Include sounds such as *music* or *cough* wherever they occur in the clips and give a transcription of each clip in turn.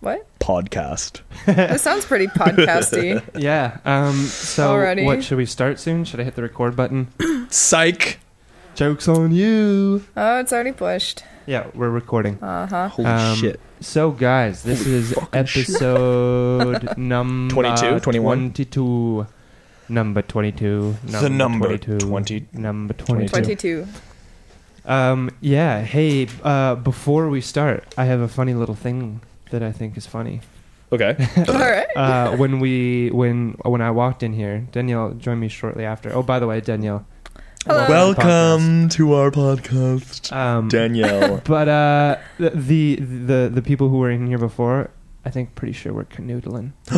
What? podcast. This sounds pretty podcasty. *laughs* Yeah. Um. So, Alrighty. what should we start soon? Should I hit the record button? *clears throat* Psych. Jokes on you. Oh, it's already pushed. Yeah, we're recording. Uh huh. Holy Um, shit. So, guys, this is episode *laughs* number 22, 21? 22. Number 22. Number The number 22. 20 Number 22. 22. Um, yeah. Hey, uh, before we start, I have a funny little thing that I think is funny. Okay. *laughs* All right. Uh, when we when when I walked in here, Danielle joined me shortly after. Oh, by the way, Danielle. Hello. Welcome to our podcast, Um, Danielle. *laughs* But uh, the, the the the people who were in here before, I think pretty sure were canoodling. *gasps*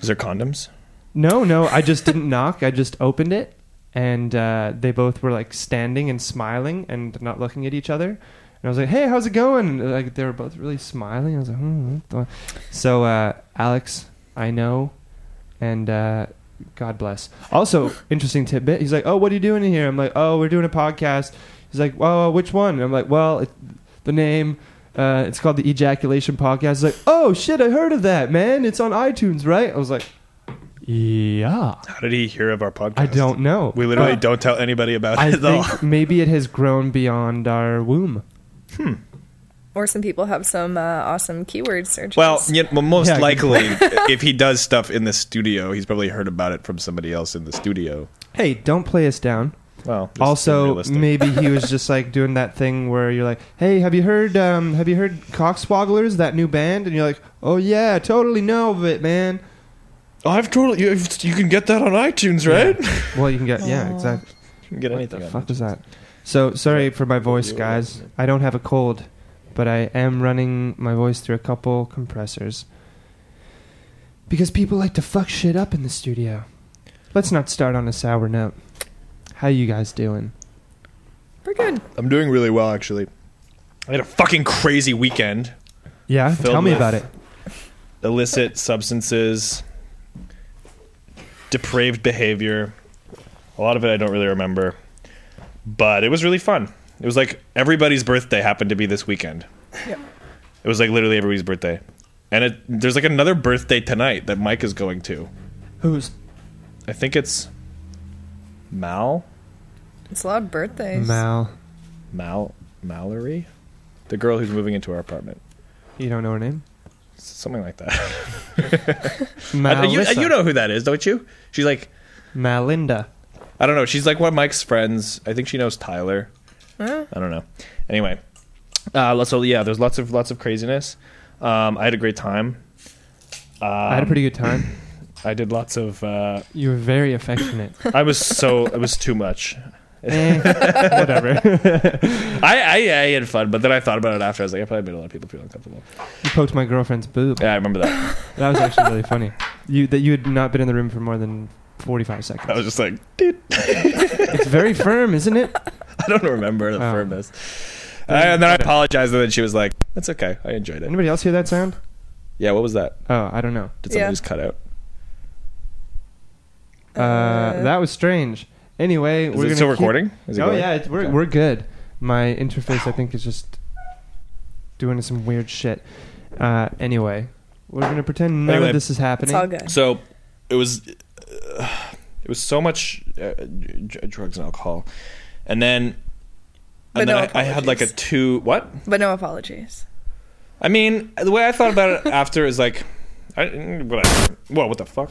Is there condoms? No, no, I just didn't *laughs* knock. I just opened it, and uh, they both were like standing and smiling and not looking at each other. And I was like, "Hey, how's it going?" And, like they were both really smiling. I was like, hmm, what the-" "So, uh, Alex, I know, and uh, God bless." Also, interesting tidbit. He's like, "Oh, what are you doing in here?" I'm like, "Oh, we're doing a podcast." He's like, "Well, which one?" And I'm like, "Well, it, the name." Uh, it's called the Ejaculation Podcast. He's like, "Oh shit, I heard of that, man! It's on iTunes, right?" I was like, "Yeah." How did he hear of our podcast? I don't know. We literally But don't tell anybody about I it all. think *laughs* maybe it has grown beyond our womb. Or some people have some uh, awesome keyword searches. Well, yeah, well, most Yeah. likely, *laughs* if he does stuff in the studio, he's probably heard about it from somebody else in the studio. Hey, don't play us down. Well, also, maybe he was *laughs* just like doing that thing where you're like, "Hey, have you heard? Um, have you heard Cockswogglers, that new band?" And you're like, "Oh yeah, totally know of it, man." Oh, I've totally. You, you can get that on iTunes, right? Well, you can get yeah, exactly. You can get What anything. the on fuck iTunes. was that? So sorry for my voice, guys. I don't have a cold, but I am running my voice through a couple compressors because people like to fuck shit up in the studio. Let's not start on a sour note. How you guys doing? we're good. I'm doing really well, actually. I had a fucking crazy weekend. Yeah, Filled tell me with- about it. Illicit substances, depraved behavior. A lot of it I don't really remember, but it was really fun. It was like everybody's birthday happened to be this weekend. Yep. It was like literally everybody's birthday, and it, there's like another birthday tonight that Mike is going to. Who's I think it's Mal, It's a lot of birthdays. Mal? Mal, Mallory, the girl who's moving into our apartment. You don't know her name? Something like that. *laughs* Mal. you, you know who that is, don't you? She's like Malinda. I don't know. She's like one of Mike's friends. I think she knows Tyler. Huh? I don't know. Anyway, uh, so yeah, there's lots of lots of craziness. Um, I had a great time. Um, I had a pretty good time. I did lots of. Uh, You were very affectionate. I was so. It was too much. *laughs* Eh, whatever. *laughs* I, I I had fun, but then I thought about it after. I was like, I probably made a lot of people feel uncomfortable. you poked my girlfriend's boob. Yeah, I remember that. That was actually really funny. You that you had not been in the room for more than forty five seconds. I was just like, dude, *laughs* It's very firm, isn't it? *laughs* I don't remember the Oh. firmness. And then I apologized, and then she was like, "That's okay. I enjoyed it." Anybody else hear that sound? Yeah, what was that? Oh, I don't know. Did somebody Yeah. just cut out? Uh, that was strange. Anyway, Is we're it gonna still keep- recording? Is it Oh going? yeah, it's, we're Okay. we're good. My interface, I think, is just doing some weird shit. Uh, anyway, we're gonna pretend none Anyway, of this is happening. It's all good. So it was uh, it was so much uh, dr- drugs and alcohol, and then But and then no I, I had like a two what? But no apologies. I mean, the way I thought about it after is like, I, whatever. Whoa, what the fuck?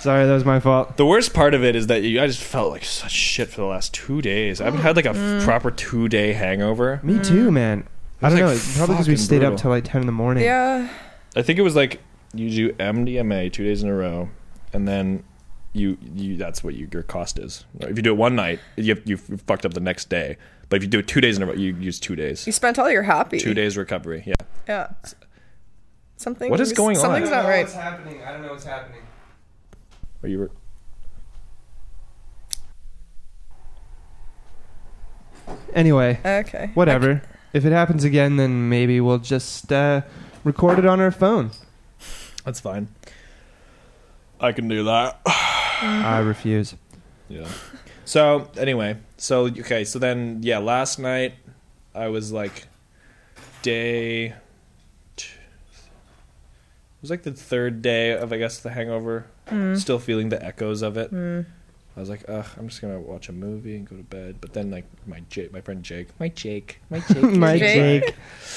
Sorry, that was my fault. The worst part of it is that you, I just felt like such shit for the last two days. I haven't had like a Mm. proper two day hangover. Me too, man. I don't know. it's probably because we fucking stayed up till like ten in the morning. yeah. I think it was like you do MDMA two days in a row, and then you you that's what you, your cost is. If you do it one night, you you fucked up the next day. But if you do it two days in a row, you use two days. You spent all your happy. Two days recovery. Yeah. Yeah. Something. What is going on? Something's not right. What's happening. I don't know what's happening. Are you were. Anyway, Okay. whatever. If it happens again, then maybe we'll just uh, record it on our phone. That's fine. I can do that. *sighs* I refuse. Yeah. So anyway, so okay, so then yeah, last night I was like day. t- was like the third day of I guess the Hangover. Mm. Still feeling the echoes of it. I was like, ugh, I'm just gonna watch a movie and go to bed. But then like my Jake, my friend Jake, my Jake, my *laughs* Jake, My Jake.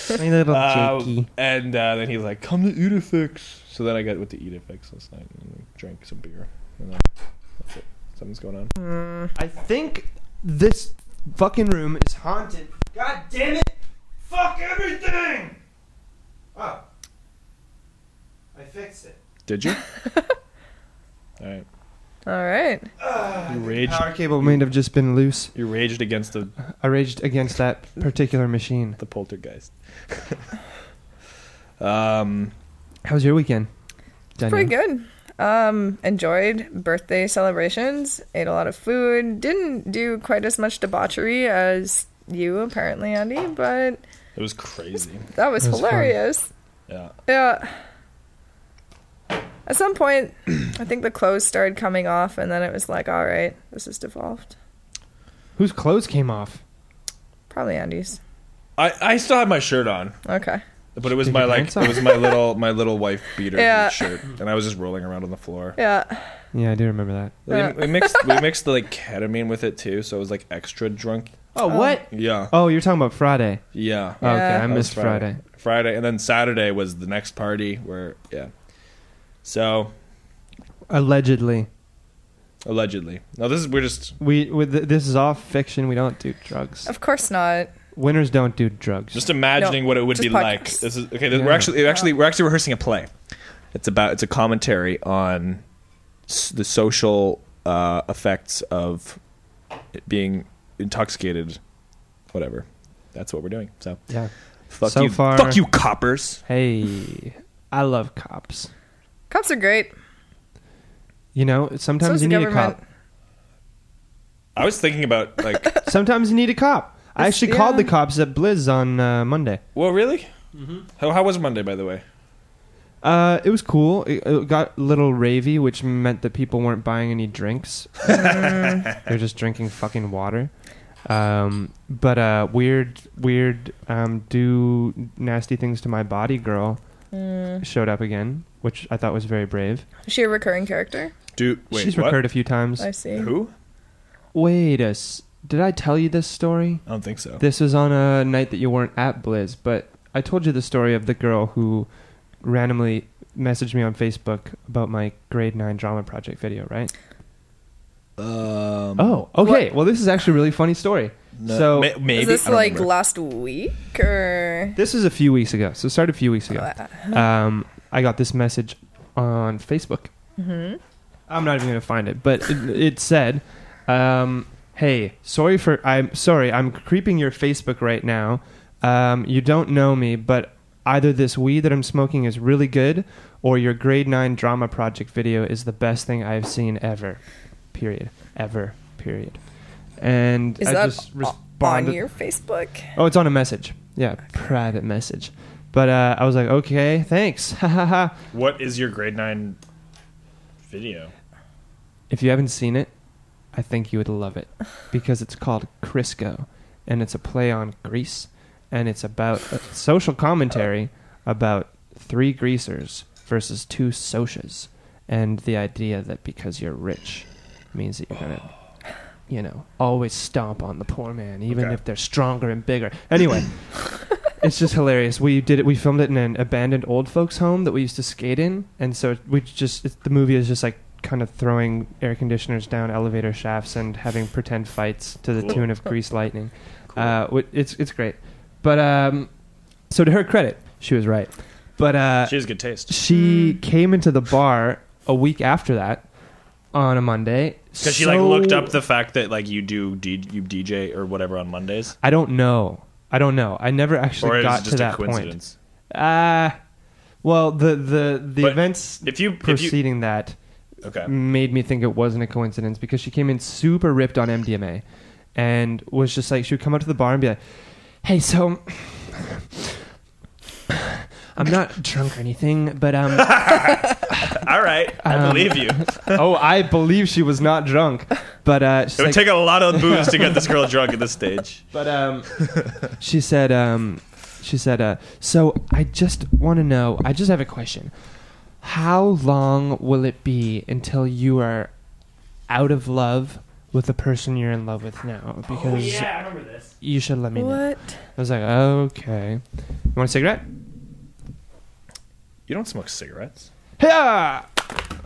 Jake. My little Uh, Jakey. and uh, then he was like, "Come to Edifix." So then I got with the Edifix last night and drank some beer. And then that's it. Something's going on. Mm. I think this fucking room is haunted. God damn it! Fuck everything! Oh. I fixed it. Did you? *laughs* All right. All right. You raged. Power cable may have just been loose. You raged against the I raged against that particular machine. the poltergeist. *laughs* um. How was your weekend? Pretty good. Um, enjoyed birthday celebrations. Ate a lot of food. Didn't do quite as much debauchery as you, apparently, Andy. But It was crazy. that was, It was fun. hilarious. Yeah. Yeah. At some point, I think the clothes started coming off, and then it was like, all right, this is devolved. Whose clothes came off? Probably Andy's. I, I still had my shirt on, Okay. but it was Take my your like pants it off? was my little my little wife beater *laughs* Yeah. shirt, and I was just rolling around on the floor. Yeah. Yeah, I do remember that. Yeah. We, we mixed we mixed the like ketamine with it too, so it was like extra drunk. Oh, oh, what? Yeah, Oh, you're talking about Friday. yeah. Oh, okay, Yeah. I That was missed Friday. Friday, and then Saturday was the next party where yeah. So Allegedly, allegedly, no, this is we're just we with th- this is all fiction. We don't do drugs. Of course not. Winners don't do drugs. just imagining No, what it would just be like. podcasts. This is okay. This, We're Yeah. actually we're actually we're actually rehearsing a play. It's about it's a commentary on s- the social uh, effects of it being intoxicated, whatever. That's what we're doing. So yeah. fuck So you, far- fuck you, coppers. Hey, I love cops. Cops are great. You know, sometimes is you the need a government. cop. I was thinking about like, *laughs* Sometimes you need a cop. I It's- actually called yeah. the cops at Blizz on uh, Monday. well, really? How, how was Monday, by the way? Uh, it was cool. It, it got a little ravey, which meant that people weren't buying any drinks. *laughs* They're just drinking fucking water. Um, but uh, weird, weird, um, do nasty things to my body girl Mm. showed up again, which I thought was very brave. Is she a recurring character? Dude, wait, She's what? recurred a few times. I see. Who? Wait a s- Did I tell you this story? I don't think so. This was on a night that you weren't at Blizz, but I told you the story of the girl who randomly messaged me on Facebook about my grade 9 drama project video, right? Um, Oh, okay. Well, this is actually a really funny story. no, so- ma- maybe Is this like remember. last week or? This is a few weeks ago. So it started a few weeks ago. Um, I got this message on Facebook. hmm I'm not even going to find it, but it, it said, um, "Hey, sorry for I'm sorry. I'm creeping your Facebook right now. Um, you don't know me, but either this weed that I'm smoking is really good, or your grade nine drama project video is the best thing I've seen ever. Period. Ever. Period. And Is I that just responded. on your Facebook? Oh, it's on a message. Yeah, private message. But uh, I was like, okay, thanks. Ha ha ha. What is your grade nine video? If you haven't seen it, I think you would love it because it's called Crisco, and it's a play on grease and it's about a social commentary about three greasers versus two socias, and the idea that because you're rich means that you're gonna, you know, always stomp on the poor man, even Okay. if they're stronger and bigger. Anyway. *laughs* It's just hilarious. We did it. We filmed it in an abandoned old folks' home that we used to skate in, and so we just it's, the movie is just like kind of throwing air conditioners down elevator shafts and having pretend fights to the Cool. tune of Grease Lightning. Uh, it's it's great, but um, so to her credit, she was right. But uh, She has good taste. she came into the bar a week after that on a Monday Because she like looked up the fact that like you do D- you DJ or whatever on Mondays, I don't know. I don't know. I never actually got to that point. Uh well, the the the But events If you if you preceding that okay, made me think it wasn't a coincidence because she came in super ripped on MDMA and was just like she would come up to the bar and be like, "Hey, so I'm not *laughs* drunk or anything, but um *laughs* all right, I Um, believe you. *laughs* oh, I believe she was not drunk, but uh she's It would like, take a lot of booze to get this girl drunk at this stage. But um, she said, um, she said, uh, so I just want to know. I just have a question. how long will it be until you are out of love with the person you're in love with now? Because I remember this. you should let me know. What? I was like, okay. You want a cigarette? You don't smoke cigarettes. Yeah.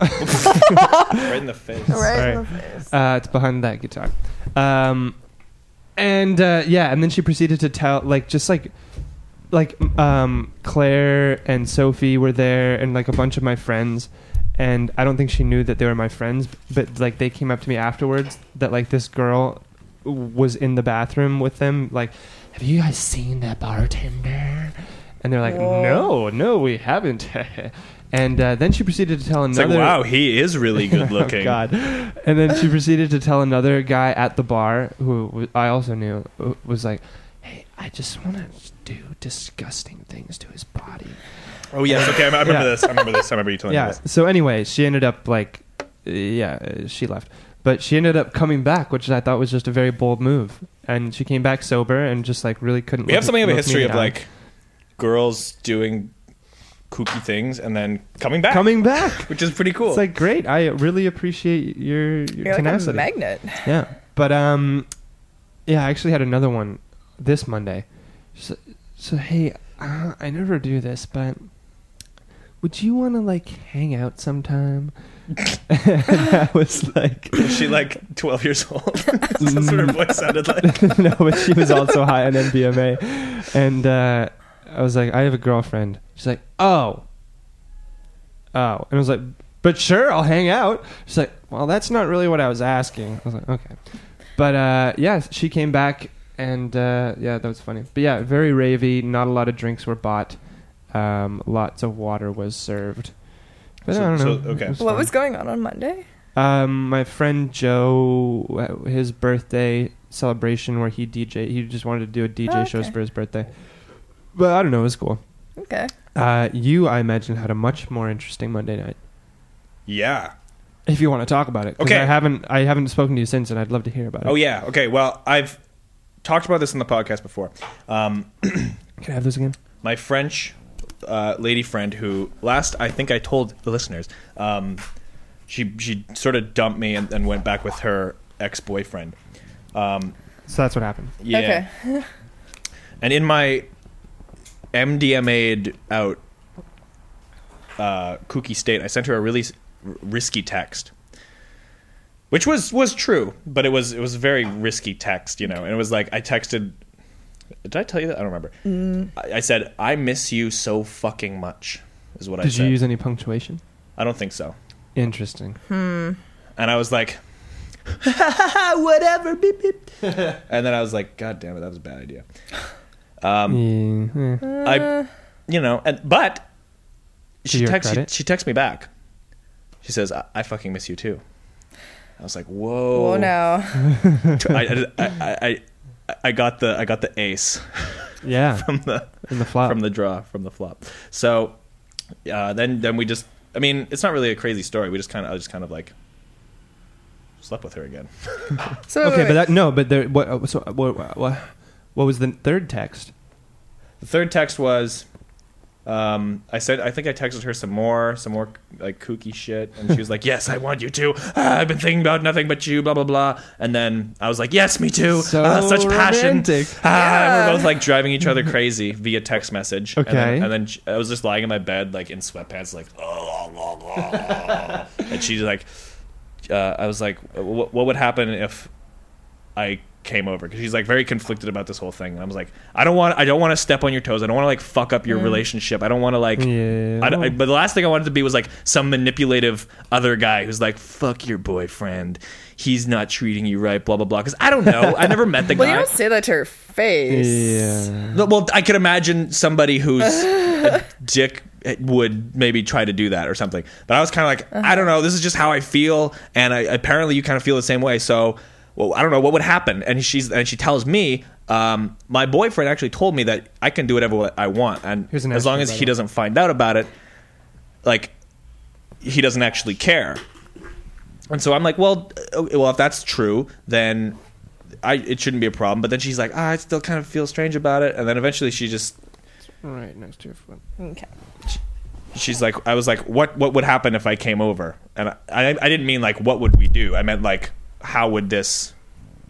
*laughs* right in the face. Right in the face. Uh, it's behind that guitar. Um, and uh, yeah, and then she proceeded to tell, like, just like, like, um, Claire and Sophie were there, and like a bunch of my friends. And I don't think she knew that they were my friends, but like they came up to me afterwards that like this girl was in the bathroom with them. Like, have you guys seen that bartender? And they're like, Whoa. no, no, we haven't. *laughs* and uh, then she proceeded to tell It's another. like, wow, he is really good *laughs* looking. Oh, God. And then she proceeded to tell another guy at the bar, who I also knew, was like, hey, I just want to do disgusting things to his body. Oh yes, okay. I I remember Yeah. this. I remember this. I remember you telling me yeah. this. So, anyway, she ended up, like, yeah, uh, she left. But she ended up coming back, which I thought was just a very bold move. And she came back sober and just, like, really couldn't We have something of a history of the eye. like girls doing kooky things and then coming back, Coming back. *laughs* which is pretty cool. It's like great. I really appreciate your, your You're like a tenacity. magnet. Yeah, but um, yeah, I actually had another one this Monday. So, so hey, uh, I never do this, but would you want to like hang out sometime? *laughs* and I was like, *laughs* Is she like 12 years old? That's what her voice sounded like. no, but she was also high on MDMA, and uh, I was like, I have a girlfriend. She's like, oh, oh, and I was like, but sure, I'll hang out. She's like, well, that's not really what I was asking. I was like, okay, but uh, yeah, she came back, and uh, yeah, that was funny. But yeah, very ravey. Not a lot of drinks were bought. Um, lots of water was served. But So- I don't know. so- okay. It What fun. was going on on Monday? Um, my friend Joe, uh, his birthday celebration where he DJ, he just wanted to do a DJ Oh, shows okay. for his birthday. But I don't know, it was cool. Okay. Uh, you, I imagine, had a much more interesting Monday night. Yeah. If you want to talk about it, 'cause Okay. I haven't, I haven't spoken to you since, and I'd love to hear about it. Oh yeah. Okay. Well, I've talked about this in the podcast before. Um, *clears throat* Can I have this again? my French uh, lady friend, who last I think I told the listeners, um, she she sort of dumped me and, and went back with her ex boyfriend. Um, So that's what happened. yeah. Okay. And in my MDMA'd out uh, kooky state, I sent her a really s- r- risky text, which was was true, but it was it was a very risky text, you know. And it was like I texted. Did I tell you that? I don't remember. Mm. I, I said I miss you so fucking much. Is what I said. Did said. you use any punctuation? I don't think so. Interesting. And I was like, *laughs* whatever, beep beep. *laughs* and then I was like, God damn it, that was a bad idea. *laughs* Um, Yeah. I, you know, and but she texts she, she texts me back. She says, I, "I fucking miss you too." I was like, "Whoa!" Whoa, no!" *laughs* I, I, I, I, I got the I got the ace *laughs* yeah, *laughs* from the in the flop. from the draw from the flop. So uh, then then we just I mean it's not really a crazy story. We just kind of I just kind of like slept with her again. So okay, wait, but that no, but there. What? uh, So what? What? What was the third text? The third text was um, I said I think I texted her some more some more like kooky shit. And she was like *laughs* yes I want you to. Ah, I've been thinking about nothing but you blah blah blah. And then I was like yes me too. So Ah, such passion. Ah, and Yeah. we're both like driving each other crazy via text message. And then, Okay. and then she- I was just lying in my bed like in sweatpants like and she's like uh, I was like what, what would happen if I came over because she's like very conflicted about this whole thing. And I was like I don't want I don't want to step on your toes. I don't want to like fuck up your mm. relationship. I don't want to like Yeah. I, I- but the last thing I wanted to be was like some manipulative other guy who's like fuck your boyfriend. He's not treating you right blah blah blah. Because I don't know. I never met the guy. *laughs* well, you don't say that to her face. Yeah. Well I could imagine somebody who's *laughs* a dick eh, would maybe try to do that or something. But I was kind of like uh-huh. I don't know. This is just how I feel and I, apparently you kind of feel the same way. So well I don't know what would happen and she's and she tells me um, my boyfriend actually told me that I can do whatever I want and an as long as he way. doesn't find out about it like he doesn't actually care and so I'm like well uh, well if that's true then I it shouldn't be a problem but then she's like ah, I still kind of feel strange about it and then eventually she just Right next to your foot. Okay. she's like, I was like, what what would happen if I came over? And I I, I didn't mean like what would we do. I meant like how would this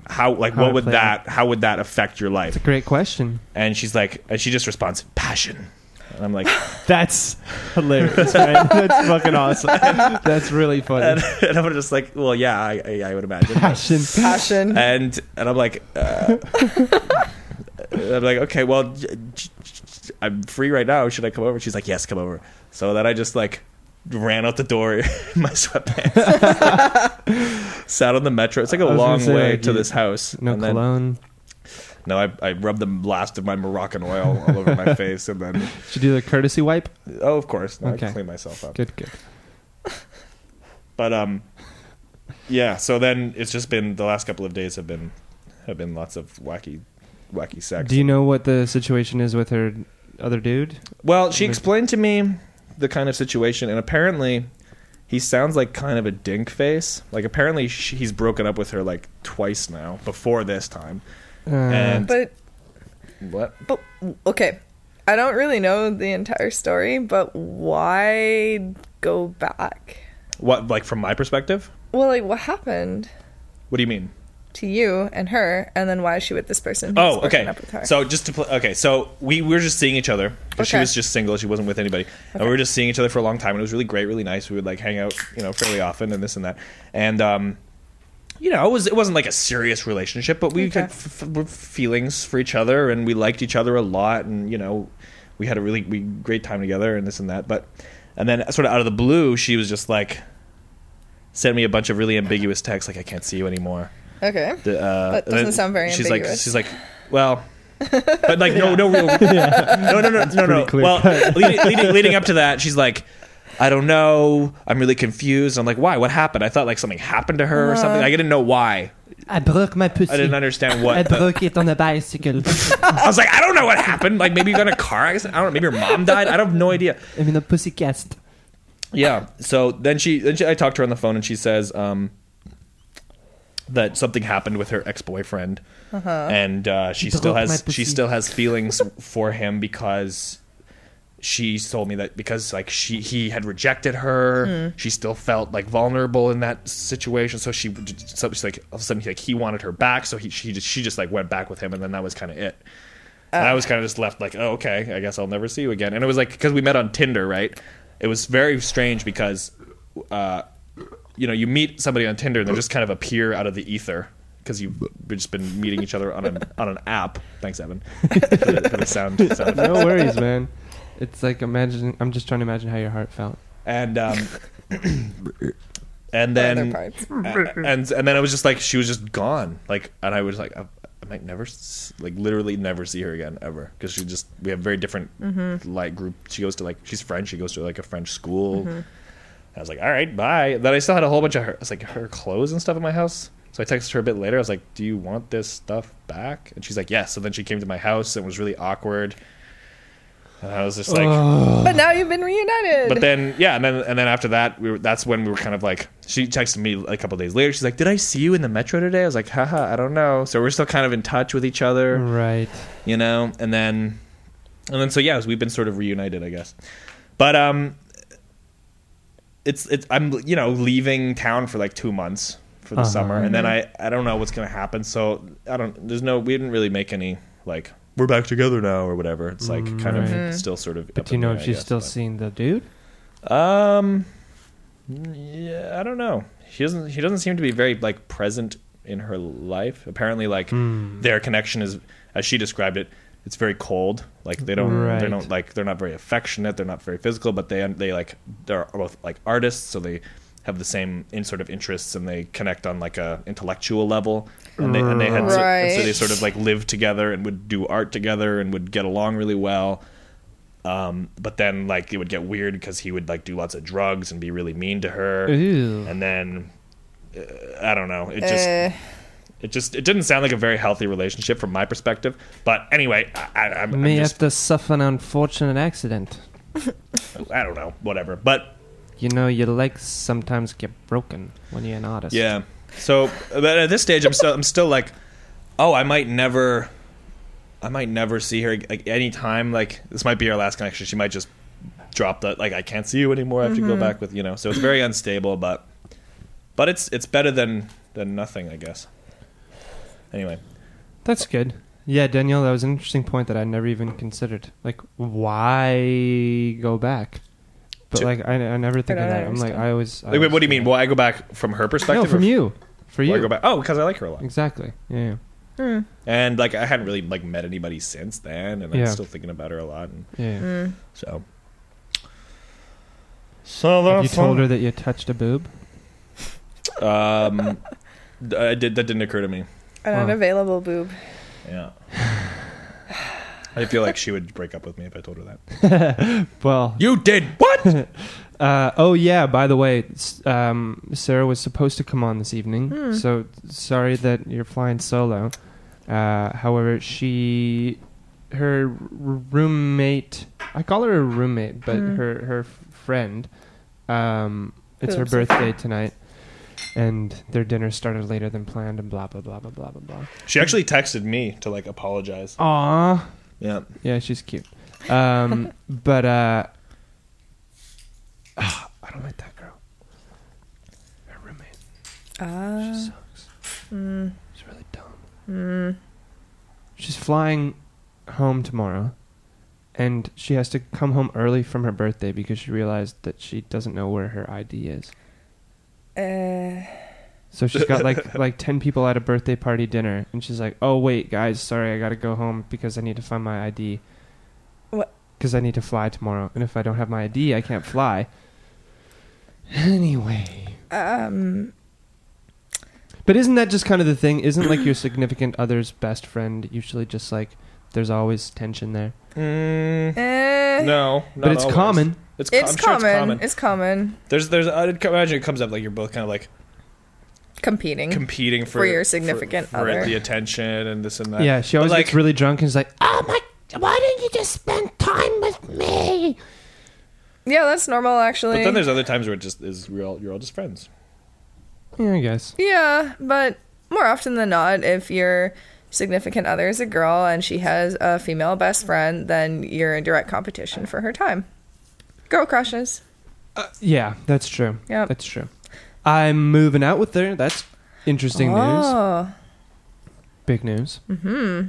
how like How what it would play that how would that affect your life? It's a great question. And she's like, and she just responds, passion. And I'm like, *laughs* That's hilarious, right? *laughs* That's fucking awesome. That's really funny. and, *laughs* and I'm just like, well, yeah, I, I, I would imagine. Passion. Passion. and and I'm like, uh, I'm like, okay, well, j- j- j- I'm free right now. Should I come over? She's like, yes, come over. So then I just like ran out the door *laughs* in my sweatpants, *laughs* sat on the metro. It's like a long say, way like, to you- this house. No and then, cologne. no, I, I rubbed the last of my Moroccan oil all over my *laughs* face, and then Should you do the courtesy wipe? oh, of course, no, Okay. I clean myself up. Good, good. But um, yeah. So then it's just been the last couple of days have been have been lots of wacky, wacky sex. Do you know what the situation is with her other dude? Well, she explained to me the kind of situation, and apparently, he sounds like kind of a dink face. Like apparently, she, he's broken up with her like twice now. Before this time, Uh, And- But what? but okay, I don't really know the entire story, but why go back? What? Like from my perspective? Well, like what happened What do you mean? To you and her, and then why is she with this person? who's Oh, broken okay. Up with her? So just to pl- okay, so we, we were just seeing each other because she Okay. was just single. She wasn't with anybody, and we were just seeing each other for a long time. And it was really great, really nice. We would like hang out, you know, fairly often and this and that. And um, you know, it was it wasn't like a serious relationship, but we Okay. had f- f- feelings for each other, and we liked each other a lot. And you know, we had a really we, great time together, and this and that. But and then sort of out of the blue, she was just like. Sent me a bunch of really ambiguous texts like I can't see you anymore. Okay. The, uh, That doesn't sound very she's ambiguous. like she's like well *laughs* but like no no real *laughs* no no no no no. pretty well *laughs* leading, leading, leading up to that she's like I don't know. I'm really confused. I'm like why? What happened? I thought like something happened to her or something. I didn't know why. I broke my pussy. I didn't understand what I the- broke it on a bicycle. I was like I don't know what happened. Like maybe you got in a car accident. I don't know. Maybe your mom died. I don't have no idea. I mean, in a pussy cast. Yeah. So then she, then she, I talked to her on the phone, and she says um, that something happened with her ex boyfriend, and uh, she Broke still has she still has feelings for him because she told me that because like she he had rejected her, she still felt like vulnerable in that situation. So she, so she's like all of a sudden like he wanted her back, so he she just she just like went back with him, and then that was kind of it. And I was kind of just left like, oh, okay, I guess I'll never see you again. And it was like because we met on Tinder, right? It was very strange because, uh, you know, you meet somebody on Tinder and they just kind of appear out of the ether because you've just been meeting each other on an *laughs* on an app. Thanks, Evan, for the, for the sound. sound no worries, man. It's like imagine. I'm just trying to imagine how your heart felt. And um, *coughs* and then parts. and and then it was just like she was just gone. Like, and I was like, I, I might never, like, literally never see her again ever because she just we have very different like group. She goes to like she's French. She goes to like a French school. I was like, all right, bye. Then I still had a whole bunch of her, it's like her clothes and stuff in my house. So I texted her a bit later. I was like, do you want this stuff back? And she's like, yes. So then she came to my house and it was really awkward. And I was just like, But now you've been reunited. but then yeah, and then and then after that, we were, that's when we were kind of like she texted me a couple days later. She's like, "Did I see you in the metro today?" I was like, "Haha, I don't know." So we're still kind of in touch with each other, Right. you know. And then and then so yeah, we've been sort of reunited, I guess. But um, it's it's I'm you know leaving town for like two months for the Uh-huh. summer, and then I I don't know what's gonna happen. So I don't. There's no. We didn't really make any like we're back together now or whatever. It's like Mm, kind right. of still sort of. But do you know the if she's guess, still but- seeing the dude? um, yeah, I don't know. He doesn't. He doesn't seem to be very like present in her life. Apparently, like Hmm. their connection is, as she described it, it's very cold. Like they don't. They don't like. They're not very affectionate. They're not very physical. But they they like they're both like artists, so they have the same in sort of interests and they connect on like a intellectual level. And they and they had so, and so they sort of like lived together and would do art together and would get along really well. Um, but then like it would get weird because he would like do lots of drugs and be really mean to her, Ew. and then uh, I don't know. It just Eh, it just it didn't sound like a very healthy relationship from my perspective. But anyway, I, I, I'm, I'm May just, have to suffer an unfortunate accident. *laughs* I don't know, whatever. But You know, your legs sometimes get broken when you're an artist. yeah, so but at this stage, I'm still I'm still like, oh, I might never, I might never see her like anytime. Like this might be our last connection. She might just drop the like I can't see you anymore. I have to Mm-hmm. go back with you know. So it's very unstable, but but it's it's better than than nothing, I guess. Anyway, That's good. Yeah, Danielle, that was an interesting point that I never even considered. Like, why go back? But To- like, I, I never think of don't that. I'm like, understand. I always. I like, wait, always what do you mean? like- Well, I go back from her perspective. No, from or you. For why you. I go back. Oh, because I like her a lot. Exactly. Yeah. Hmm. and like I hadn't really like met anybody since then, and Yeah. I'm still thinking about her a lot. And Yeah. yeah. so, so Have you that's told her that you touched a boob? Um, *laughs* I did that didn't occur to me. An Wow. unavailable boob. Yeah, *sighs* I feel like she would break up with me if I told her that. *laughs* Well, You did what? *laughs* Uh, oh yeah. By the way, um, Sarah was supposed to come on this evening, Hmm. so sorry that you're flying solo. Uh, however, she, her roommate, I call her a roommate, but Hmm. her her f- friend, um, it's her birthday tonight, and their dinner started later than planned, and blah blah blah blah blah blah blah. she actually texted me to like apologize. Aw, Yeah, yeah, she's cute. Um, *laughs* but uh, *sighs* I don't like that girl. Her roommate. She Ah. sucks. Mm, She's really dumb. mm. She's flying home tomorrow, and she has to come home early from her birthday because she realized that she doesn't know where her ID is. Uh, So she's got like *laughs* like ten people at a birthday party dinner, and she's like, "Oh wait, guys, sorry, I gotta go home because I need to find my ID. What? Because I need to fly tomorrow, and if I don't have my ID, I can't fly." Anyway, um, but isn't that just kind of the thing? Isn't like your significant other's best friend usually just like there's always tension there? mm, eh, no, but it's always. common. It's, It's I'm sure common. It's common. It's common. There's there's I'd imagine it comes up like you're both kind of like Competing. competing for For your significant for, other. the attention and this and that. Yeah, she But, always like gets really drunk and is like, Oh my, why didn't you just spend time with me? yeah, that's normal actually. But then there's other times where it just is you're all you're all just friends. "Yeah, I guess." Yeah, but more often than not, if your significant other is a girl and she has a female best friend, then you're in direct competition for her time. Girl crushes. Yeah, that's true. Yep. That's true. I'm moving out with her. That's interesting news. Oh, Big news. Mm-hmm.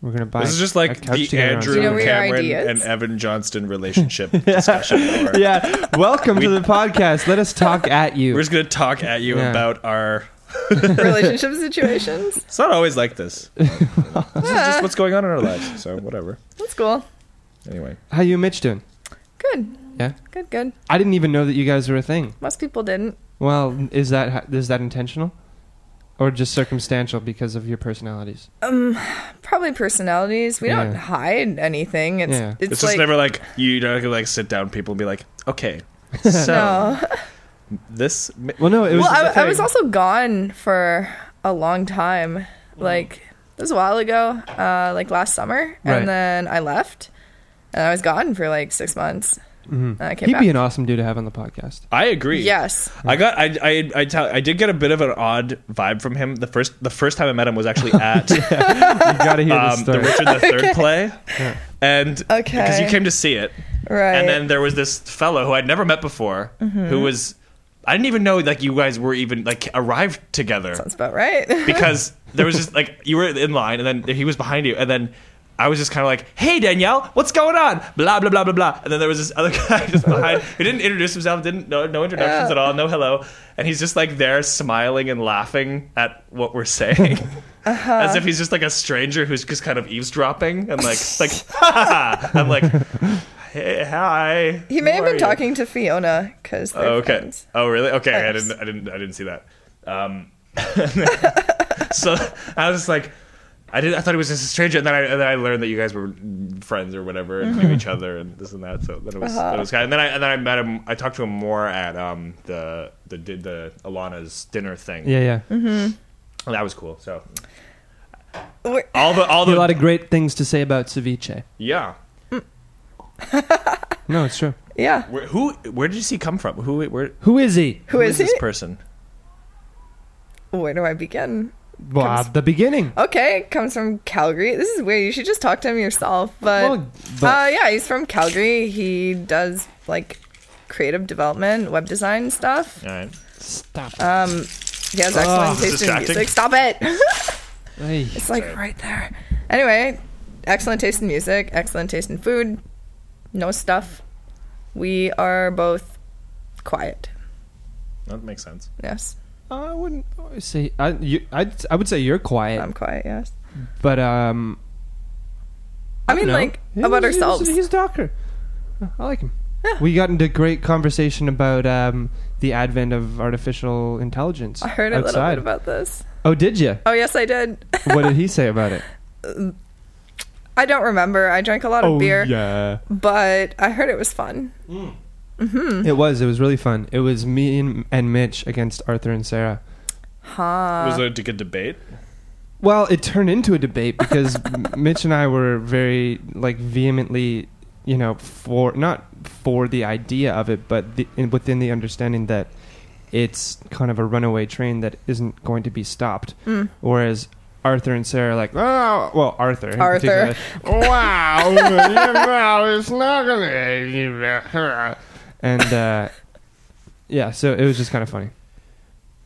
We're gonna buy. This is just a like couch the together on Andrew Do you know where your Cameron ID and Evan Johnston relationship *laughs* discussion. *laughs* Or yeah. Welcome to the podcast. Let us talk at you. We're just gonna talk at you Yeah. about our. *laughs* relationship situations. It's not always like this. this is just what's going on in our lives. So whatever. That's cool. Anyway, How you Mitch doing? Good. Yeah. Good. Good. I didn't even know that you guys were a thing. Most people didn't. Well, is that is that intentional, or just circumstantial because of your personalities? Um, Probably personalities. We don't hide anything. It's Yeah. it's, it's, like just never like you don't like sit down people and be like, okay, *laughs* so no. this. Well, no, it was. well, I, a I, I was also gone for a long time. Like it was a while ago, uh, like last summer, and Right. then I left, and I was gone for like six months. Mhm. And I came He'd back. be an awesome dude to have on the podcast. I agree. yes, I got I I I, tell, I did get a bit of an odd vibe from him. The first the first time I met him was actually *laughs* at You gotta hear um, the. Richard the Third play, and Okay. because you came to see it, right. and then there was this fellow who I'd never met before, Mm-hmm. who was I didn't even know like you guys were even like arrived together sounds about right. *laughs* because there was just like you were in line and then he was behind you and then. I was just kind of like, "Hey Danielle, what's going on?" Blah blah blah blah blah. And then there was this other *laughs* guy just behind who didn't introduce himself, didn't no no introductions Yeah. at all, no hello, and he's just like there smiling and laughing at what we're saying, *laughs* Uh-huh. as if he's just like a stranger who's just kind of eavesdropping and like *laughs* like ha. I'm like, hey hi. he may have been you?" talking to Fiona because Oh, okay. friends. Oh, really? Okay. I didn't. I didn't. I didn't see that. Um, so I was just like, I did. I thought he was just a stranger, and then I, and then I learned that you guys were friends or whatever, and knew each other, and this and that. So then it was. Uh-huh. It was kind. Of, and then I and then I met him. I talked to him more at um the the did the Alana's dinner thing. yeah, yeah. And that was cool. So all the all the a lot of great things to say about ceviche. yeah. *laughs* No, it's true. Yeah. Where, who? Where did he come from? Who? Where? Who is he? Who is, this he? person? Where do I begin? Well, Comes- the beginning. Okay, comes from Calgary. This is weird. You should just talk to him yourself. But, Well, but- uh, yeah, he's from Calgary. He does like creative development, web design stuff. All right. Stop. Um, he has excellent taste in music. Stop it! *laughs* Hey. it's like right there. Anyway, excellent taste in music, excellent taste in food, no stuff. We are both quiet. That makes sense. Yes, I wouldn't say I. You, I'd, I would say you're quiet, I'm quiet. Yes. but um. I mean, know. like He about was- he was- ourselves. He's a doctor. I like him. We got into great conversation about um, the advent of artificial intelligence. I heard a little outside. bit about this. Oh, did you? Oh yes, I did. *laughs* what did he say about it? *laughs* I don't remember. I drank a lot of oh beer, yeah, but I heard it was fun. It was. It was really fun. It was me and, and Mitch against Arthur and Sarah. Huh. Was it a good debate? Well, it turned into a debate because *laughs* Mitch and I were very like vehemently, you know, for not for the idea of it, but the, in, within the understanding that it's kind of a runaway train that isn't going to be stopped. Mm. Whereas Arthur and Sarah are like, oh, well, Arthur, in Arthur. particular, *laughs* wow, it's not gonna, *laughs* and uh, yeah, so it was just kind of funny.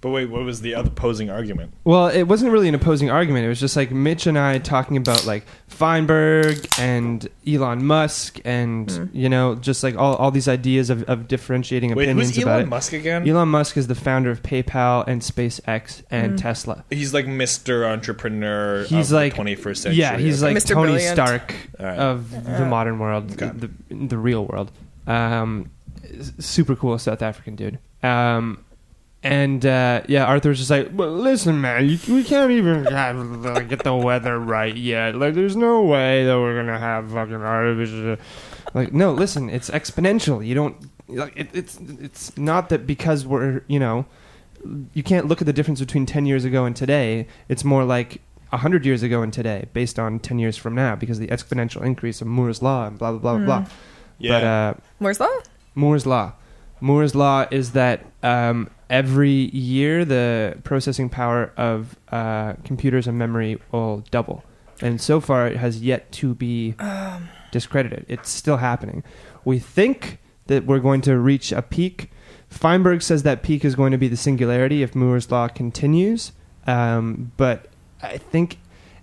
But wait, what was the other opposing argument? Well, it wasn't really an opposing argument. It was just like Mitch and I talking about like Feinberg and Elon Musk and Hmm. you know just like all, all these ideas of, of differentiating Wait, opinions who's about Elon it. Musk again? Elon Musk is the founder of PayPal and SpaceX and Hmm. Tesla. He's like Mr. Entrepreneur He's of like the 21st century. Yeah, he's like Mr. Tony Brilliant. Stark All right. of the modern world, Okay. the, the real world. Um, s- super cool South African dude. Um, and uh, yeah, Arthur's just like, well, listen, man, you, we can't even have, like, get the weather right yet. Like, there's no way that we're gonna have fucking artificial. Like, no, listen, it's exponential. You don't like it, it's it's not that because we're you know you can't look at the difference between 10 years ago and today. It's more like 100 years ago and today, based on 10 years from now, because of the exponential increase of Moore's Law and blah, blah, blah, blah, blah. yeah. But uh, Moore's Law? Moore's Law. Moore's Law is that um, every year the processing power of uh, computers and memory will double. And so far, it has yet to be discredited. It's still happening. We think that we're going to reach a peak. Feinberg says that peak is going to be the singularity if Moore's Law continues. Um, but I think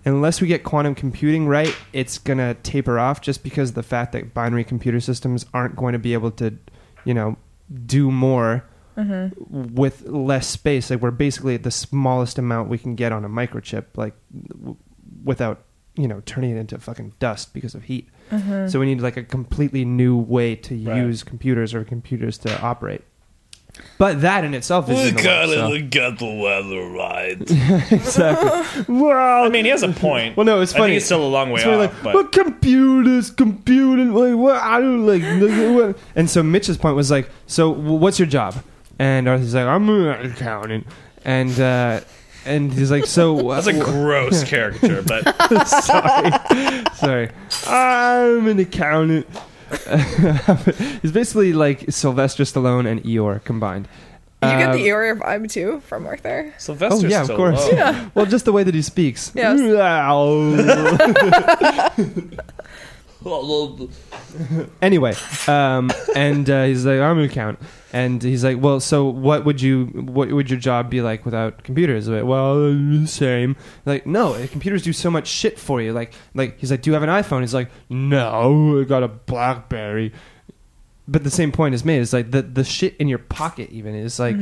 unless we get quantum computing right, it's going to taper off just because of the fact that binary computer systems aren't going to be able to, you know, do more mm-hmm. with less space. Like we're basically at the smallest amount we can get on a microchip, like w- without, you know, turning it into fucking dust because of heat. Mm-hmm. So we need like a completely new way to Right. use computers or computers to operate. But that in itself is the works, so- get the weather right. *laughs* exactly. Well, I mean, he has a point. Well, no, it's I funny. it's still a long way off, like, but but computers, computing, like what? I don't like. *laughs* what? And so Mitch's point was like, so what's your job? And Arthur's like, I'm an accountant, and uh, and he's like, so *laughs* that's a gross caricature. But sorry, sorry, I'm an accountant. *laughs* he's basically like Sylvester Stallone and Eeyore combined. You get Um, the Eeyore vibe too from Arthur. Sylvester, Oh yeah, of course. Yeah. Well, just the way that he speaks. Yes. *laughs* *laughs* *laughs* anyway, um, and uh, he's like, I'm an accountant, and he's like, well, so what would you, what would your job be like without computers? Like, well, the same. Like, no, uh, computers do so much shit for you. Like, like he's like, do you have an iPhone? He's like, no, I got a BlackBerry. But the same point is made. It's like the the shit in your pocket even is like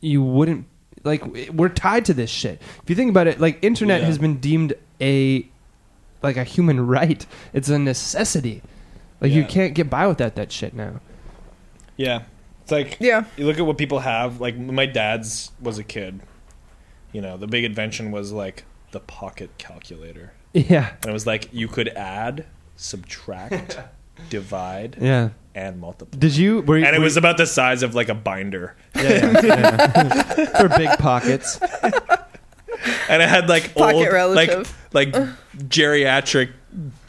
you wouldn't like we're tied to this shit. If you think about it, like internet Yeah. has been deemed a like a human *laughs* right. It's a necessity. Like you Yeah. can't get by without that shit now. Yeah, it's like Yeah. you look at what people have. Like my dad's was a kid. You know, the big invention was like the pocket calculator, *laughs* Yeah. and it was like you could add, subtract, *laughs* divide, Yeah. and multiply. Did you were you, And it were was about the size of like a binder, yeah, yeah, yeah. for big pockets. *laughs* and it had like Pocket old, relative. like like geriatric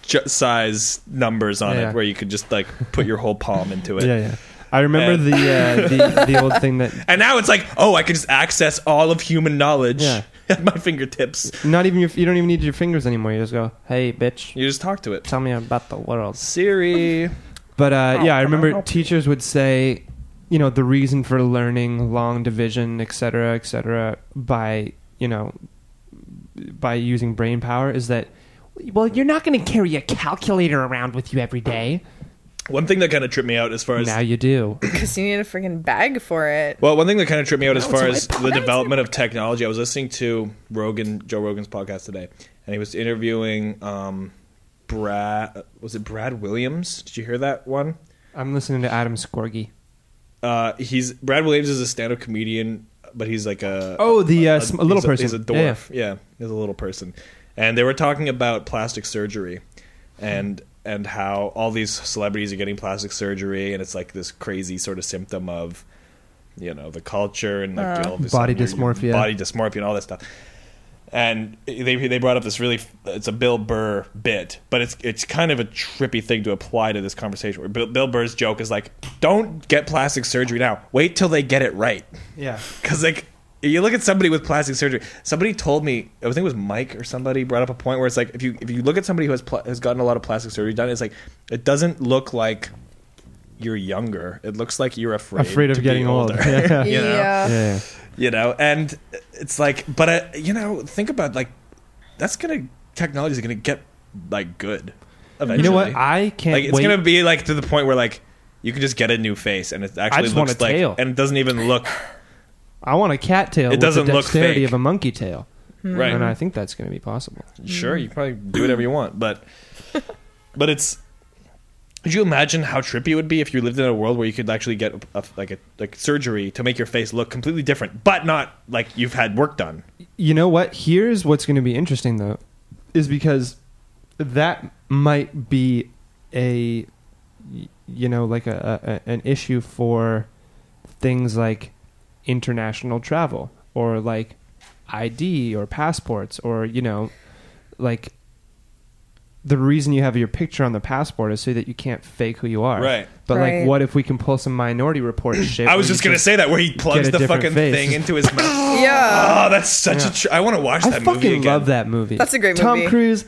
ju- size numbers on Yeah. it, where you could just like put your whole palm into it. *laughs* Yeah, yeah. I remember And- the, uh, the the old thing that *laughs* And now it's like, oh, I can just access all of human knowledge Yeah. at my fingertips. not even your, you don't even need your fingers anymore. You just go, "Hey, bitch, You just talk to it. tell me about the world." Siri. But uh, yeah, I remember teachers would say, you know, the reason for learning long division, et cetera, et cetera, by you know, by using brain power is that. Well, you're not going to carry a calculator around with you every day. One thing that kind of tripped me out as far as Now you do. *clears throat* Because you need a freaking bag for it. Well, one thing that kind of tripped me out as No, far it's as the development of technology, I was listening to Rogan, Joe Rogan's podcast today, and he was interviewing um, Brad. Was it Brad Williams? Did you hear that one? I'm listening to Adam Scorgi. Uh, he's Brad Williams is a stand-up comedian, but he's like a Oh, the uh, sm- a little he's person. He's a Yeah, yeah. dwarf. Yeah, he's a little person, and they were talking about plastic surgery, and and how all these celebrities are getting plastic surgery, and it's like this crazy sort of symptom of, you know, the culture and like all this Body dysmorphia. body dysmorphia, and all that stuff. And they they brought up this really it's a Bill Burr bit, but it's it's kind of a trippy thing to apply to this conversation. Where Bill, Bill Burr's joke is like, "Don't get plastic surgery now. Wait till they get it right." Yeah. Because like you look at somebody with plastic surgery. Somebody told me I think it was Mike or somebody brought up a point where it's like if you if you look at somebody who has pl- has gotten a lot of plastic surgery done, it's like it doesn't look like you're younger. It looks like you're afraid Afraid of to be getting older. *laughs* Yeah. *laughs* You know? yeah. yeah. You know and it's like but uh, you know think about like that's gonna technology is gonna get like good eventually You know what? I can't like it's wait. gonna be like to the point where like you can just get a new face and it actually just want looks a like tail. and it doesn't even look I want a cat tail. It doesn't the look dexterity fake. of a monkey tail, right and I think that's going to be possible. sure you probably do whatever you want but but it's could you imagine how trippy it would be if you lived in a world where you could actually get a, like a like surgery to make your face look completely different but not like you've had work done You know what? Here's what's going to be interesting though, is because that might be a you know like a, a an issue for things like international travel or like ID or passports or you know like the reason you have your picture on the passport is so that you can't fake who you are. Right. But Right. like what if we can pull some minority report *clears throat* shit? I was where just you gonna say that where he plugs a the different fucking face. thing into his mouth. *laughs* Yeah. Oh, that's such Yeah. a. Tr- I want to watch I that movie fucking again. love that movie. That's a great movie. Tom movie. Cruise,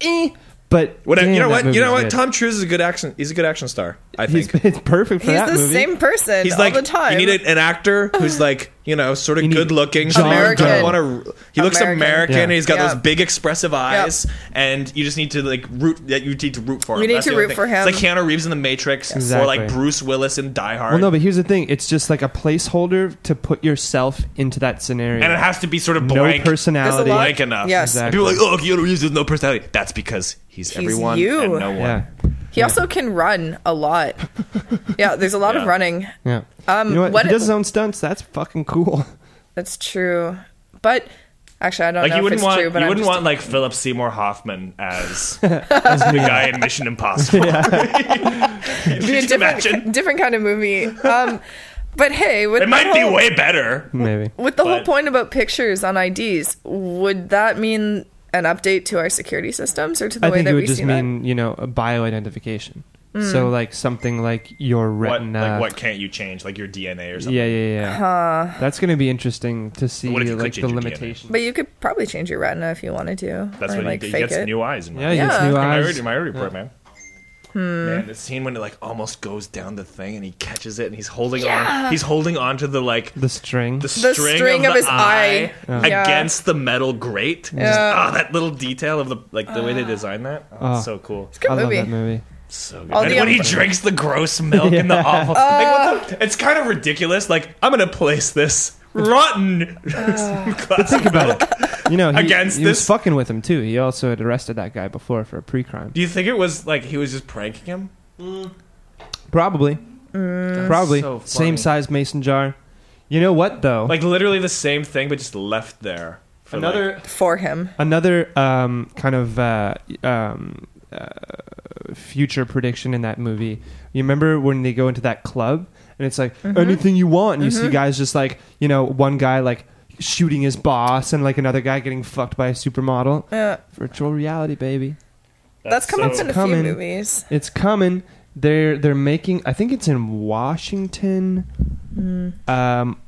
eh, but What damn, you know? that What you know? movie's What? good. Tom Cruise is a good action. He's a good action star. I He's think. *laughs* it's perfect for He's that the movie. same person He's all like the time. you need an actor who's *laughs* like you know sort of good looking, John American. Want to? He looks American. American. Yeah. and He's got Yeah. those big expressive eyes, and you just need to like root. That you need to root for him. We need That's to the only root thing. for him. It's like Keanu Reeves in The Matrix, or Exactly. like Bruce Willis in Die Hard. Well, no, but here's the thing: it's just like a placeholder to put yourself into that scenario. and it has to be sort of no blank. personality. There's a lot- blank enough. Yes. Exactly. People are like, oh, Keanu Reeves has no personality. That's because he's, He's everyone you. and no one. Yeah, He also can run a lot. *laughs* yeah, there's a lot Yeah. of running. yeah. Um, you know what? what- he does his own stunts. That's fucking cool. That's true. But actually, I don't Like know you if wouldn't it's want true. But you I'm wouldn't want like Philip Seymour Hoffman as *laughs* the guy in Mission Impossible. it'd be a Could you imagine? different, different kind of movie. Um, but hey, with It the might be way better. Maybe. With the whole point about pictures on IDs, would that mean an update to our security systems or to the I way think that it we would just see mean you know a bio-identification. Mm. So like something like your What retina. like what can't you change? Like your DNA or something. yeah, yeah, yeah. That's going to be interesting to see What if you could like change the your DNA? limitations. But you could probably change your retina if you wanted to, That's or what like he, he fake gets it. new eyes. In yeah, he gets Yeah. new My eyes. already, my already report, man. Hmm. Man, the scene when it like almost goes down the thing and he catches it and he's holding on. He's holding on to the like The string. the string, string of, of the his eye. Yeah. against the metal grate. Yeah. Just, oh, that little detail of the like the way they ah. designed that. Oh, Oh. it's so cool. It's a good I love movie. that movie. So good. All And when he drinks the gross milk and the *laughs* awful, like, what the, uh. it's kind of ridiculous. Like I'm gonna place this rotten glass Think about it. You know, he, Against he was this- fucking with him too. He also had arrested that guy before for a pre-crime. Do you think it was like he was just pranking him? Probably. Mm. Probably. so funny. Same size mason jar. You know what though? Like literally the same thing, but just left there. for, another like- for him. another um, kind of uh, um, uh, future prediction in that movie. You remember when they go into that club and it's like Mm-hmm. anything you want, and you see guys just like you know one guy like shooting his boss and like another guy getting fucked by a supermodel. Yeah, Virtual reality, baby. that's come up so- in a coming. few movies. It's coming. They're they're making. I think it's in Washington, um,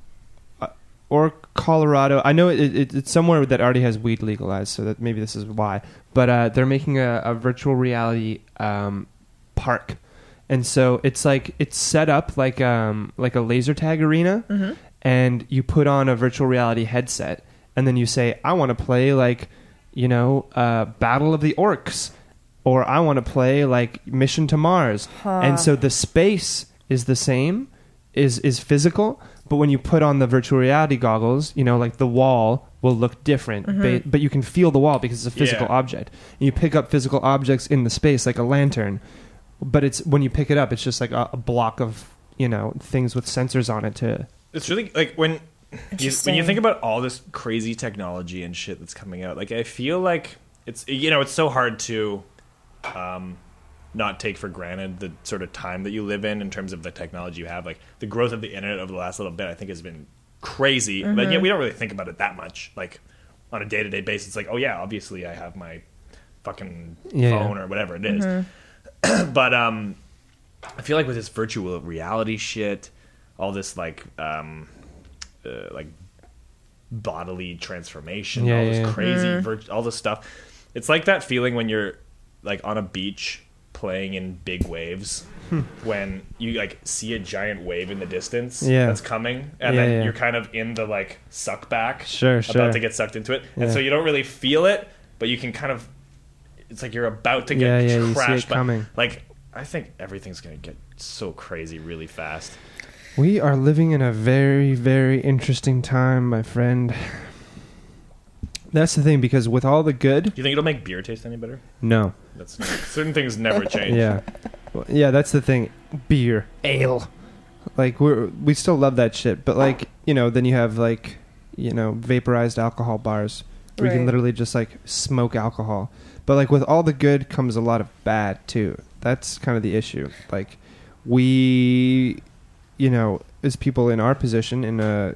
uh, or Colorado. I know it, it, it's somewhere that already has weed legalized, so that maybe this is why. But uh, they're making a, a virtual reality um, park, and so it's like it's set up like um like a laser tag arena, Mm-hmm. and you put on a virtual reality headset, and then you say, "I want to play like, you know, uh, Battle of the Orcs." Or I want to play like Mission to Mars, and so the space is the same, is is physical, but when you put on the virtual reality goggles, you know, like the wall will look different, ba- but you can feel the wall because it's a physical Yeah. object. And you pick up physical objects in the space like a lantern, but it's when you pick it up, it's just like a, a block of you know things with sensors on it to. It's really like when you, when you think about all this crazy technology and shit that's coming out. Like I feel like it's you know it's so hard to um, not take for granted the sort of time that you live in in terms of the technology you have. Like the growth of the internet over the last little bit, I think has been crazy. But yet we don't really think about it that much. Like on a day to day basis, like oh yeah, obviously I have my fucking Yeah, phone yeah. or whatever it is. *clears throat* but um, I feel like with this virtual reality shit, all this like um, uh, like bodily transformation, Yeah, all this yeah. crazy, virt- all this stuff. It's like that feeling when you're like on a beach playing in big waves. Hmm. when you like see a giant wave in the distance Yeah. that's coming, and Yeah, then yeah. you're kind of in the like suck back, Sure, about to get sucked into it, and so you don't really feel it, but you can kind of. It's like you're about to get Yeah, yeah, you see it crashed. by- coming. Like I think everything's gonna get so crazy really fast. We are living in a very, very interesting time, my friend. That's the thing because with all the good, Do you think it'll make beer taste any better? no, That's certain things never *laughs* change. yeah, Well, yeah, that's the thing. Beer, ale, like we're we still love that shit, but like you know, then you have like you know vaporized alcohol bars where you can literally just like smoke alcohol. But like with all the good comes a lot of bad too. That's kind of the issue. Like we, you know, as people in our position in a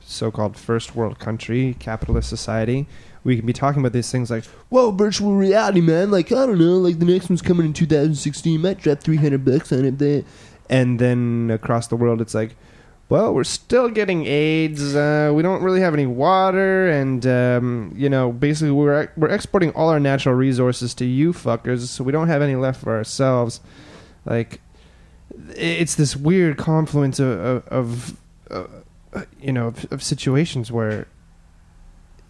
so-called first world country, capitalist society, we can be talking about these things like, "Whoa, virtual reality, man! Like I don't know, like the next one's coming in 2016. Might drop 300 bucks on it." There. And then across the world, it's like, well, we're still getting AIDS. Uh, we don't really have any water, and um, you know, basically, we're we're exporting all our natural resources to you fuckers, so we don't have any left for ourselves. Like, it's this weird confluence of, of, of uh, you know, of, of situations where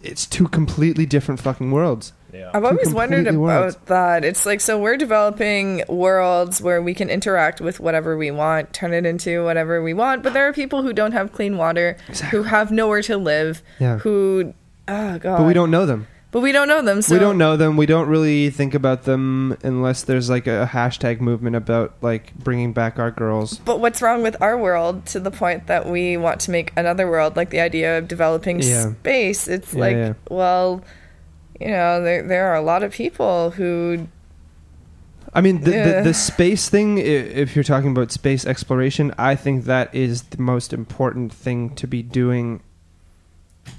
it's two completely different fucking worlds. Yeah. I've always *laughs* wondered about worlds. that. It's like so we're developing worlds where we can interact with whatever we want, turn it into whatever we want. But there are people who don't have clean water, who have nowhere to live, Yeah. who oh god, But we don't know them. But we don't know them. So we don't know them. We don't really think about them unless there's like a hashtag movement about like bringing back our girls. But what's wrong with our world to the point that we want to make another world? Like the idea of developing Yeah. space. It's Yeah, like, yeah. well, you know, there there are a lot of people who I mean, the, Yeah. the, the space thing, if you're talking about space exploration, I think that is the most important thing to be doing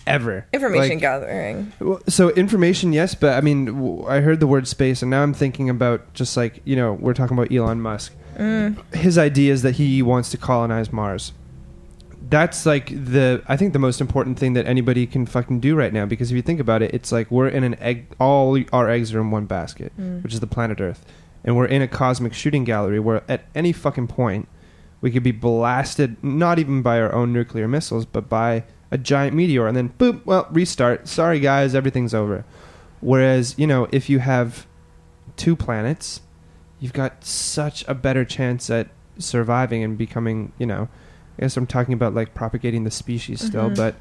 ever. information Like, gathering. So information, yes, but I mean, w- I heard the word space, and now I'm thinking about just like you know, we're talking about Elon Musk. Mm. His idea is that he wants to colonize Mars. That's like the I think the most important thing that anybody can fucking do right now because if you think about it, it's like we're in an egg. All our eggs are in one basket, mm. which is the planet Earth, and we're in a cosmic shooting gallery where at any fucking point we could be blasted, not even by our own nuclear missiles, but by a giant meteor, and then boop, well, restart. Sorry, guys, everything's over. Whereas, you know, if you have two planets, you've got such a better chance at surviving and becoming, you know, guess I'm talking about like propagating the species still, Mhm. but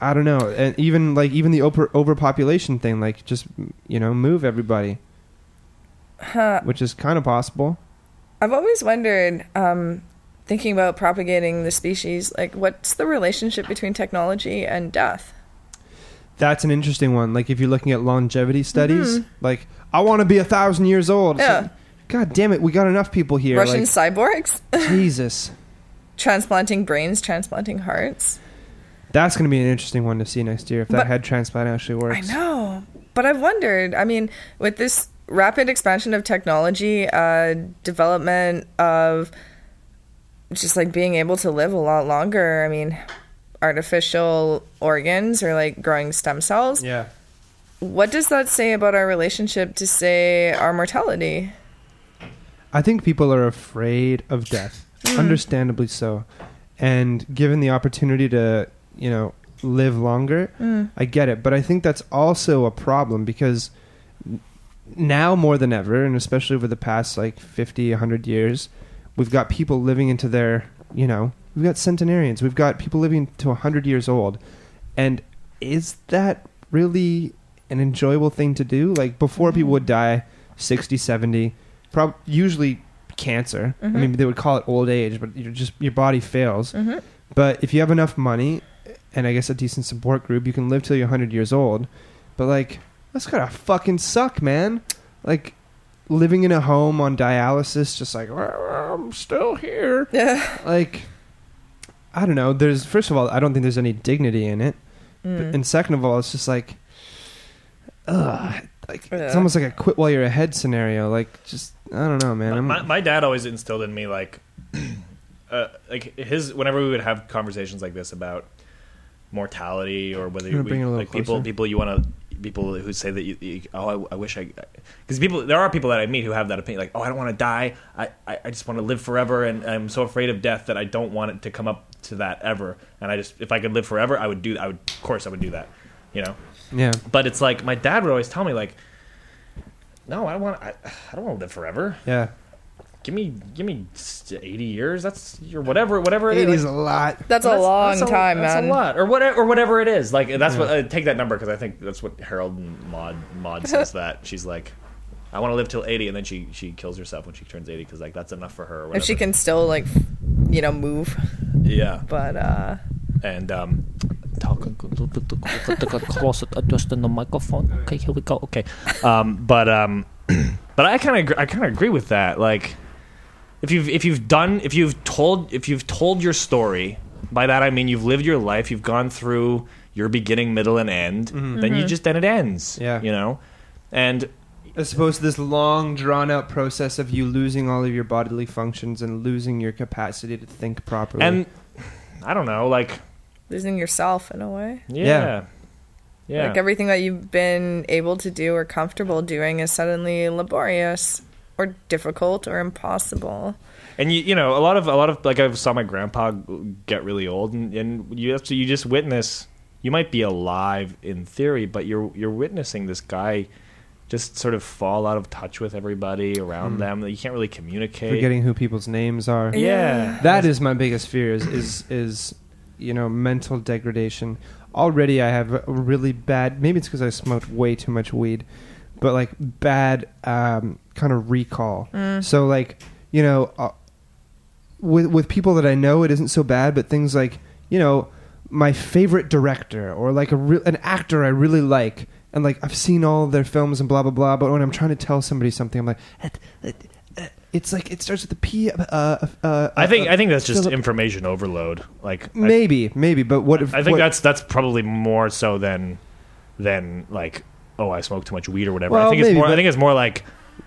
I don't know. And even like even the over overpopulation thing, like just you know, move everybody, Huh. which is kind of possible. I've always wondered, um, thinking about propagating the species, like what's the relationship between technology and death? That's an interesting one. Like if you're looking at longevity studies, like I want to be a thousand years old. Yeah. like, God damn it, we got enough people here. Russian cyborgs *laughs* Jesus, transplanting brains, transplanting hearts. that's going to be an interesting one to see next year if that But- head transplant actually works. I know, but I've wondered. I mean, with this rapid expansion of technology, uh, development of just like being able to live a lot longer. I mean, artificial organs or like growing stem cells. Yeah. What does that say about our relationship to say our mortality? I think people are afraid of death, understandably so. And given the opportunity to, you know, live longer, Mm. I get it. But I think that's also a problem because now more than ever, and especially over the past like 50, 100 years, we've got people living into their, you know, we've got centenarians, we've got people living to 100 years old. And is that really an enjoyable thing to do? Like before people would die 60, 70, prob- usually cancer. I mean, they would call it old age, but you're just your body fails. Mm-hmm. But if you have enough money and I guess a decent support group, you can live till you're 100 years old. But like, that's gotta fucking suck, man. Like, living in a home on dialysis, just like, "Well, I'm still here. Yeah. *laughs* Like, I don't know. There's, first of all, I don't think there's any dignity in it. Mm. But, and second of all, it's just like, ugh. Like, it's almost like a quit while you're ahead scenario. Like, just, I don't know, man. I'm, my, my dad always instilled in me like *clears throat* uh, like his whenever we would have conversations like this about mortality or whether I'm gonna we, bring it a little like people people you want to people who say that you, you oh I, I wish I because people there are people that I meet who have that opinion like oh I don't want to die. I, I, I just want to live forever and I'm so afraid of death that I don't want it to come up to that ever. And I just if I could live forever I would do I would of course I would do that you know yeah. but it's like my dad would always tell me like no I don't want I, I don't want to live forever Yeah. give me give me 80 years that's your whatever whatever it It is is a lot. That's a long that's a- time, that's man. a lot or whatever or whatever it is like that's what uh, take that number because i think that's what harold and maude maude says *laughs* that she's like i want to live till 80 and then she she kills herself when she turns 80 because like that's enough for her or whatever. If she can still like, you know, move, yeah but uh, and um Talk a little bit closer, adjusting the microphone. Okay, here we go. Okay. um but um but i kind of i kind of agree with that like if you've if you've done if you've told if you've told your story by that i mean you've lived your life you've gone through your beginning middle and end then you just then it ends Yeah. you know and as opposed to this long drawn out process of you losing all of your bodily functions and losing your capacity to think properly. and i don't know like losing yourself in a way. yeah. Yeah, Like everything that you've been able to do or comfortable doing is suddenly laborious or difficult or impossible. and you you know a lot of a lot of like i saw my grandpa get really old and, and you have to you just witness you might be alive in theory but you're you're witnessing this guy just sort of fall out of touch with everybody around hmm. them. That you can't really communicate. Forgetting who people's names are. yeah. That is my biggest fear is, is is you know mental degradation. Already I have a really bad maybe it's because I smoked way too much weed, but like bad um, kind of recall. So like you know uh, with with people that I know it isn't so bad, but things like you know my favorite director or like a re- an actor I really like. And like I've seen all of their films and blah blah blah, but when I'm trying to tell somebody something, I'm like, it's like it starts with the P. Uh, uh, uh, i think uh, i think that's just Philip- information overload like I- Maybe, maybe, but what if I think what- that's that's probably more so than than like oh I smoke too much weed or whatever. I Well, think it's more. I but- think it's more like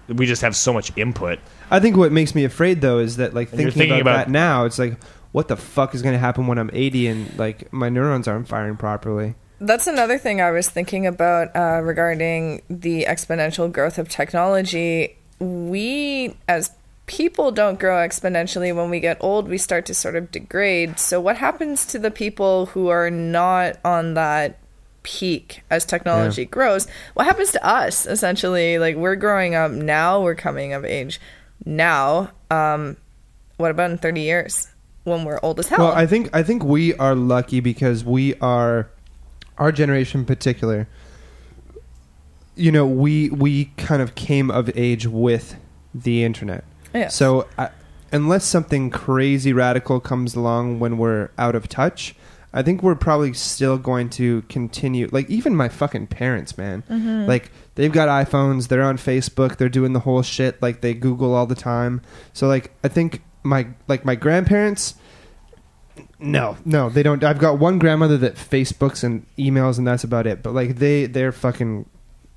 we just have so much input. I think what makes me afraid though is that like you're thinking, thinking about, about- that now, it's like what the fuck is going to happen when I'm 80 and like my neurons aren't firing properly? That's another thing I was thinking about uh, regarding the exponential growth of technology. We, as people, don't grow exponentially. When we get old, we start to sort of degrade. So, what happens to the people who are not on that peak as technology grows? What happens to us, essentially? Like, we're growing up now, we're coming of age now. Um, what about in 30 years when we're old as hell? Well, I think I think we are lucky because we are our generation in particular. You know, we we kind of came of age with the internet. Yeah. So, I, unless something crazy radical comes along when we're out of touch, I think we're probably still going to continue. Like even my fucking parents, man. Mm-hmm. Like they've got iPhones, they're on Facebook, they're doing the whole shit. Like they Google all the time. So like I think my like my grandparents. No, no, they don't. I've got one grandmother that Facebooks and emails, and that's about it. But like they, they're fucking,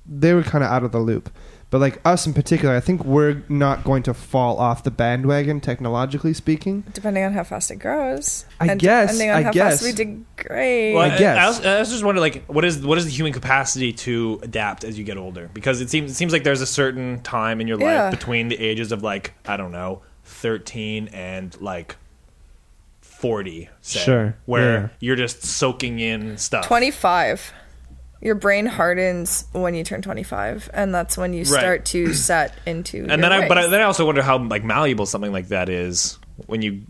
they were kind of out of the loop. But like us in particular, I think we're not going to fall off the bandwagon technologically speaking. Depending on how fast it grows. I and guess, Depending on I how guess. fast we degrade. Well, I guess. I, was, I also just wondering, like, what is what is the human capacity to adapt as you get older? Because it seems it seems like there's a certain time in your Yeah. life between the ages of like I don't know, thirteen and like forty, say, Sure, where yeah. you're just soaking in stuff. 25. Your brain hardens when you turn 25, and that's when you Right. start to *clears throat* set into. and your then I, but I, then I also wonder how like malleable something like that is when you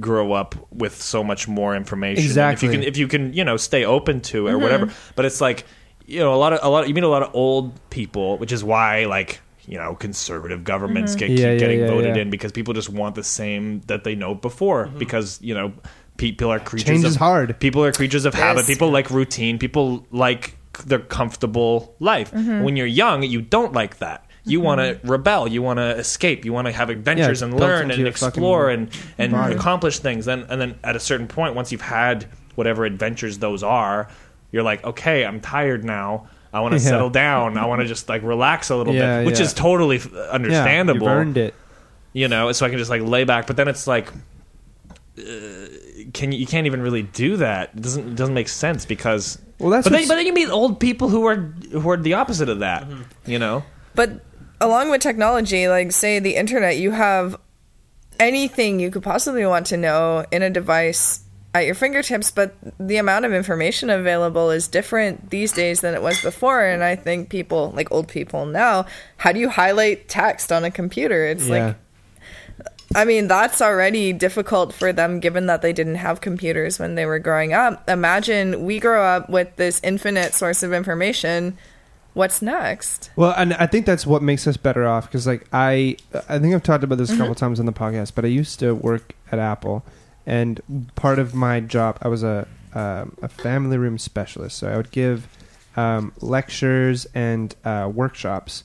grow up with so much more information. Exactly. If you can, if you can, you know, stay open to it or Mm-hmm. whatever. But it's like, you know, a lot of a lot. You meet a lot of old people, which is why like. You know, conservative governments get, Yeah, keep yeah, getting yeah, voted yeah. in because people just want the same that they know before. Because you know, people are creatures. Change of, is hard. People are creatures of habit. Yes. People like routine. People like their comfortable life. Mm-hmm. When you're young, you don't like that. You want to rebel. You want to escape. You want to have adventures Yeah, and learn and explore and and body. accomplish things. Then and then at a certain point, once you've had whatever adventures those are, you're like, okay, I'm tired now. I want to *laughs* Yeah. settle down. I want to just like relax a little Yeah, bit, which is totally understandable Yeah, earned it. you know so i can just like lay back but then it's like uh, can you, you can't even really do that it doesn't it doesn't make sense because Well, that's but then, but then you meet old people who are who are the opposite of that mm-hmm. you know But along with technology, like say the internet, you have anything you could possibly want to know in a device at your fingertips, but the amount of information available is different these days than it was before. And I think people, like old people now, how do you highlight text on a computer? It's Yeah. like, I mean, that's already difficult for them given that they didn't have computers when they were growing up. Imagine we grow up with this infinite source of information. What's next? Well, and I think that's what makes us better off because, like, I I think I've talked about this a couple times on the podcast, but I used to work at Apple, and part of my job, I was a um, a family room specialist, so I would give um, lectures and uh, workshops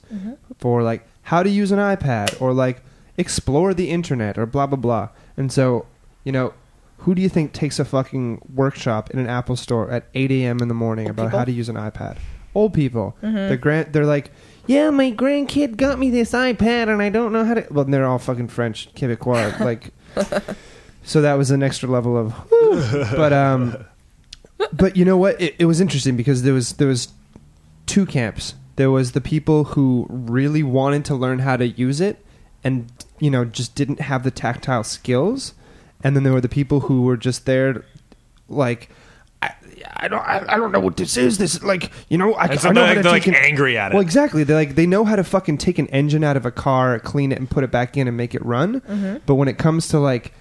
for like how to use an iPad or like explore the internet or blah blah blah. And so, you know, who do you think takes a fucking workshop in an Apple store at 8 a.m. in the morning about people. how to use an iPad? Old people. They're grand. They're like, yeah, my grandkid got me this iPad, and I don't know how to. Well, they're all fucking French, Quebecois, *laughs* like. so that was an extra level of, whew. but um, but you know what? It, it was interesting because there was there was two camps. There was the people who really wanted to learn how to use it, and you know just didn't have the tactile skills, and then there were the people who were just there, like. I, I don't. I, I don't know what this is. This like you know. I, and I know they're, how like, to they're like take an- angry at it well, exactly. They like they know how to fucking take an engine out of a car, clean it, and put it back in and make it run. Mm-hmm. But when it comes to like,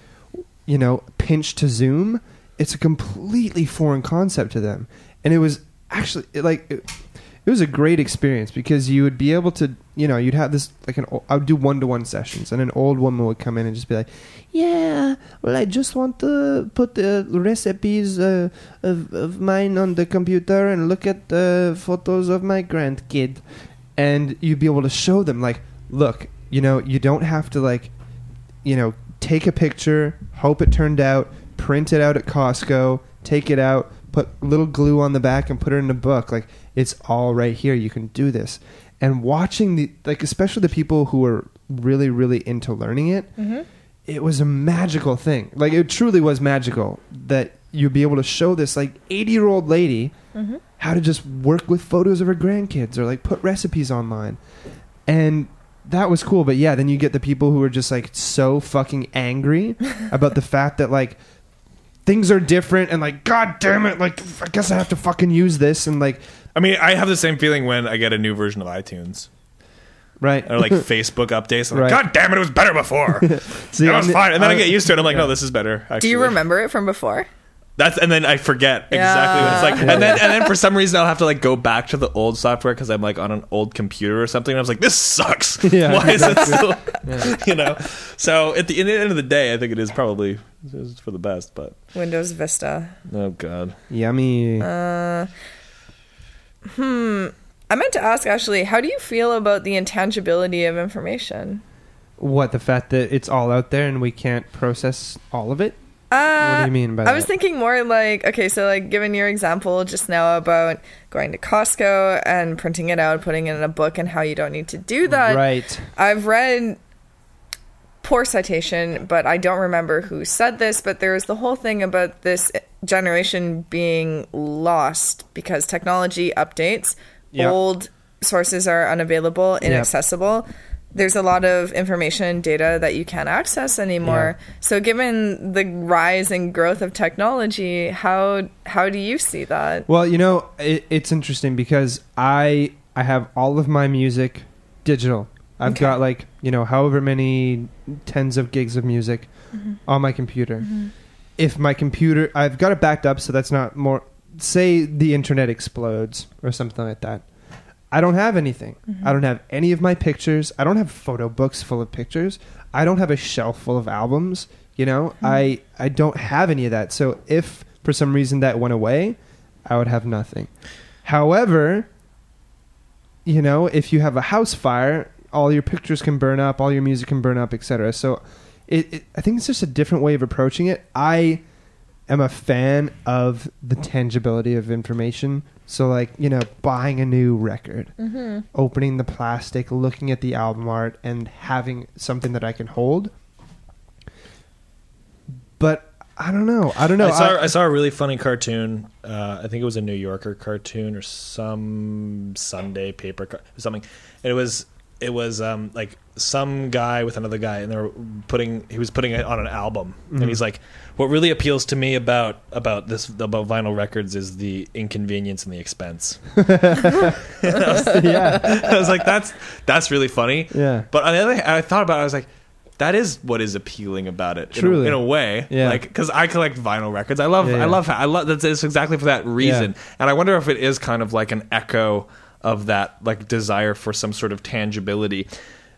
you know, pinch to zoom, it's a completely foreign concept to them. And it was actually it, like it, it was a great experience because you would be able to, you know, you'd have this like an I would do one to one sessions, and an old woman would come in and just be like, "Yeah, well, I just want to put the recipes uh, of of mine on the computer and look at the photos of my grandkid," and you'd be able to show them like, "Look, you know, you don't have to like, you know, take a picture, hope it turned out, print it out at Costco, take it out." Put little glue on the back and put it in a book. Like it's all right here. You can do this. And watching the like, especially the people who are really, really into learning it, mm-hmm. it was a magical thing. Like it truly was magical that you'd be able to show this like 80 year old lady mm-hmm. how to just work with photos of her grandkids or like put recipes online. And that was cool. But yeah, then you get the people who are just like so fucking angry *laughs* about the fact that like things are different and like, god damn it, like I guess I have to fucking use this and like i mean i have the same feeling when i get a new version of itunes. Right. Or like *laughs* facebook updates. I'm like, Right. god damn it it was better before. *laughs* See, that was I'm- fine. And then i I'm- get used to it. I'm like no this is better actually. Do you remember it from before? That's and then I forget exactly what it's like, Yeah. and then and then for some reason I'll have to like go back to the old software because I'm like on an old computer or something. And I was like, this sucks. *laughs* Yeah, Why is it still? *laughs* *laughs* You know. So at the, at the end of the day, I think it is probably it is for the best. But Windows Vista. oh god, yummy Uh, hmm. I meant to ask Ashley, how do you feel about the intangibility of information? what the fact that it's all out there and we can't process all of it Uh, what do you mean by that? I was thinking more like okay, so like given your example just now about going to Costco and printing it out, putting it in a book, and how you don't need to do that. right. I've read poor citation, but I don't remember who said this. But there was the whole thing about this generation being lost because technology updates, Yeah. old sources are unavailable, inaccessible. There's a lot of information and data that you can't access anymore. So, given the rise and growth of technology, how how do you see that? Well, you know, it, it's interesting because I I have all of my music digital. I've Okay. got like you know however many tens of gigs of music Mm-hmm. on my computer. If my computer, I've got it backed up, so that's not more. Say the internet explodes or something like that. I don't have anything. Mm-hmm. I don't have any of my pictures. I don't have photo books full of pictures. I don't have a shelf full of albums. You know, Hmm. I I don't have any of that. So if for some reason that went away, I would have nothing. However, you know, if you have a house fire, all your pictures can burn up, all your music can burn up, etc. So, it, it, I think it's just a different way of approaching it. I am a fan of the tangibility of information. So, like, you know, buying a new record, opening the plastic, looking at the album art, and having something that I can hold. But I don't know. I don't know. I saw I- I, saw a really funny cartoon. Uh, I think it was a New Yorker cartoon or some Sunday paper car- something. And it was it was um, like some guy with another guy, and they were putting he was putting it on an album, and he's like, "What really appeals to me about about this about vinyl records is the inconvenience and the expense." *laughs* yeah. *laughs* I was like, "That's that's really funny." Yeah. But on the other hand, I thought about it. I was like, that is what is appealing about it. in a- Truly. in a, way. Yeah. Like, because I collect vinyl records. I love. Yeah, I love. I love. That's it's exactly for that reason. And I wonder if it is kind of like an echo of that, like desire for some sort of tangibility.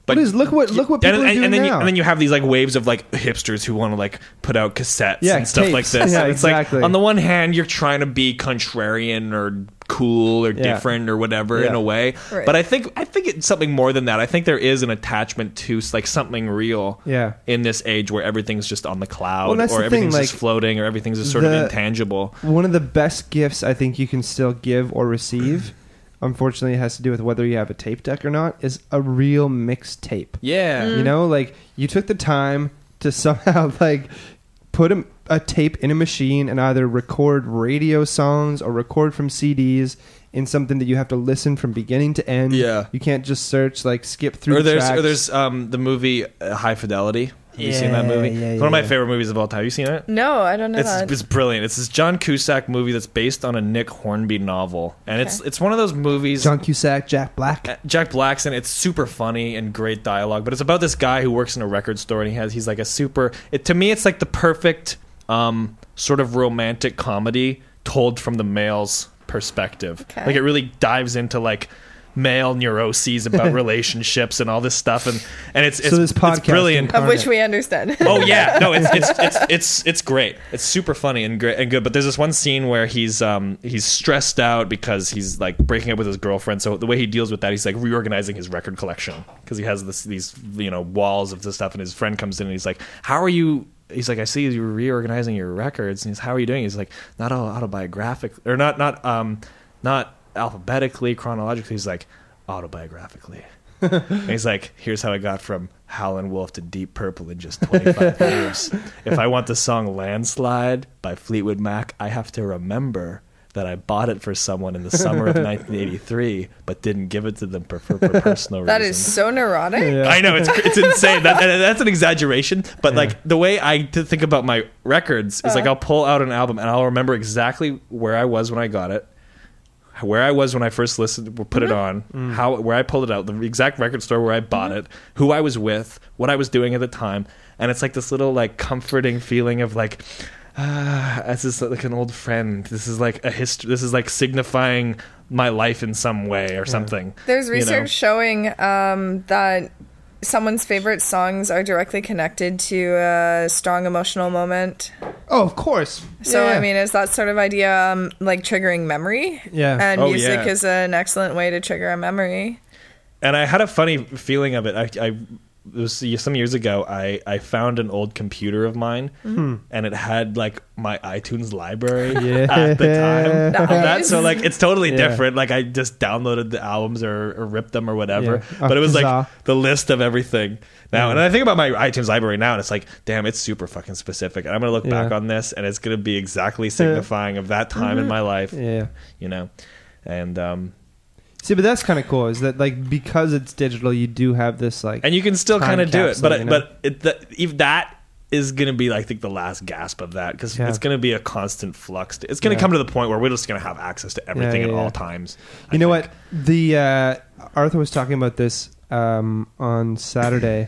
But What is- look what- look what and, people are and, doing and then You, now. and then you have these like waves of like hipsters who want to like put out cassettes Yeah, and stuff like this. *laughs* Yeah, And it's exactly. like on the one hand, you're trying to be contrarian or cool or Yeah. different or whatever in a way. Right. But I think I think it's something more than that. I think there is an attachment to like something real Yeah. in this age where everything's just on the cloud Well, or the thing, everything's just floating or everything's just sort of intangible. One of the best gifts I think you can still give or receive, unfortunately, it has to do with whether you have a tape deck or not, is a real mixed tape. Yeah. You know, like you took the time to *laughs* somehow like put a, a tape in a machine and either record radio songs or record from CDs in something that you have to listen from beginning to end. Yeah. You can't just search like skip through Or there's tracks. or there's um the movie uh, High Fidelity. Have you seen that movie? yeah, It's one of my yeah. favorite movies of all time. Have you seen it? No, I don't know It's, that. it's brilliant. It's this John Cusack movie that's based on a Nick Hornby novel, and it's Okay. it's one of those movies. John Cusack, Jack Black. Uh, Jack Black's in it. It's super funny and great dialogue, but it's about this guy who works in a record store and he has he's like a super. It, to me, it's like the perfect um, sort of romantic comedy told from the male's perspective. Okay. Like it really dives into like male neuroses about *laughs* relationships and all this stuff, and and it's it's, So this it's brilliant. can- of which we understand. Oh yeah, no, it's *laughs* it's it's it's it's great. It's super funny and great and good. But there's this one scene where he's um he's stressed out because he's like breaking up with his girlfriend. So the way he deals with that, he's like reorganizing his record collection because he has this these you know walls of this stuff. And his friend comes in and he's like, "How are you?" He's like, "I see you're reorganizing your records." And he's, "How are you doing?" He's like, "Not all autobiographic or not not um not alphabetically chronologically." He's like, "Autobiographically." And he's like, here's how I got from Howlin' Wolf to Deep Purple in just 25 *laughs* years. If I want the song Landslide by Fleetwood Mac, I have to remember that I bought it for someone in the summer of *laughs* 1983, but didn't give it to them for, for, for personal that reasons. *laughs* That is so neurotic. Yeah. I know it's it's insane. That, that- that's an exaggeration, but like the way I to think about my records is like Uh-huh. I'll pull out an album and I'll remember exactly where I was when I got it, where I was when I first listened, put it on, how where I pulled it out, the exact record store where I bought it, who I was with, what I was doing at the time, and it's like this little like comforting feeling of like. Ah, *sighs* this is like an old friend. This is like a history. This is like signifying my life in some way or something. There's you know? research showing um, that someone's favorite songs are directly connected to a strong emotional moment. Oh, of course. So Yeah. I mean, is that sort of idea um, like triggering memory? Yeah. And Oh, music yeah. is an excellent way to trigger a memory. and I had a funny feeling of it. I, I it was some years ago. I I found an old computer of mine, and it had like my iTunes library *laughs* Yeah. at the time. Nice. of that. So like it's totally Yeah. different. Like I just downloaded the albums or, or ripped them or whatever. Yeah. But it was like the list of everything. Now, Yeah. and I think about my iTunes library now, and it's like, damn, it's super fucking specific. And I'm gonna look Yeah. back on this, and it's gonna be exactly signifying of that time in my life. Yeah. You know, and um, See, but that's kind of cool. Is that like because it's digital, you do have this like and you can still kind of do it, but you know? but it, the, if that is gonna be, I think, the last gasp of that because Yeah. it's gonna be a constant flux. It's gonna Yeah. come to the point where we're just gonna have access to everything yeah, at all times. I You know think. what? The uh, Arthur was talking about this um, on Saturday.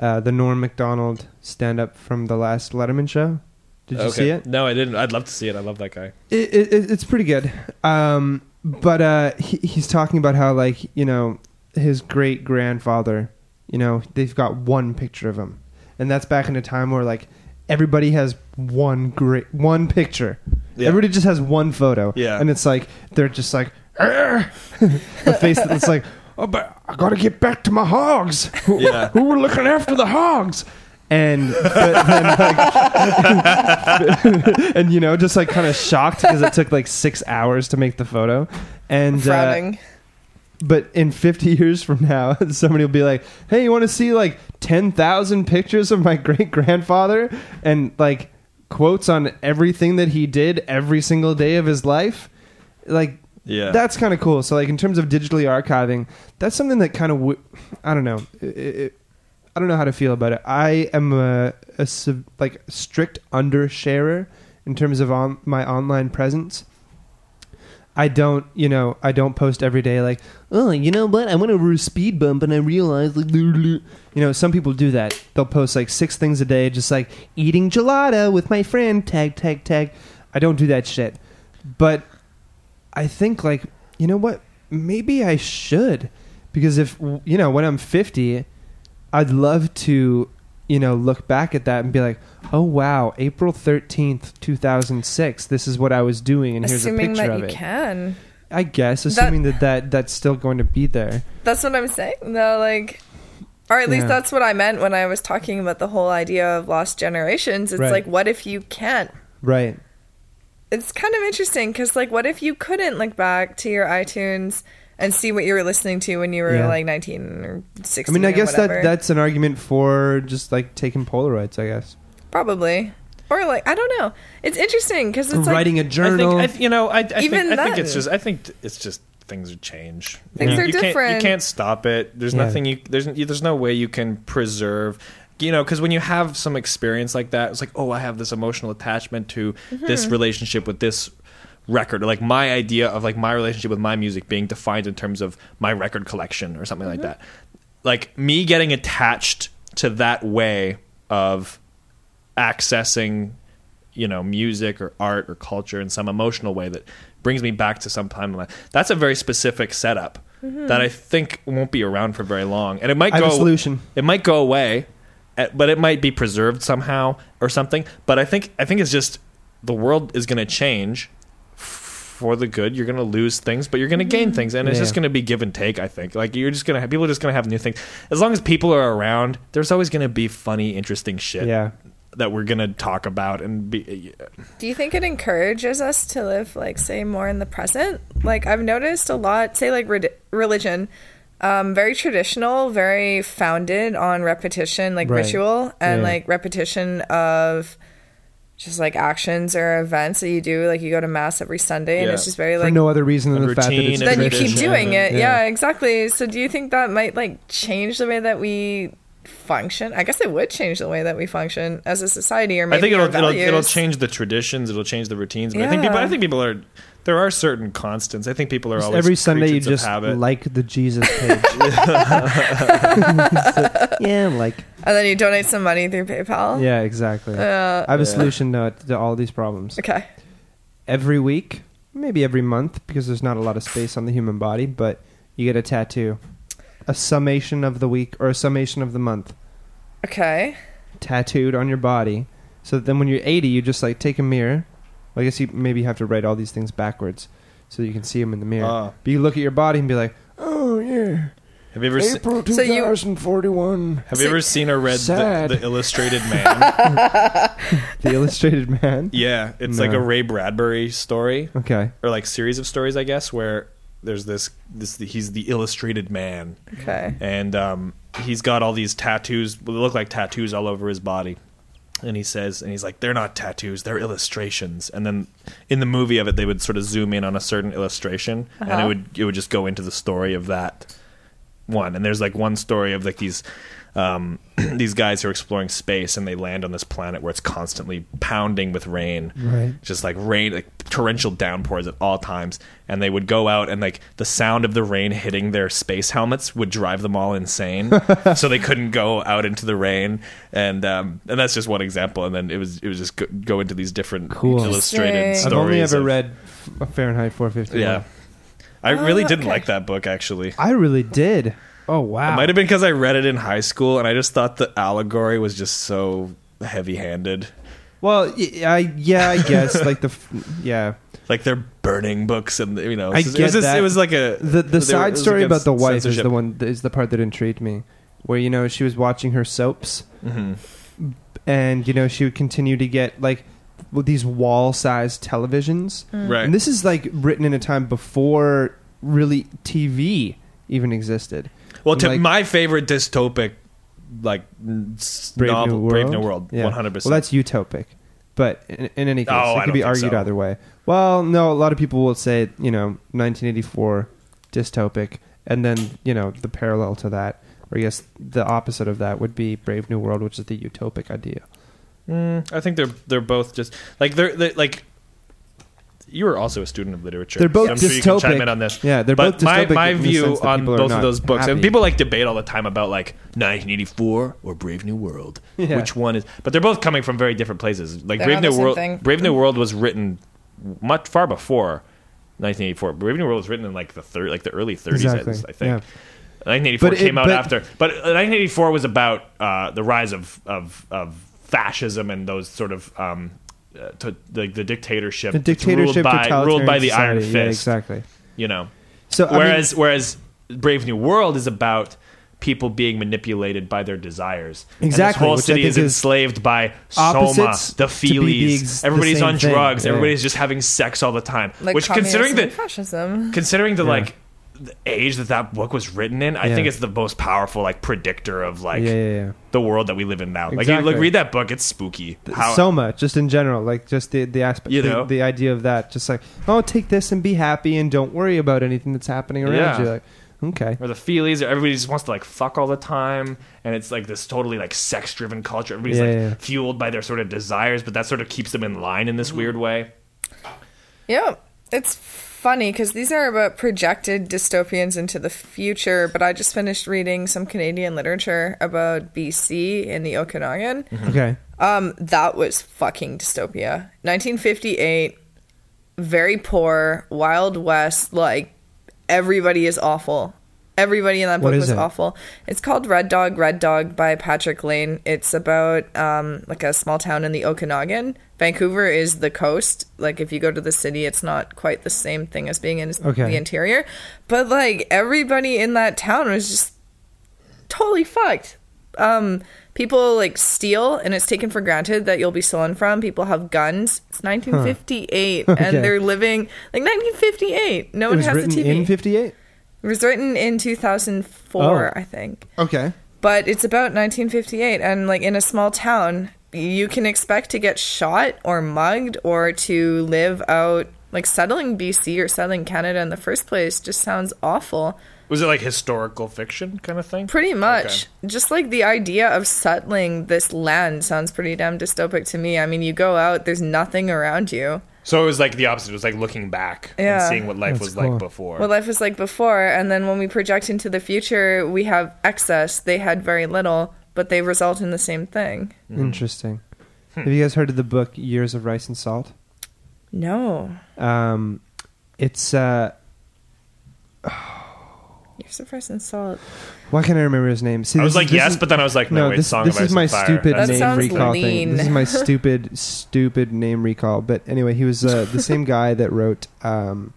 Uh, the Norm Macdonald stand up from the last Letterman show. Did you Okay. see it? No, I didn't. I'd love to see it. I love that guy. It, it? It's pretty good. Um, but uh, he, he's talking about how like you know his great grandfather. You know they've got one picture of him, and that's back in a time where like everybody has one great one picture. Yeah. Everybody just has one photo. Yeah. and it's like they're just like *laughs* the face that's like, oh, but I got to get back to my hogs. Who, Yeah. *laughs* who were looking after the hogs? And but then like, *laughs* and you know, just like kind of shocked because it took like six hours to make the photo. And uh, Frowning. but in 50 years from now, *laughs* somebody will be like, "Hey, you want to see like 10,000 pictures of my *laughs* great grandfather and like quotes on everything that he did every single day of his life?" Like Yeah. that's kind of cool. So like in terms of digitally archiving, that's something that kind of w- I don't know. It, it, I don't know how to feel about it. I am a, a sub- like strict undersharer in terms of on my online presence. I don't, you know, I don't post every day like, oh, you know what? I went over a speed bump and I realized, like, you know, some people do that. They'll post like six things a day, just like eating gelato with my friend, tag, tag, tag. I don't do that shit. But I think, like, you know what? Maybe I should. Because if, you know, when I'm 50, I'd love to, you know, look back at that and be like, oh, wow, April 13th, 2006, this is what I was doing, and here's a picture that of you it. can. I guess, assuming that, that that's still going to be there. That's what I'm saying. No, like, or at least Yeah. that's what I meant when I was talking about the whole idea of lost generations. It's Right. like, what if you can't? Right. It's kind of interesting because, like, what if you couldn't look back to your iTunes and see what you were listening to when you were Yeah. like 19 or 16? I mean, I or guess that that's an argument for just like taking Polaroids, I guess. probably, or like, I don't know. It's interesting because it's like Writing a I journal. think I, you know. I, I Even think I think it's then. just. I think it's just things change. Things you, are you Can't, different. you can't stop it. There's Yeah. nothing you. There's there's no way you can preserve. You know, because when you have some experience like that, it's like, oh, I have this emotional attachment to this Mm-hmm. relationship with this record, or like my idea of like my relationship with my music being defined in terms of my record collection or something Mm-hmm. like that. Like me getting attached to that way of accessing you know music or art or culture in some emotional way that brings me back to some time in my life. that's a very specific setup Mm-hmm. that i think won't be around for very long and it might I go have a solution. it might go away eh, but it might be preserved somehow or something but i think i think it's just the world is going to change for the good you're going to lose things but you're going to gain things and it's Yeah. just going to be give and take i think like you're just going to have people are just going to have new things as long as people are around there's always going to be funny interesting shit yeah. that we're gonna talk about and be Do you think it encourages us to live, like, say, more in the present? Like, I've noticed a lot, say, like, re- religion, um, very traditional, very founded on repetition, like Right. ritual, and Yeah. like repetition of just like actions or events that you do. Like, you go to mass every Sunday, and Yeah. it's just very like For no other reason than the fact that it's and then you keep doing it. Yeah. Yeah. exactly. So, do you think that might like change the way that we function? I guess it would change the way that we function as a society, or maybe I think it'll, it'll it'll change the traditions. It'll change the routines. But I think people. I think people are. There are certain constants. I think people are Just always every Sunday you just habit. like the Jesus *laughs* page. *laughs* yeah, like And then you donate some money through PayPal. yeah, exactly. Uh, I have a Yeah. solution to, to all these problems. okay. Every week, maybe every month, because there's not a lot of space on the human body, but you get a tattoo, a summation of the week or a summation of the month, Okay. tattooed on your body. So that then when you're 80, you just like take a mirror. Well, I guess you maybe have to write all these things backwards so you can see them in the mirror. Ah. But you look at your body and be like, oh yeah, Have you ever se- April So you- 2041. have you ever seen or read the, Sad. the Illustrated Man? *laughs* The Illustrated Man. yeah, it's like No. a Ray Bradbury story Okay. or like series of stories, I guess, where there's this this he's the Illustrated Man, Okay. and um, he's got all these tattoos. They look like tattoos all over his body. And he says, and he's like, they're not tattoos, they're illustrations. And then in the movie of it, they would sort of zoom in on a certain illustration, and it Uh-huh. would it would just go into the story of that one. And there's like one story of like these um, *clears throat* these guys who are exploring space, and they land on this planet where it's constantly pounding with rain, Right. just like rain, like torrential downpours at all times. And they would go out, and like the sound of the rain hitting their space helmets would drive them all insane. *laughs* so they couldn't go out into the rain. And um, and that's just one example. And then it was it was just go, go into these different Cool. illustrated Interesting. stories. I've only ever of- read Fahrenheit 451. Yeah, I really Oh, didn't okay. like that book actually. I really did. Oh wow. It might have been because I read it in high school, and I just thought the allegory was just so heavy-handed. Well, y- I yeah, I guess like the *laughs* yeah Like they're burning books, and you know, I it was, get just, that. it was like a the the side it was story about the wife is the one is the part that intrigued me, where you know she was watching her soaps Mhm. and you know she would continue to get like with these wall-sized televisions, Right. and this is like written in a time before really TV even existed. Well, to like- my favorite dystopic, like Brave novel, New Brave World? New World, one hundred Well, that's utopic. But in, in any case, Oh, it could be argued so. either way. Well, no, a lot of people will say, you know, 1984 dystopic, and then, you know, the parallel to that, or I guess the opposite of that would be Brave New World, which is the utopic idea. Mm, I think they're they're both just like they're, they like. You were also a student of literature. They're both I'm sure you can chime in on this. Yeah, they're but both my, dystopic my in the view sense that on people are both of not those books, and happy. people like debate all the time about like 1984 or Brave New World, Yeah. which one is. But they're both coming from very different places. Like They're Brave not New the same World, thing. Brave New World was written much far before 1984. Brave New World was written in like the third, like the early 30s, Exactly, I think. yeah. 1984 But it- came out but- after, but 1984 was about uh, the rise of, of of fascism and those sort of um, uh, to, the, the dictatorship, The ruled dictatorship, by, ruled by totalitarian the iron fist. Yeah, exactly. You know, So, I mean- whereas whereas Brave New World is about people being manipulated by their desires. And Exactly, this whole city is is enslaved by Soma, the to be the Feelies. ex- the Everybody's same on thing. drugs. Yeah. Everybody's just having sex all the time. Like Which, considering the fascism. considering the Yeah. like the age that that book was written in, I Yeah. think it's the most powerful like predictor of like yeah, yeah, yeah. the world that we live in now. Like you Exactly. look, read that book, it's spooky. How, so much, just in general, like just the the aspect, You the- know? the, idea of that, just like, oh, take this and be happy and don't worry about anything that's happening around Yeah. you. Like, okay, or the feelies, or everybody just wants to like fuck all the time, and it's like this totally like sex driven culture. Everybody's Yeah, like yeah. fueled by their sort of desires, but that sort of keeps them in line in this mm-hmm. weird way. Yeah, it's funny because these are about projected dystopians into the future. But I just finished reading some Canadian literature about BC in the Okanagan. okay, Um, that was fucking dystopia. 1958, very poor, Wild West. Like everybody is awful. Everybody in that book was it? awful. It's called Red Dog, Red Dog by Patrick Lane. It's about um, like a small town in the Okanagan. Vancouver is the coast. Like if you go to the city, it's not quite the same thing as being in Okay. the interior. But like everybody in that town was just totally fucked. Um, people like steal, and it's taken for granted that you'll be stolen from. People have guns. It's 1958, Okay. and they're living like 1958. No it one has a TV. in '58. It was written in 2004, Oh. I think. Okay, But it's about 1958, and like in a small town, you can expect to get shot or mugged or to live out. Like settling BC or settling Canada in the first place just sounds awful. Was it like historical fiction kind of thing? Pretty much. Just like the idea of settling this land sounds pretty damn dystopic to me. I mean, you go out, there's nothing around you. So it was like the opposite. It was like looking back and seeing what life That's was cool. like before. What life was like before, and then when we project into the future, we have excess. They had very little, but they result in the same thing. interesting. Have you guys heard of the book Years of Rice and Salt? No. Um, it's uh, You're surprised and salt. why can't I remember his name? See, I was this like is- this yes, is- but then I was like no, no, wait, this, Song this of Ice is my and Fire. stupid That's- That name sounds recall lean. thing. This is my *laughs* stupid, stupid name recall. But anyway, he was uh, the *laughs* same guy that wrote um,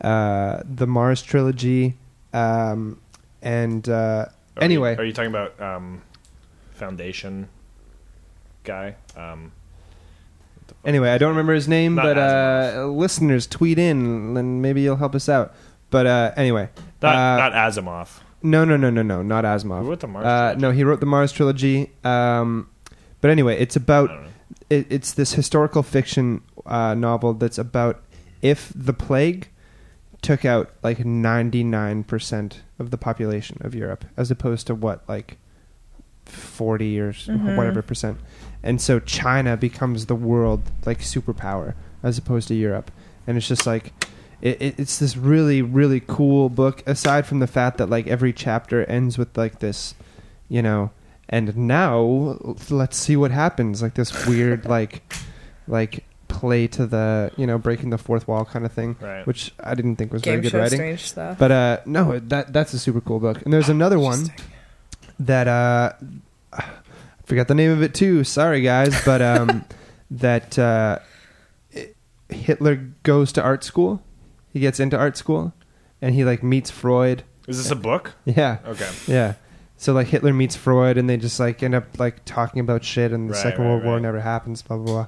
uh, the Mars trilogy um, and uh, Are you- anyway, are you talking about um, Foundation guy? Um, anyway, I don't remember his name, Not but uh, listeners tweet in, and maybe you'll help us out. But uh, anyway, not uh, not Asimov. no, no, no, no, no, not Asimov. Who wrote the Mars Uh, trilogy? no, he wrote the Mars trilogy. Um, but anyway, it's I about don't know. it, it's this historical fiction uh, novel that's about if the plague took out like 99% of the population of Europe as opposed to what like 40 or s Mhm. whatever percent and so China becomes the world like superpower as opposed to Europe and it's just like it, it, it's this really really cool book aside from the fact that like every chapter ends with like this you know and now let's see what happens like this weird *laughs* like like play to the you know breaking the fourth wall kind of thing Right. which i didn't think was Game very good writing. strange stuff. but uh no that that's a super cool book. And there's another one that uh I forgot the name of it too. Sorry guys. But um *laughs* that uh hitler goes to art school he gets into art school and he like meets freud Is this a book? yeah Okay. yeah. So like Hitler meets Freud, and they just like end up like talking about shit, and the Right, Second right, World War right. never happens. Blah blah blah.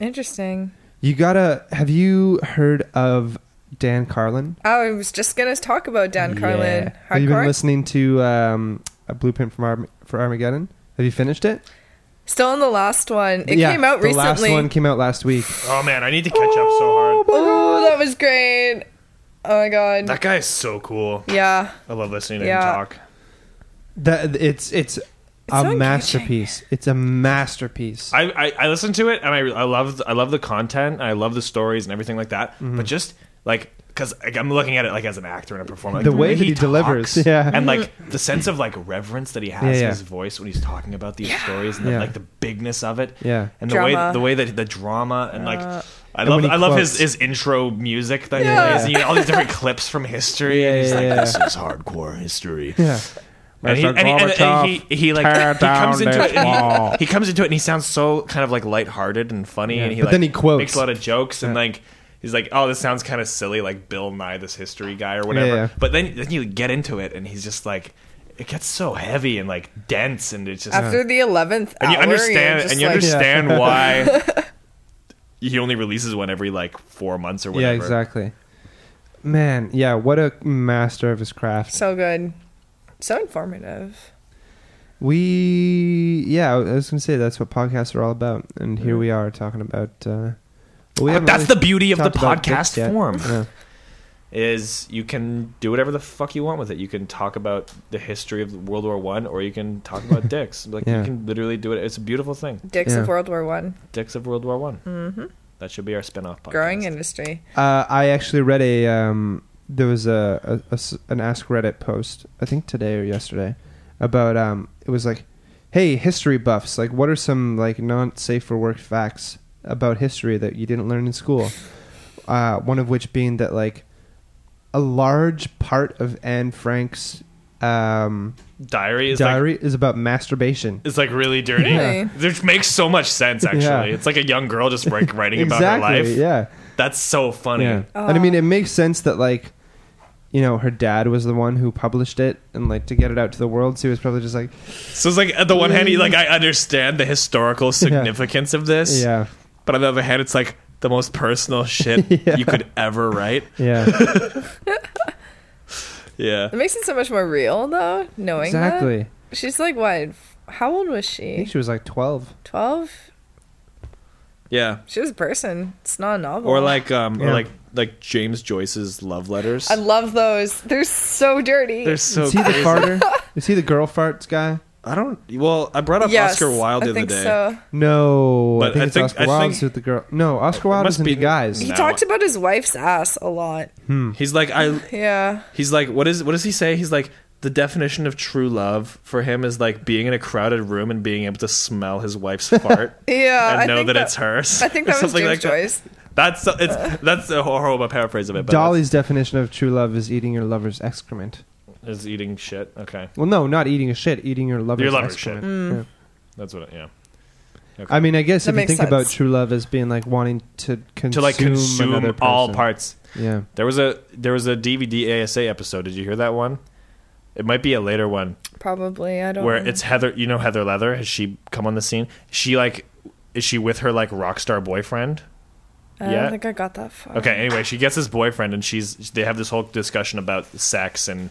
Interesting. You gotta. Have you heard of Dan Carlin? Oh, I was just gonna talk about Dan Carlin. Yeah. Have you been Hardcore. listening to um, a Blueprint from Arm- for Armageddon? Have you finished it? Still in the last one. It yeah, came out recently. the last one came out last week. Oh man, I need to catch up so hard. Oh, that was great. Oh my god. That guy is so cool. yeah. I love listening to Yeah. him talk. That it's it's, so a engaging. masterpiece. It's a masterpiece. I, I I listen to it and I I love I love the content. And I love the stories and everything like that. Mm-hmm. But just like because I'm looking at it like as an actor and a performer, like, The way that he talks delivers, *laughs* yeah. and like the sense of like reverence that he has Yeah, in his voice when he's talking about these stories and the, Yeah. like the bigness of it, Yeah. and the Drama. way the way that the drama and like. Uh, I And love when he I love his, his intro music that Yeah. he plays. And, you know, all these different clips from history. Yeah, and he's yeah, like, yeah. "This is hardcore history." yeah. And he, and he, and- and he, he like he comes into it. And he, he comes into it and he sounds so kind of like lighthearted and funny, Yeah, and he but like, then he quotes. makes a lot of jokes and like he's like, "Oh, this sounds kind of silly, like Bill Nye, this history guy or whatever." Yeah, yeah. But then then you get into it and he's just like, it gets so heavy and like dense, and it's just After the eleventh and you understand and you like, understand why *laughs* he only releases one every like four months or whatever. Yeah, exactly. Man, yeah, what a master of his craft. so good, so informative. We, yeah, I was gonna say that's what podcasts are all about, and here we are talking about. Uh, well, we haven't That's really the beauty of the talked about dicks podcast form. Yeah. is you can do whatever the fuck you want with it. You can talk about the history of World War One, or you can talk about *laughs* dicks. Like Yeah. you can literally do it. It's a beautiful thing. Dicks Yeah. of World War One. Dicks of World War One. Mm-hmm. That should be our spin-off podcast. Growing industry. Uh, I actually read a. Um, there was a, a- a s- an Ask Reddit post, I think today or yesterday, about um, it was like, hey, history buffs, like, what are some like not safe for work facts about history that you didn't learn in school? Uh, one of which being that like a large part of Anne Frank's um, Diary is like diary is about masturbation. it's like really dirty. Really? Which makes so much sense. Actually, Yeah. it's like a young girl just like writing about her life. Yeah. That's so funny. Yeah. And I mean, it makes sense that like, you know, her dad was the one who published it, and like to get it out to the world, so he was probably just like, So it's like at the one hand, you like I understand the historical *laughs* significance of this, yeah, but on the other hand, it's like the most personal shit *laughs* Yeah. you could ever write. yeah, *laughs* Yeah. It makes it so much more real, though. Knowing that. exactly. She's like what? How old was she? I she? think she was like twelve. Twelve. Yeah. She was a person. It's not a novel. Or like um Yeah. or like like James Joyce's love letters. I love those. They're so dirty. They're so is he the crazy. farter? *laughs* Is he the girl farts guy? I don't well, I brought up yes, Oscar Wilde the I other think day. So. No, But I think I it's think- Oscar I Wilde with the girl. No, Oscar Wilde is into be- guys. He No. talked about his wife's ass a lot. Hmm. He's like I *laughs* Yeah. he's like what is what does he say? He's like the definition of true love for him is like being in a crowded room and being able to smell his wife's *laughs* fart Yeah. and I know think that, it's hers. I think or *laughs* that was something James like that. That's it's that's a horrible paraphrase of it. But Dolly's definition of true love is eating your lover's excrement. That's- is eating shit. Okay, Well, no, not eating a shit, eating your lover's, Your lover's shit. excrement. Yeah. that's what. It, yeah. Okay. I mean, I guess That if you makes think about sense. true love as being like wanting to consume, to like consume another all person. parts. Yeah. There was a there was a DVD ASA episode. Did you hear that one? It might be a later one Probably. I don't. where know. it's Heather. You know Heather Leather? Has she come on the scene? She like, is she with her like rock star boyfriend? I yeah. don't think I got that far. Okay. Anyway, she gets this boyfriend, and she's they have this whole discussion about sex and.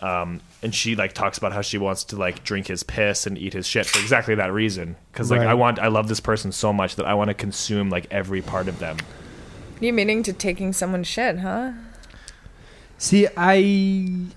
Um, and she like talks about how she wants to like drink his piss and eat his shit for exactly that reason. Because like Right. I want, I love this person so much that I want to consume like every part of them. You meaning to taking someone's shit, huh? See, I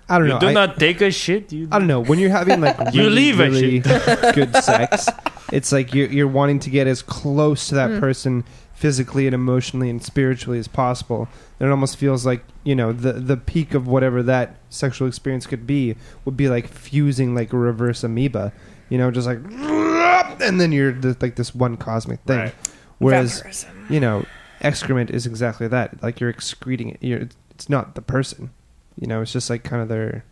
I don't know. do I, not take a shit. You I don't know. When you're having like *laughs* really, You leave it, really *laughs* good sex, it's like you're you're wanting to get as close to that person physically and emotionally and spiritually as possible. And it almost feels like you know the the peak of whatever that sexual experience could be would be like fusing like a reverse amoeba. You know, just like and then you're just like this one cosmic thing. Right. Whereas Vampirism. you know, excrement is exactly that. Like you're excreting it. You're, it's not the person. You know, it's just like kind of their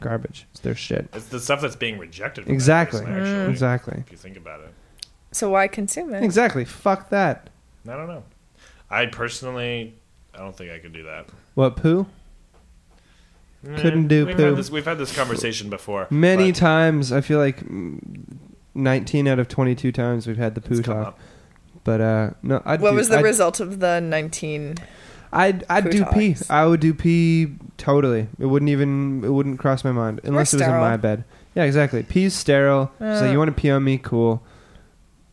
garbage. It's their shit. It's the stuff that's being rejected. From that Exactly. person, actually, mm. Exactly. If you think about it, So why consume it? Exactly. Fuck that. I don't know. I personally, I don't think I could do that. What poo? Couldn't do we've poo. Had this, we've had this conversation before. Many but times. I feel like nineteen out of twenty-two times we've had the poo it's come talk. up. But uh, no, I'd What do, was the I'd, result of the 19? I'd I'd poo do pee. talks? I would do pee totally. It wouldn't even it wouldn't cross my mind unless it was in sterile. my bed. Yeah, exactly. Pee's sterile. so Uh. you want to pee on me? Cool.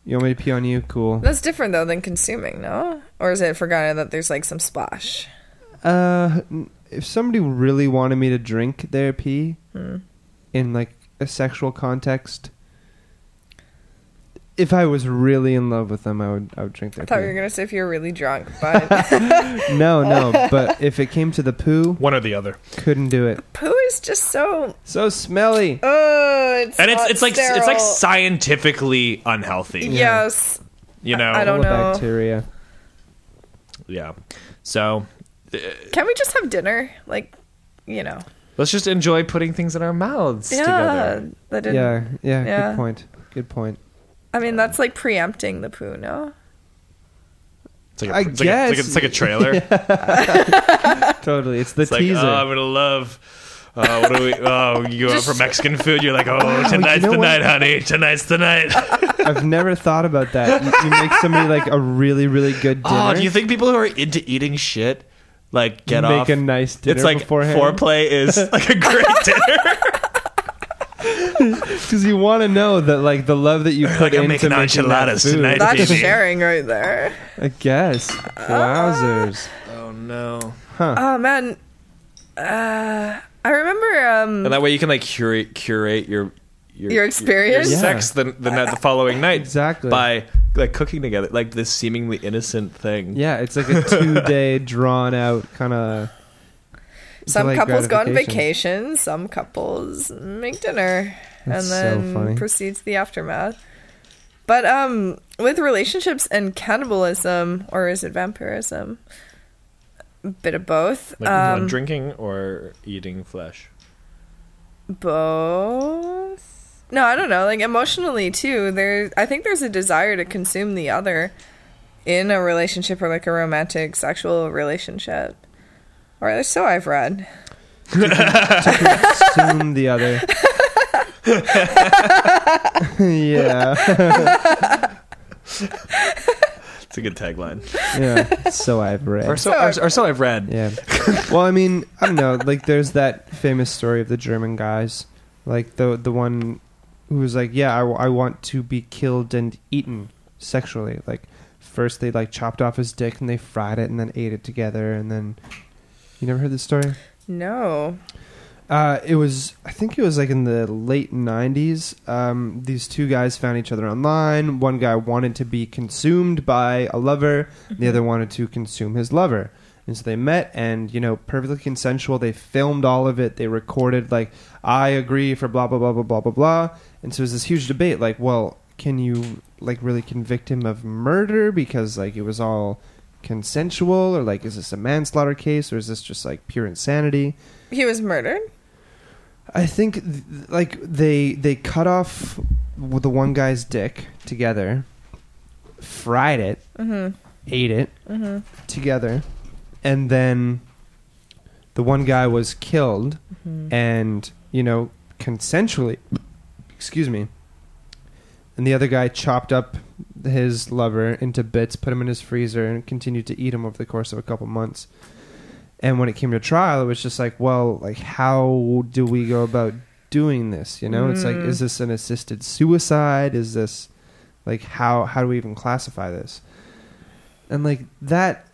You want me to pee on you? Cool. That's different though than consuming, no? Or is it forgotten that there's like some splash? Uh, if somebody really wanted me to drink their pee Hmm. in like a sexual context, if I was really in love with them, I would I would drink their I thought pee. you were gonna say if you're really drunk, *laughs* but *laughs* no, no, *laughs* but if it came to the poo, One or the other, couldn't do it. poo is just so. So smelly. Oh, it's and it's not it's like it's like scientifically unhealthy. Yes, You know. I don't know. bacteria. Yeah. So uh, Can we just have dinner? Like, you know. let's just enjoy putting things in our mouths Yeah, together. that didn't. Yeah, yeah, Yeah. Good point. Good point. I mean, that's like preempting the poo, no? It's like a, I it's like a- it's like a, guess. it's like a trailer. *laughs* Totally, it's the It's like, teaser. oh, I'm gonna love. Uh, what do we? Oh, you go out for Mexican food. You're like, oh, *gasps* tonight's know the what? night, honey. Tonight's the night. *laughs* I've never thought about that. You, you make somebody like a really, really good dinner. oh, do you think people who are into eating shit like get make off? a nice dinner it's like beforehand? foreplay is like a great *laughs* dinner. *laughs* Because you want to know that, like, the love that you put Like, I'm into making making that enchiladas food. tonight. That's baby. sharing right there. I guess. Wowzers. oh no! Oh man, uh, I remember. Um, And that way you can like curate curate your your, Your experience? your Yeah. sex the the, night, the following night Exactly. by like cooking together, like this seemingly innocent thing. Yeah, it's like a two-day *laughs* drawn-out kind of. some couples go on vacation. Some couples make dinner, That's and so then funny. proceeds the aftermath. But um, with relationships and cannibalism, or is it vampirism? A bit of both. Like um, drinking or eating flesh. both. No, I don't know. Like emotionally too. There, I think there's a desire to consume the other in a relationship or like a romantic sexual relationship, or so I've read. Consume the other. *laughs* *laughs* yeah, It's a good tagline. yeah. So I've read. Or so, or, or so I've read. Yeah. Well, I mean, I don't know. Like, there's that famous story of the German guys, like the the one who was like, "Yeah, I, w- I want to be killed and eaten sexually." Like, first they like chopped off his dick and they fried it and then ate it together, and then you never heard this story? No. Uh, it was, I think it was like in the late 90s. Um, these two guys found each other online. One guy wanted to be consumed by a lover, the other wanted to consume his lover. And so they met and, you know, perfectly consensual. They filmed all of it. They recorded, like, I agree for blah, blah, blah, blah, blah, blah, blah. And so it was this huge debate, like, well, can you, like, really convict him of murder because, like, it was all consensual? Or, like, is this a manslaughter case? Or is this just, like, pure insanity? He was murdered. I think th- like they they cut off the one guy's dick together, fried it, Mm-hmm. ate it Mm-hmm. together, and then the one guy was killed, Mm-hmm. and you know, consensually. Excuse me. And the other guy chopped up his lover into bits, put him in his freezer, and continued to eat him over the course of a couple months. And when it came to trial, it was just like, well, like how do we go about doing this? You know, it's like, is this an assisted suicide? Is this like how how do we even classify this? And like that,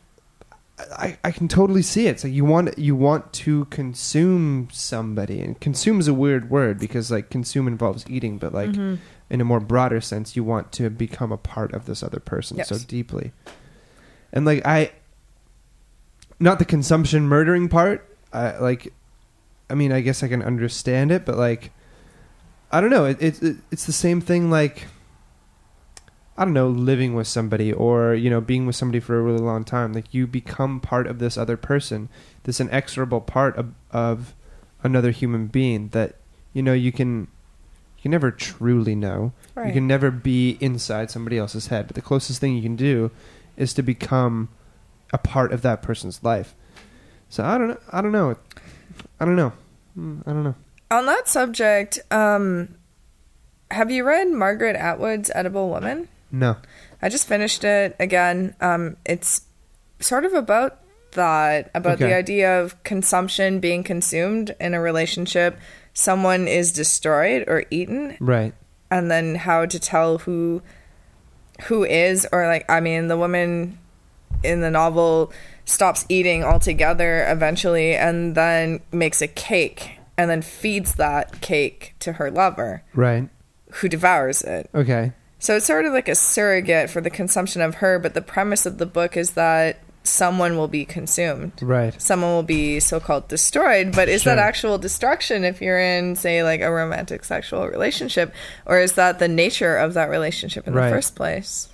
I I can totally see it. It's like you want you want to consume somebody, and consume is a weird word because like consume involves eating, but like Mm-hmm. in a more broader sense, you want to become a part of this other person Yes. so deeply. And like I, not the consumption murdering part. I like, I mean, I guess I can understand it, but like, I don't know. It, it, it it's the same thing. Like, I don't know, living with somebody or you know being with somebody for a really long time. Like you become part of this other person, this inexorable part of, of another human being that you know you can you can never truly know. You can never be inside somebody else's head, but the closest thing you can do is to become a part of that person's life. So I don't know. I don't know. I don't know. Mm, I don't know. On that subject, um, have you read Margaret Atwood's Edible Woman? No. I just finished it again. Um, it's sort of about that, about the idea of consumption being consumed in a relationship. Someone is destroyed or eaten, Right. and then how to tell who who is or like I mean the woman in the novel stops eating altogether eventually and then makes a cake and then feeds that cake to her lover Right. who devours it. Okay. So it's sort of like a surrogate for the consumption of her, but the premise of the book is that someone will be consumed. Right. Someone will be so called destroyed, but is that actual destruction if you're in, say, like a romantic sexual relationship? Or is that the nature of that relationship in Right. the first place?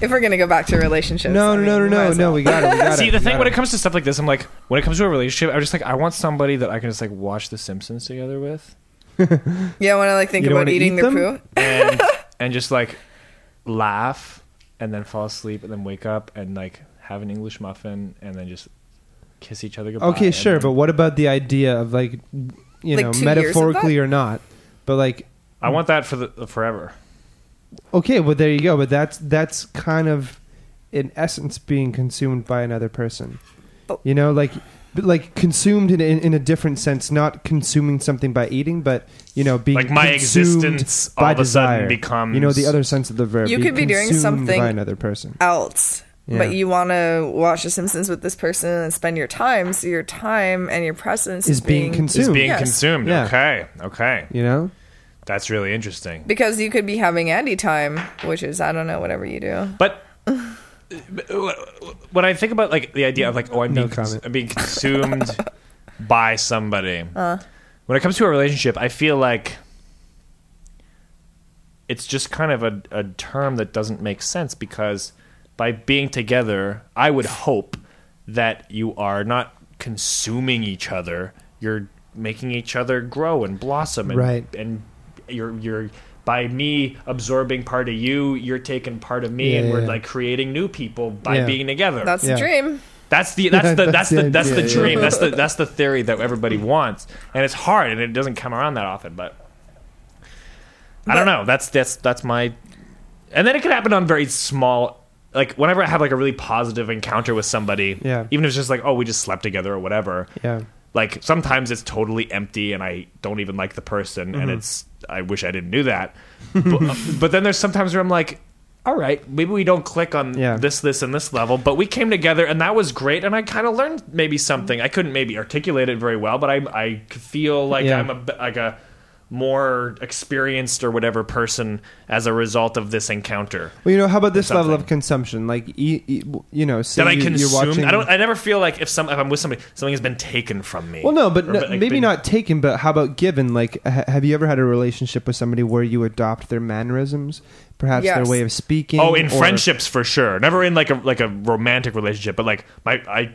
If we're going to go back to relationships. No, I no, mean, no, no, we might no, as no. well. We got it. We got *laughs* it. See, the we thing got when it it. comes to stuff like this, I'm like, when it comes to a relationship, I'm just like, I want somebody that I can just like watch The Simpsons together with, *laughs* Yeah, when I like think You don't about wanna eating eat their them? poo. and *laughs* and just like laugh, and then fall asleep, and then wake up and like have an English muffin, and then just kiss each other goodbye. Okay, and sure, then- but what about the idea of like, you Like know, two years of metaphorically or not, but like, I want that for the forever. Okay, well there you go. But that's that's kind of, in essence, being consumed by another person. But- You know, like. Like consumed in, in in a different sense, not consuming something by eating, but you know, being Like my consumed existence by all of a sudden desire. becomes you know the other sense of the verb. You being could be doing something by another person. else. Yeah. But you want to watch The Simpsons with this person and spend your time, so your time and your presence Is is, being is consumed. being Yes. consumed. Yeah. Okay, okay, You know, that's really interesting. because you could be having Andy time, which is I don't know whatever you do. But when I think about like the idea of like, oh, I'm No being cons- I'm being consumed *laughs* by somebody. Uh. When it comes to a relationship, I feel like it's just kind of a, a term that doesn't make sense because by being together, I would hope that you are not consuming each other. You're making each other grow and blossom, and, Right. and you're you're by me absorbing part of you, you're taking part of me, Yeah, and we're yeah. like creating new people by Yeah. being together. That's Yeah. the dream. That's the that's the *laughs* That's that's the the that's the dream. That's the *laughs* that's the theory that everybody wants, and it's hard, and it doesn't come around that often. But I don't know. That's that's that's my. And then it can happen on very small. Like whenever I have like a really positive encounter with somebody, Yeah. even if it's just like oh we just slept together or whatever. yeah. Like sometimes it's totally empty and I don't even like the person, and Mm-hmm. it's I wish I didn't do that. but, *laughs* um, but then there's sometimes where I'm like, all right, maybe we don't click on Yeah. this, this, and this level, but we came together and that was great, and I kind of learned maybe something. I couldn't maybe articulate it very well, but I I feel like Yeah. I'm a like a more experienced or whatever person as a result of this encounter Well, you know, how about this level of consumption? Like, e- e- you know, say that I you, you're watching. I don't. I never feel like if some if I'm with somebody, something has been taken from me. Well, no, but no, like, maybe been- not taken. But how about given? Like, ha- have you ever had a relationship with somebody where you adopt their mannerisms, perhaps Yes. their way of speaking? Oh, in or- friendships for sure. Never in like a like a romantic relationship, but like my I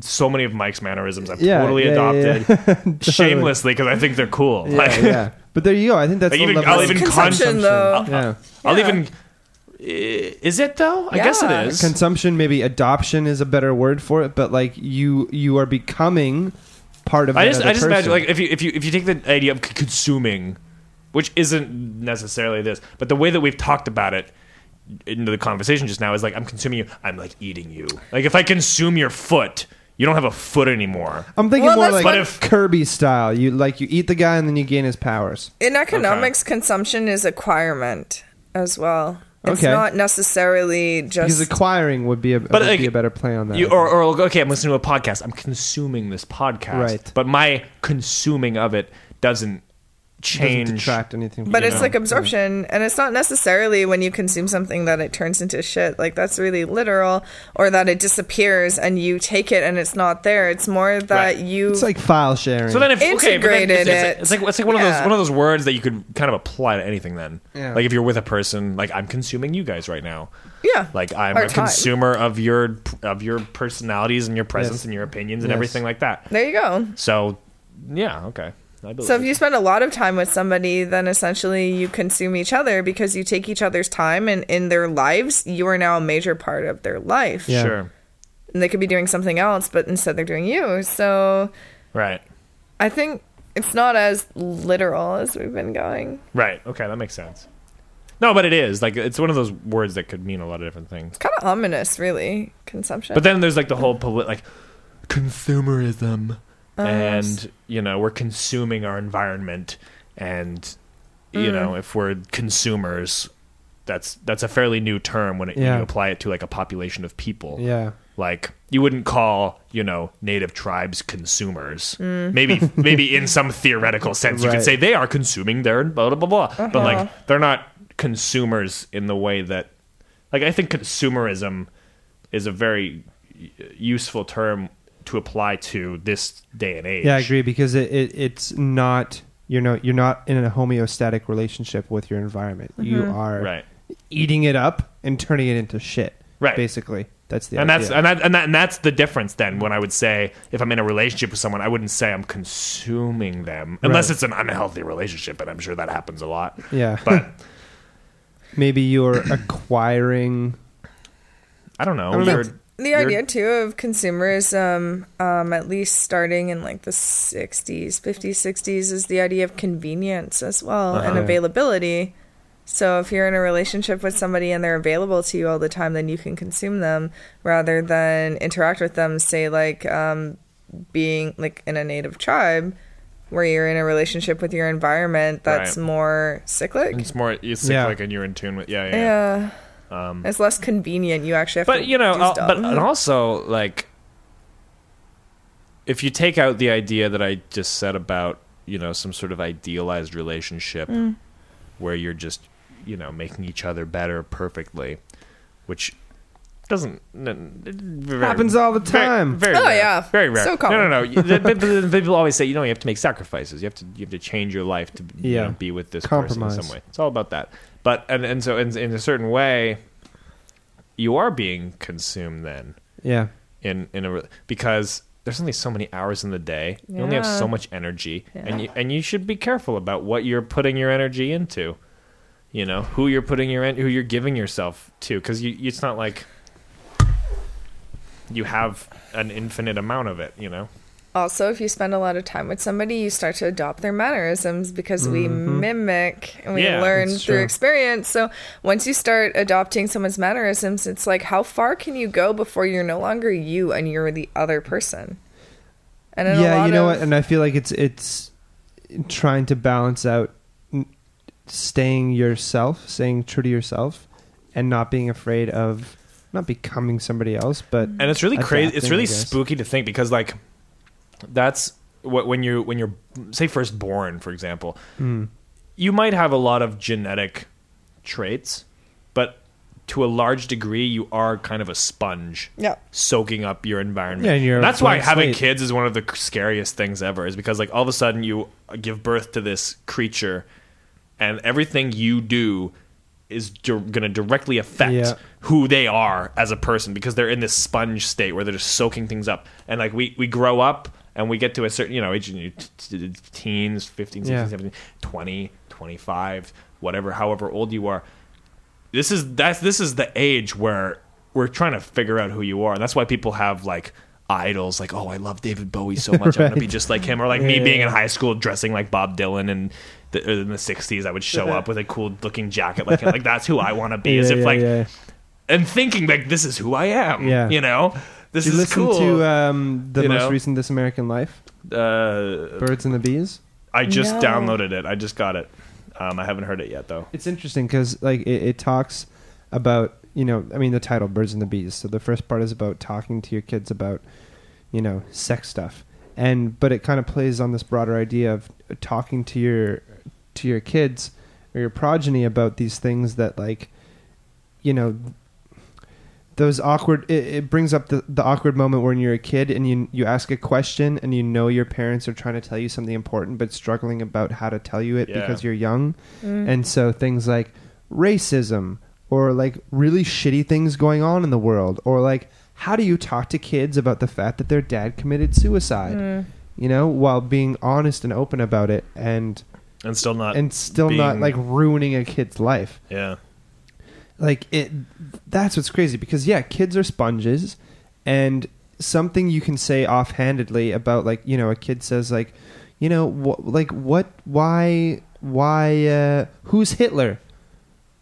so many of Mike's mannerisms I've Yeah, totally yeah, yeah, adopted yeah. *laughs* Totally. shamelessly because I think they're cool. Yeah, like, yeah. But there you go. I think that's Like, the even- level I'll even Consumption, con- though. yeah. I'll Yeah. even is it though? I guess it is. Consumption maybe adoption is a better word for it but like you you are becoming part of. I just I just imagine like if you if you if you take the idea of consuming, which isn't necessarily this, but the way that we've talked about it into the conversation just now is like I'm consuming you, I'm like eating you. Like if I consume your foot, you don't have a foot anymore. I'm thinking Well, more that's like what if- Kirby style. You like you eat the guy and then you gain his powers. In economics, consumption is acquirement as well. It's Okay. not necessarily Because just. acquiring would be a, But, would like, be a better play on that. You, or, or okay, I'm listening to a podcast. I'm consuming this podcast, Right. But my consuming of it doesn't Doesn't change. detract anything. From but you it's know? like absorption, and it's not necessarily when you consume something that it turns into shit. Like that's really literal, or that it disappears and you take it and it's not there. It's more that Right. you. It's like file sharing. So then, if okay, but then Integrated it's, it's, it. it's like it's like one of those one of those words that you could kind of apply to anything. Then, Yeah. like if you're with a person, like I'm consuming you guys right now. yeah, Like I'm Our a time. consumer of your of your personalities and your presence Yes. and your opinions and Yes. everything like that. there you go. So, yeah, okay. I believe So if you spend a lot of time with somebody, then essentially you consume each other because you take each other's time, and in their lives, you are now a major part of their life. Yeah. sure, And they could be doing something else, but instead they're doing you. So right, I think it's not as literal as we've been going. right, okay, that makes sense. No, but it is like it's one of those words that could mean a lot of different things. It's Kind of ominous, really. Consumption. But then there's like the whole polit- like consumerism, Uh, and you know we're consuming our environment, and you Mm. know if we're consumers, that's that's a fairly new term when, it, when you apply it to like a population of people. yeah. Like you wouldn't call you know native tribes consumers. Mm. Maybe *laughs* maybe in some theoretical sense you could say they are consuming their blah blah blah blah. But Uh-huh. like they're not consumers in the way that like I think consumerism is a very useful term to apply to this day and age. Yeah, I agree because it, it it's not you're no you're not in a homeostatic relationship with your environment. You Mm-hmm. are Right. eating it up and turning it into shit. Right. Basically, that's the and that's and that, and that and that's the difference then when I would say if I'm in a relationship with someone I wouldn't say I'm consuming them unless Right. it's an unhealthy relationship and I'm sure that happens a lot. yeah. But *laughs* maybe you're acquiring. I don't know. I don't know. You're- the idea too of consumerism, um, at least starting in like the '60s, '50s, '60s, is the idea of convenience as well and Uh-huh. availability. So if you're in a relationship with somebody and they're available to you all the time, then you can consume them rather than interact with them. Say like um, being like in a native tribe. Where you're in a relationship with your environment that's Right. more cyclic. It's more it's cyclic and you're in tune with yeah yeah. Yeah. Um, It's less convenient. You actually have to. but you know, do uh, stuff. but and also like if you take out the idea that I just said about you know some sort of idealized relationship Mm. where you're just you know making each other better perfectly, which doesn't n- n- very- Happens all the time. Very, Oh, rare. yeah. very rare. So common. No, no, no. *laughs* You- the- but- but People always say you know you have to make sacrifices. You have to you have to change your life to you Yeah. know, be with this person in some way. It's all about that. But and and so in, in a certain way, you are being consumed then Yeah. in in a because there's only so many hours in the day. You only have Yeah. so much energy, and you and you should be careful about what you're putting your energy into. You know who you're putting your en- who you're giving yourself to, because you it's not like you have an infinite amount of it. You know. Also, if you spend a lot of time with somebody, you start to adopt their mannerisms because we mm-hmm. mimic and we Yeah, learn through true. experience. So once you start adopting someone's mannerisms, it's like how far can you go before you're no longer you and you're the other person? And in a yeah, lot you know of- what? And I feel like it's it's trying to balance out staying yourself, staying true to yourself, and not being afraid of not becoming somebody else, but and it's really crazy. It's really spooky to think because like that's what when you when you're say first born, for example, Mm. you might have a lot of genetic traits, but to a large degree, you are kind of a sponge. yeah. soaking up your environment. Yeah, and you're that's why having slate. kids is one of the scariest things ever. Is because like all of a sudden you give birth to this creature, and everything you do is di- going to directly affect Yeah. who they are as a person because they're in this sponge state where they're just soaking things up. And like we we grow up and we get to a certain you know age, you know, teens, 15, 16, Yeah. 17, 20, 25, whatever, however old you are this is that's this is the age where we're trying to figure out who you are and that's why people have like idols like oh i love david bowie so much i want to be just like him or like me Yeah. being in high school dressing like bob dylan and the, in the uh, 60s i would *laughs* show up with a cool looking jacket like him like that's who i want to be *laughs* as if yeah, like yeah. and thinking like this is who i am Yeah. you know this Did you is listen cool to um, the You most know? recent This American Life? uh, Birds and the Bees. i just No. downloaded it i just got it um, i haven't heard it yet though It's interesting because like it, it talks about you know I mean the title Birds and the Bees. So the first part is about talking to your kids about you know sex stuff, and but it kind of plays on this broader idea of talking to your to your kids or your progeny about these things that like you know those awkward it, it brings up the, the awkward moment when you're a kid and you you ask a question and you know your parents are trying to tell you something important but struggling about how to tell you it Yeah. because you're young. Mm. And so things like racism or like really shitty things going on in the world or like how do you talk to kids about the fact that their dad committed suicide? Mm. You know while being honest and open about it and and still not and still not like ruining a kid's life. Yeah like it that's what's crazy because yeah kids are sponges and something you can say offhandedly about like you know a kid says like you know wh- like what why why uh who's hitler?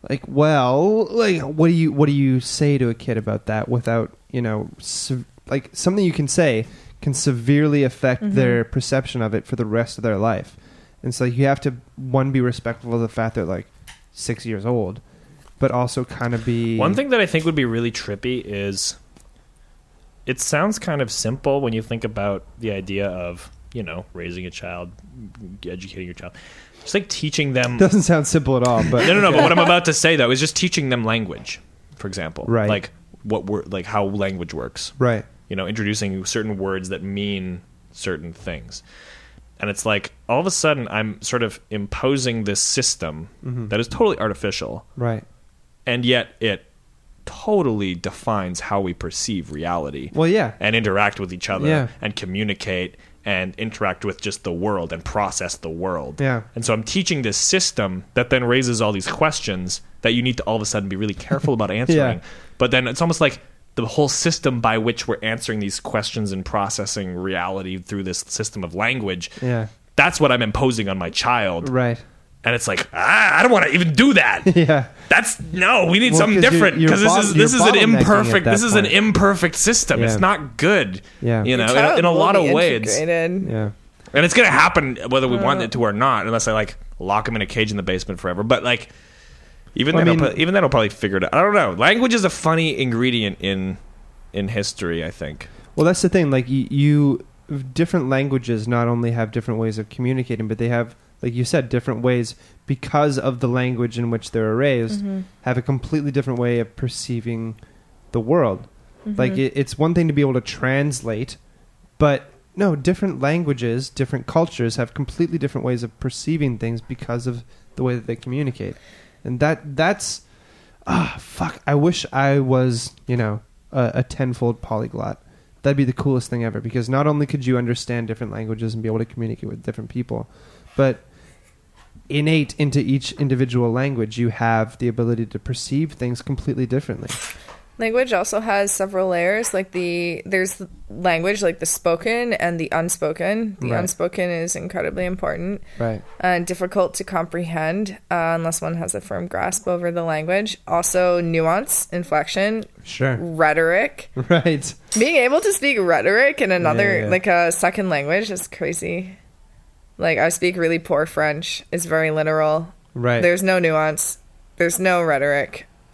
Like well like what do you what do you say to a kid about that without you know se- like something you can say can severely affect their perception of it for the rest of their life. And so you have to one be respectful of the fact they're like six years old but also kind of be One thing that I think would be really trippy is it sounds kind of simple when you think about the idea of, you know, raising a child, educating your child. It's like teaching them *laughs* doesn't sound simple at all but No, no, no, but what I'm *laughs* about to say though is just teaching them language, for example. Right. Like what word like how language works. right You know, introducing certain words that mean certain things. And it's like all of a sudden I'm sort of imposing this system Mm-hmm. that is totally artificial right and yet it totally defines how we perceive reality well yeah and interact with each other Yeah. and communicate and interact with just the world and process the world. Yeah. And so I'm teaching this system that then raises all these questions that you need to all of a sudden be really careful about *laughs* answering. But then it's almost like the whole system by which we're answering these questions and processing reality through this system of language. yeah That's what I'm imposing on my child. right And it's like, ah, I don't want to even do that. *laughs* yeah That's no. We need Well, something 'cause you're- different because this bot- is this is an imperfect. that This is an imperfect system. Yeah. It's not good. Yeah. you know, in a, in a lot of ways, yeah and it's gonna happen whether we want Uh. it to or not, unless I like lock him in a cage in the basement forever. But like, even Well, I then, I'll mean- even then, I'll probably figure it out. I don't know. Language is a funny ingredient in in history. I think. Well, that's the thing. Like you, you, different languages not only have different ways of communicating, but they have, like you said, different ways because of the language in which they're raised, have a completely different way of perceiving the world. Like it, it's one thing to be able to translate, but no, different languages, different cultures have completely different ways of perceiving things because of the way that they communicate, and that that's ah fuck. I wish I was you know a, a tenfold polyglot. That'd be the coolest thing ever because not only could you understand different languages and be able to communicate with different people, but innate into each individual language, you have the ability to perceive things completely differently. Language also has several layers. Like the there's language like the spoken and the unspoken. The Right. unspoken is incredibly important Right. and difficult to comprehend uh, unless one has a firm grasp over the language. Also, nuance, inflection, Sure. rhetoric. *laughs* Right. Being able to speak rhetoric in another yeah. like a second language is crazy. Like I speak really poor French. It's very literal. Right. There's no nuance. There's no rhetoric. *laughs*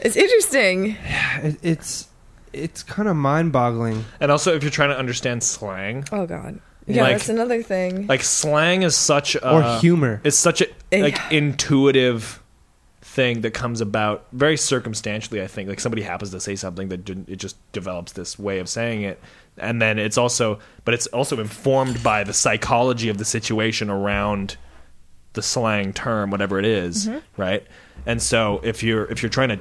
it's interesting. It- it's it's kind of mind-boggling. And also, if you're trying to understand slang, Oh god. Yeah, Like- that's another thing. like slang is such a, Or humor. It's such a Yeah. like intuitive thing that comes about very circumstantially. I think like somebody happens to say something that didn't- it just develops this way of saying it, and then it's also, but it's also informed by the psychology of the situation around the slang term, whatever it is, right? And so if you're if you're trying to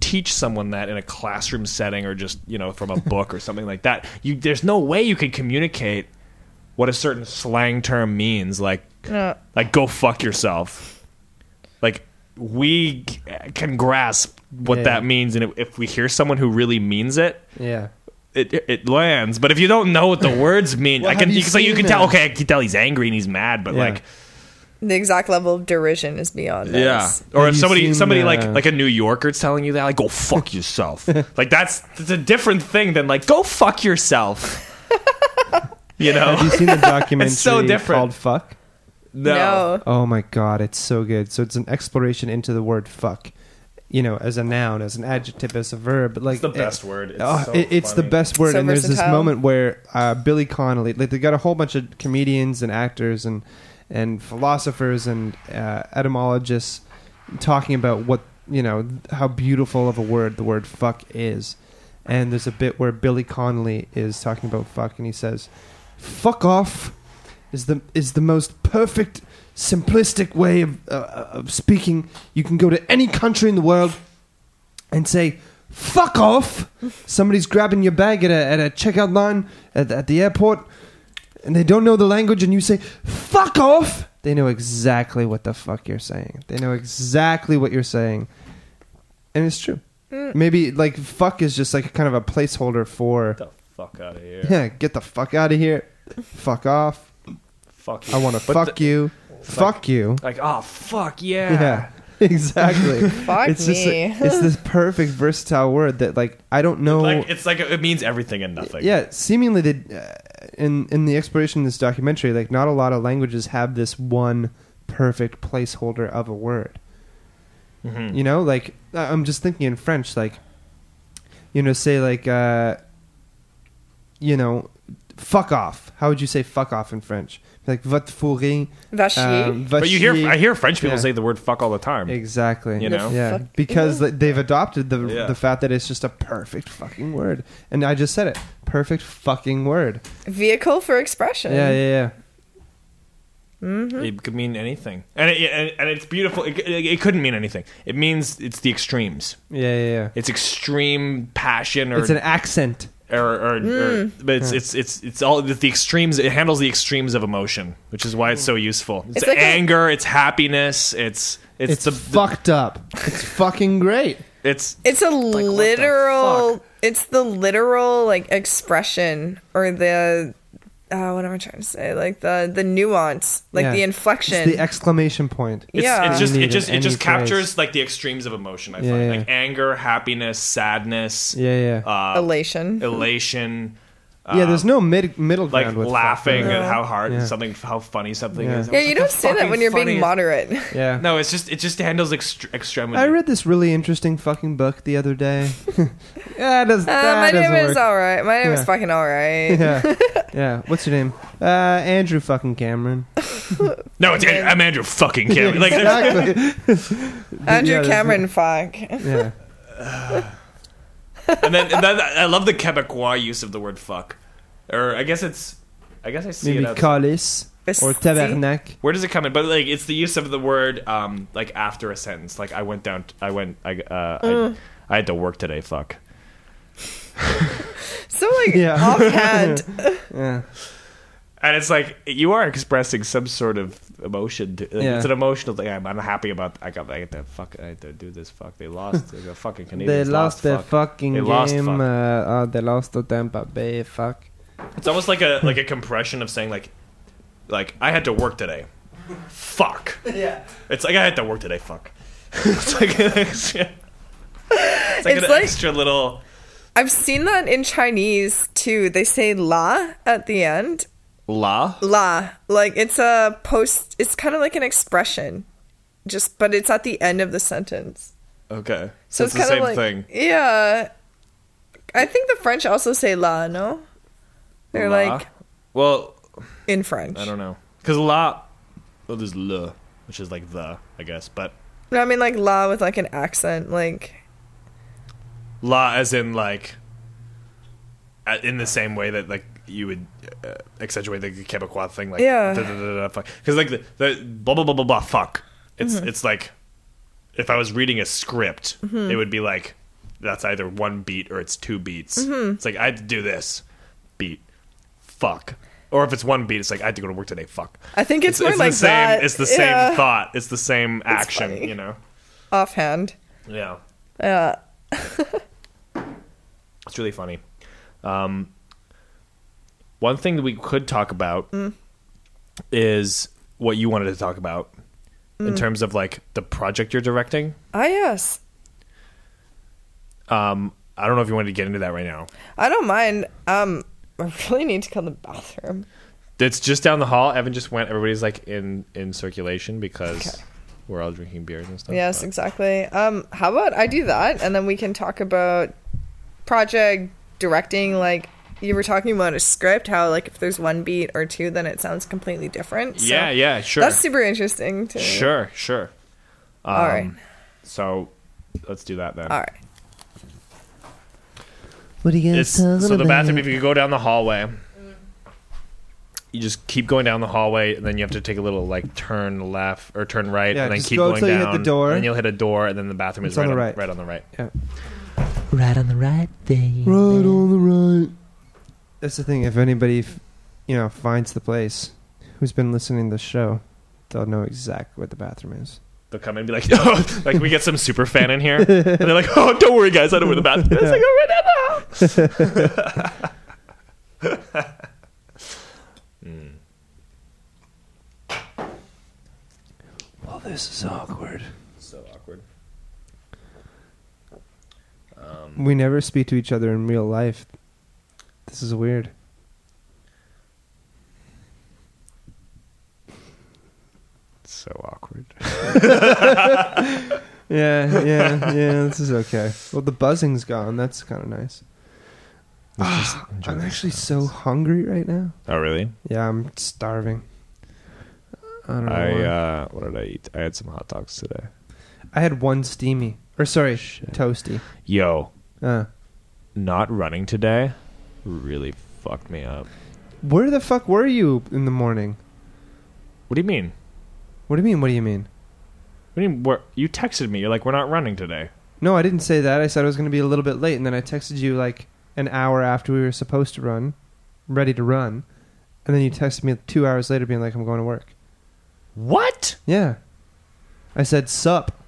teach someone that in a classroom setting or just you know from a *laughs* book or something like that, you there's no way you can communicate what a certain slang term means, like Uh, like go fuck yourself. Like we c- can grasp what Yeah. that means, and if we hear someone who really means it, Yeah. It it lands. But if you don't know what the *laughs* words mean, Well, I can have you you, so you seen, can tell. Okay, I can tell he's angry and he's mad, but Yeah. like The exact level of derision is beyond that. yeah. us. Or Have if you somebody seen, somebody like uh, like a New Yorker's telling you that, like go fuck *laughs* yourself. like that's that's a different thing than like go fuck yourself. *laughs* you know. Have you seen the documentary It's so different. called Fuck? No. Oh my god, it's so good. So it's an exploration into the word fuck. You know, as a noun, as an adjective, as a verb. But like It's the it- best word. It's oh, so it- it's the best word. So and there's this moment where uh, Billy Connolly, like they got a whole bunch of comedians and actors and and philosophers and uh, etymologists talking about what you know how beautiful of a word the word fuck is. And there's a bit where Billy Connolly is talking about fuck, and he says, "Fuck off." is the is the most perfect simplistic way of uh, of speaking. You can go to any country in the world and say "fuck off." *laughs* Somebody's grabbing your bag at a at a checkout line at, at the airport, and they don't know the language, and you say "fuck off." They know exactly what the fuck you're saying. They know exactly what you're saying, and it's true. Maybe like "fuck" is just like a kind of a placeholder for Get the fuck out of here. yeah, get the fuck out of here, fuck off. Fuck you. I want to But fuck the- you. Fuck you. Like oh fuck yeah. Yeah. *laughs* Exactly. *laughs* Fuck it's just me. like- it's this perfect versatile word that like I don't know Like it's like it means everything and nothing. yeah, seemingly they uh, in in the exploration of this documentary like not a lot of languages have this one perfect placeholder of a word. Mhm. You know, like I- I'm just thinking in French like you know say like uh you know fuck off. How would you say fuck off in French? Like va te fourrer. Va chier. um, va But you hear. I hear French people Yeah. say the word fuck all the time. Exactly. You know? Yeah, Fuck because you. th- they've adopted the Yeah. the fact that it's just a perfect fucking word, and I just said it, perfect fucking word. Vehicle for expression. Yeah, yeah, yeah. It could mean anything, and it, and, and it's beautiful. It, it, it couldn't mean anything. It means it's the extremes. Yeah, yeah, yeah. It's extreme passion, or It's an accent. Or, or, or mm. but it's, it's it's it's all the, the extremes. It handles the extremes of emotion, which is why it's so useful. It's, It's like a- anger. it's happiness. It's it's, It's, the, fucked up. It's fucking great. it's It's a what the literal. fuck? It's the literal like expression or the. Uh, what am I trying to say? Like the the nuance, like Yeah. the It's inflection. the exclamation point. It's, Yeah. it's just it just it just any phrase. captures like the extremes of emotion. I Yeah, find yeah. like anger, happiness, sadness, Yeah, yeah. uh, elation. elation. Yeah, there's no mid middle like ground with laughing fuck, at how hard Yeah. something, how funny something Yeah. is. yeah, you don't say that when you're being moderate. *laughs* Yeah. No, it's just it just handles ext- extremity. I read this really interesting fucking book the other day. *laughs* *laughs* yeah, does, Uh, that my name doesn't is all right. My name is fucking all right. yeah, yeah. What's your name? Uh, Andrew fucking Cameron. no, it's I'm Andrew fucking Cameron. Like exactly. Andrew Yeah, Cameron, fuck. Yeah. And then and then I love the Quebecois use of the word fuck, or I guess it's I guess I see Maybe it. As, Calice or Besti. Tabernac. where does it come in? But like it's the use of the word um like after a sentence. Like I went down. I went. I uh Mm. I, I had to work today. Fuck. *laughs* So like Yeah. offhand. *laughs* Yeah. And it's like you are expressing some sort of emotion. To, like, Yeah. It's an emotional thing. I'm unhappy about. I got. I got to fuck. I had to do this. Fuck. They lost. the fucking They Canadians lost their fuck. fucking They game. lost fuck. uh, oh, they lost to Tampa Bay. Fuck. It's almost like a like a compression of saying like, like I had to work today. Fuck. *laughs* Yeah. It's like I had to work today. Fuck. *laughs* it's like *laughs* an extra. It's like It's an like- extra little. I've seen that in Chinese too. They say la at the end. La. La. Like it's a post it's kind of like an expression. Just but it's at the end of the sentence. Okay. So it's, it's, the same of like thing. Yeah. I think the French also say la, no? They're La? like Well, in French. I don't know. Because la. Well, there's le, which is like the, I guess, but No, I mean like la with like an accent, like la as in like. In the same way that like you would uh, accentuate the Quebecois thing, like Yeah. because like the, the blah blah blah blah blah fuck. It's it's like if I was reading a script, it would be like that's either one beat or it's two beats. It's like I had to do this beat, fuck. Or if it's one beat, it's like I had to go to work today. Fuck. I think it's, more it's like the same. that. It's the Yeah. same thought. It's the same action. funny. You know. offhand. Yeah. Yeah. *laughs* It's really funny. Um, one thing that we could talk about Mm. is what you wanted to talk about Mm. in terms of like the project you're directing. Ah, yes. Um, I don't know if you wanted to get into that right now. I don't mind. Um, I really need to go to the bathroom. It's just down the hall. Evan just went. Everybody's like in in circulation because Okay. we're all drinking beers and stuff. Yes, But- exactly. Um, how about I do that, and then we can talk about project directing. Like you were talking about a script, how like if there's one beat or two, then it sounds completely different. So yeah, yeah, sure, That's super interesting. To sure, sure. Um, All right. So let's do that then. All right. What are you guys so the bathroom. about? If you go down the hallway, you just keep going down the hallway, and then you have to take a little like turn left or turn right, Yeah, and then just keep go going till you down. hit the door. and then you'll hit a door, and then the bathroom is It's on right the on, right. right on the right. Right on the right thing. Right on the right. That's the thing. If anybody, f- you know, finds the place, who's been listening to the show, they'll know exactly what the bathroom is. They'll come in and be like, *laughs* oh, like we get some super fan in here, and they're like, oh, don't worry, guys, I know where the bathroom is. Oh, right down the. *laughs* Hmm. Well, this is awkward. So awkward. We never speak to each other in real life. This is weird. So awkward. *laughs* *laughs* Yeah, yeah, yeah. This is okay. Well, the buzzing's gone. That's kind of nice. I'm actually so hungry right now. Oh, really? Yeah, I'm starving. I don't know. I why. uh, what did I eat? I had some hot dogs today. I had one steamy, or sorry, toasty. Yo, Uh, not running today really fucked me up. where the fuck were you in the morning? What do you mean? What do you mean? What do you mean? What do you mean? Where, you texted me. You're like, we're not running today. No, I didn't say that. I said I was going to be a little bit late, and then I texted you like an hour after we were supposed to run, ready to run, and then you texted me two hours later, being like, "I'm going to work." What? Yeah, I said "sup,"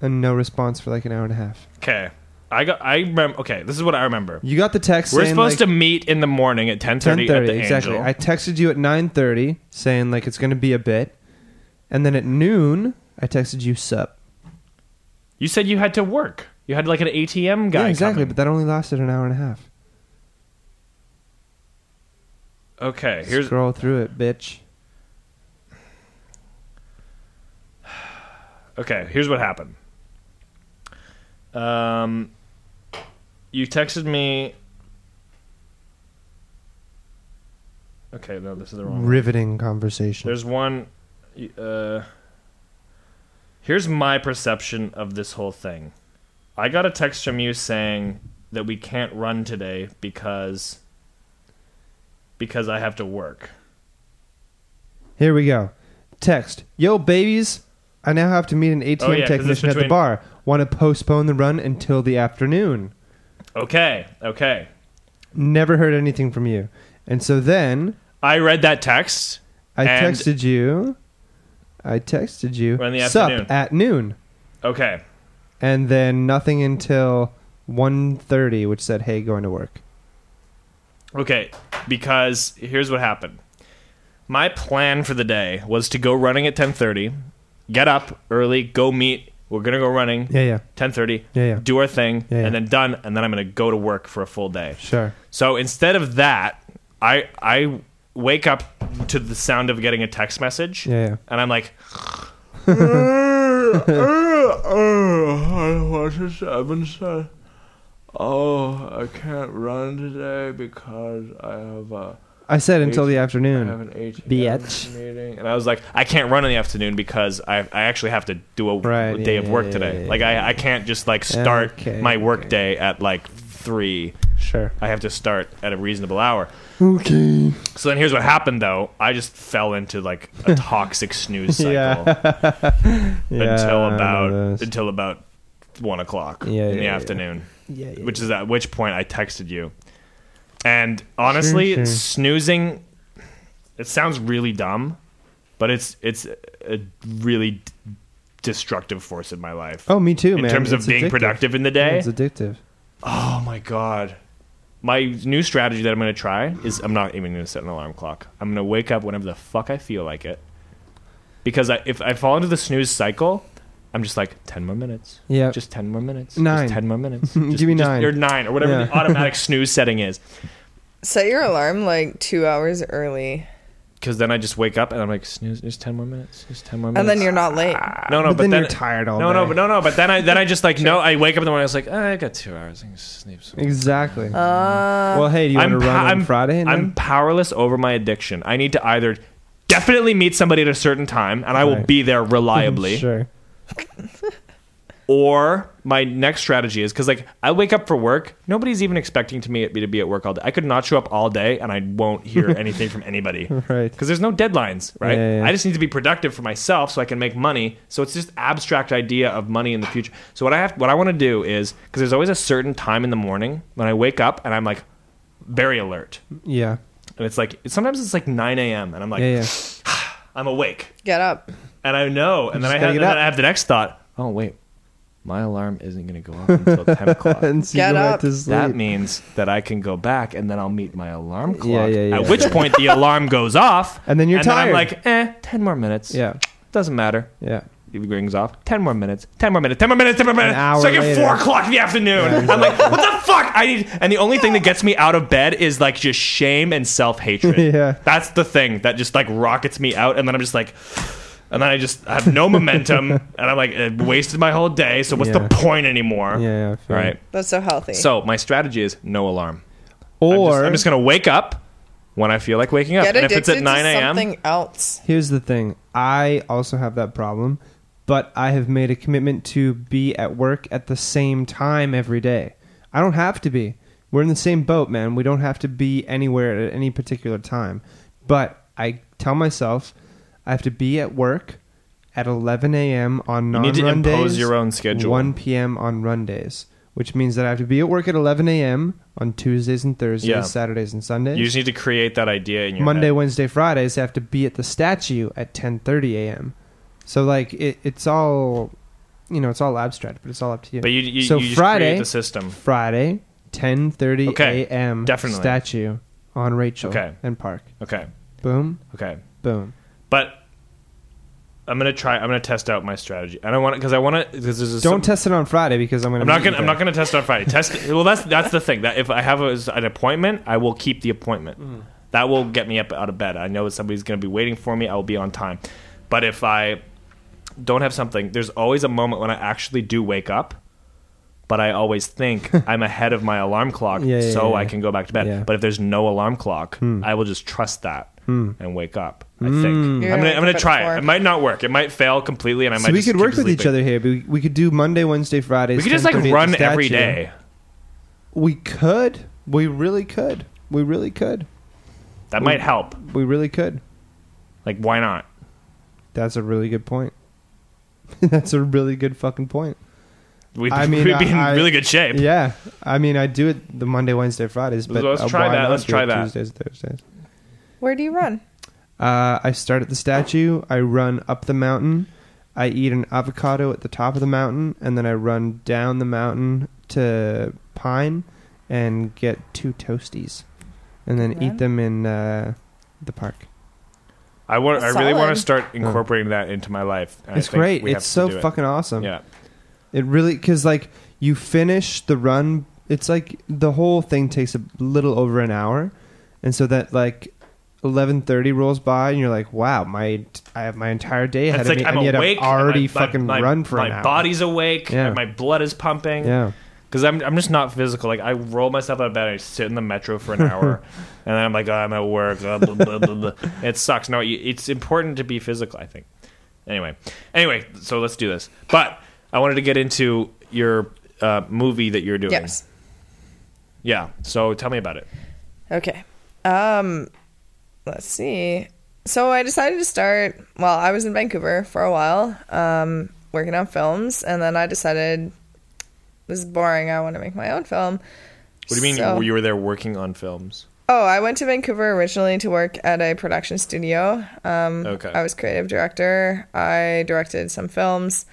and no response for like an hour and a half. Okay, I got. I remember. Okay, this is what I remember. You got the text. We're saying, supposed like, to meet in the morning at ten thirty at the exactly. Angel. I texted you at nine thirty, saying like it's going to be a bit, and then at noon I texted you "sup." you said you had to work. You had like an ATM guy. yeah, exactly. coming. But that only lasted an hour and a half. okay, here's Scroll through it, bitch. *sighs* Okay, here's what happened. Um, you texted me. Okay, no, this is the wrong. one. Riveting conversation. There's one. Uh, here's my perception of this whole thing. I got a text from you saying that we can't run today because because I have to work. Here we go. Text. Yo, babies. I now have to meet an ATM Oh, yeah, 'cause it's technician at the between- bar. Want to postpone the run until the afternoon. Okay, okay. Never heard anything from you. And so then I read that text. I And- texted you. I texted you. In the "Sup," afternoon. at noon. Okay. And then nothing until 1.30, which said, hey, going to work. Okay, because here's what happened. My plan for the day was to go running at 10:30, get up early, go meet. We're gonna go running Yeah, yeah. 10:30, Yeah, yeah. do our thing, Yeah, yeah. and then done, and then I'm gonna go to work for a full day. Sure. So instead of that, I I wake up to the sound of getting a text message, Yeah, yeah. and I'm like, What has Evan said? Oh, I can't run today because I have a I said until the I have afternoon. an ATM Bitch. meeting. and I was like, I can't run in the afternoon because I I actually have to do a Right, day yeah, of work yeah, today. yeah, like. I I can't just like start Okay, my work okay. day at like three. Sure. I have to start at a reasonable hour. Okay. So then here's what happened though. I just fell into like a *laughs* toxic snooze cycle Yeah. *laughs* Yeah, until I know about this. until about one o'clock Yeah, in yeah, the yeah. afternoon. Yeah, yeah, Which is at which point I texted you. And honestly, sure. snoozing it sounds really dumb, but it's it's a really d- destructive force in my life. Oh, me too, in man. In terms of being addictive. productive in the Yeah, day. it's addictive. oh my god. my new strategy that I'm going to try is I'm not even going to set an alarm clock. I'm going to wake up whenever the fuck I feel like it. Because I, if I fall into the snooze cycle, I'm just like ten more minutes. Yeah. just ten more minutes. Nine. Just ten more minutes. *laughs* Give Just- me just- nine. Or nine, or whatever Yeah. the automatic snooze setting is. *laughs* Set your alarm like two hours early, Because then I just wake up and I'm like snooze. Just ten more minutes. Just ten more minutes. and then you're not late. no, no, but, but, then, then you're tired all no, day. no, no, but no, no. But then I then I just like *laughs* no. I wake up in the morning. I was like, oh, I got two hours. I can sleep. some Exactly. Uh, well, hey, do you want to I'm, run pa- on I'm Friday? And I'm then? powerless over my addiction. I need to either definitely meet somebody at a certain time, and I will Right. be there reliably, Sure. *laughs* or my next strategy is because like I wake up for work, nobody's even expecting to me, me to be at work all day. I could not show up all day, and I won't hear *laughs* anything from anybody. Right. Because there's no deadlines, right? Yeah, yeah, yeah. I just need to be productive for myself so I can make money. So it's just abstract idea of money in the future. So what I have, what I want to do is because there's always a certain time in the morning when I wake up and I'm like very alert, Yeah. and it's like sometimes it's like 9 a.m. and I'm like Yeah, yeah. *sighs* I'm awake Get up. And I know, and then I gotta have, and then. I have the next thought. Oh wait, my alarm isn't going to go off until 10 *laughs* o'clock. and so Get you up. to sleep. That means that I can go back and then I'll meet my alarm clock. Yeah, yeah, yeah. At which point the alarm goes off, *laughs* And then you're tired. And I'm like, eh, ten more minutes. yeah. doesn't matter. Yeah. It rings off. Ten more minutes. Ten more minutes. Ten more minutes. Ten more minutes. hour it's like at later. four o'clock in the afternoon. I'm like, what the fuck? I need. And the only thing that gets me out of bed is like just shame and self hatred. *laughs* Yeah. That's the thing that just like rockets me out, and then I'm just like. And then I just have no momentum, *laughs* and I'm like, it wasted my whole day. So what's Yeah. the point anymore? Yeah. yeah I feel Right. That's so healthy. So my strategy is no alarm. I'm just, Or I'm just gonna wake up when I feel like waking up, Get and if addicted it's at nine to a.m. something else. here's the thing. I also have that problem, but I have made a commitment to be at work at the same time every day. I don't have to be. We're in the same boat, man. We don't have to be anywhere at any particular time. But I tell myself I have to be at work at 11 a.m. on You non-run need to impose days, your own schedule. 1 p.m. on run days, which means that I have to be at work at 11 a.m. on Tuesdays and Thursdays, Yeah. Saturdays and Sundays. You just need to create that idea in your Monday, head. Wednesday, Fridays I have to be at the statue at 10:30 a.m. So like it, it's all, you know, it's all abstract, but it's all up to you. But you, you, So you just Friday- create the system. Friday, 10:30 Okay, a.m. definitely. statue on Rachel Okay. and Park. Okay, Boom, okay. boom. But I'm gonna try. I'm gonna test out my strategy. I don't want to because I want to. Because there's a Don't some- test it on Friday because I'm gonna. I'm not gonna. I'm not gonna test it on Friday. *laughs* Test. it- Well, that's that's the thing. That if I have a, an appointment, I will keep the appointment. Mm. That will get me up out of bed. I know somebody's gonna be waiting for me. I will be on time. But if I don't have something, there's always a moment when I actually do wake up. But I always think *laughs* I'm ahead of my alarm clock, Yeah, yeah, so yeah. I can go back to bed. Yeah. But if there's no alarm clock, I will just trust that Hmm. and wake up. I think You're I'm gonna gonna, I'm gonna up at try four. it. It might not work. It might fail completely, and I might. So we just could keep work with each sleeping. other here. But we, we could do Monday, Wednesday, Fridays. We could just like 10:30 at the run every statue. day. We could. We really could. We really could. That might help. We really could. Like, why not? That's a really good point. *laughs* That's a really good fucking point. We'd, I *laughs* mean, we'd be in I- really good shape. Yeah, I mean, I do it the Monday, Wednesday, Fridays, but Let's uh, try why that. not Let's do try it that. Tuesdays, Thursdays. Where do you run? Uh, I start at the statue. I run up the mountain. I eat an avocado at the top of the mountain, and then I run down the mountain to Pine and get two toasties, and then Right. eat them in uh, the park. I want. I really want to start incorporating that into my life. and I it's think great. we have It's to so do it. fucking awesome. Yeah. It really because like you finish the run. It's like the whole thing takes a little over an hour, and so that like eleven thirty rolls by, and you're like, "Wow, my I have my entire day ahead It's of like me, I'm and yet awake. I've already my, my- fucking my, run for my an hour." body's awake. Yeah. and my blood is pumping. yeah, Because I'm, I'm just not physical. Like I roll myself out of bed. And I sit in the metro for an hour, *laughs* and then I'm like, oh, I'm at work. Blah, blah, blah, blah, blah. It sucks. No, you- it's important to be physical. I think. Anyway, anyway, so let's do this. But I wanted to get into your uh, movie that you're doing. Yes. Yeah. So tell me about it. Okay. Um, let's see. So I decided to start. Well, I was in Vancouver for a while, um, working on films, and then I decided this is boring. I want to make my own film. What do you mean So- you were there working on films? Oh, I went to Vancouver originally to work at a production studio. Um, Okay. I was creative director. I directed some films.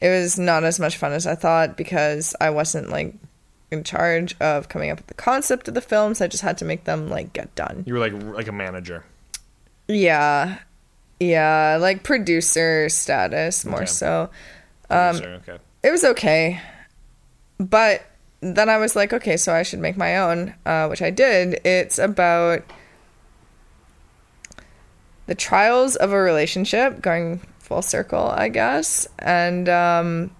It was not as much fun as I thought because I wasn't like in charge of coming up with the concept of the films. I just had to make them like get done. You were like like a manager. Yeah. Yeah, like producer status more Okay. so. Producer, okay. It was okay. But then I was like, okay, so I should make my own, uh, which I did. It's about the trials of a relationship, going full circle, I guess, and um,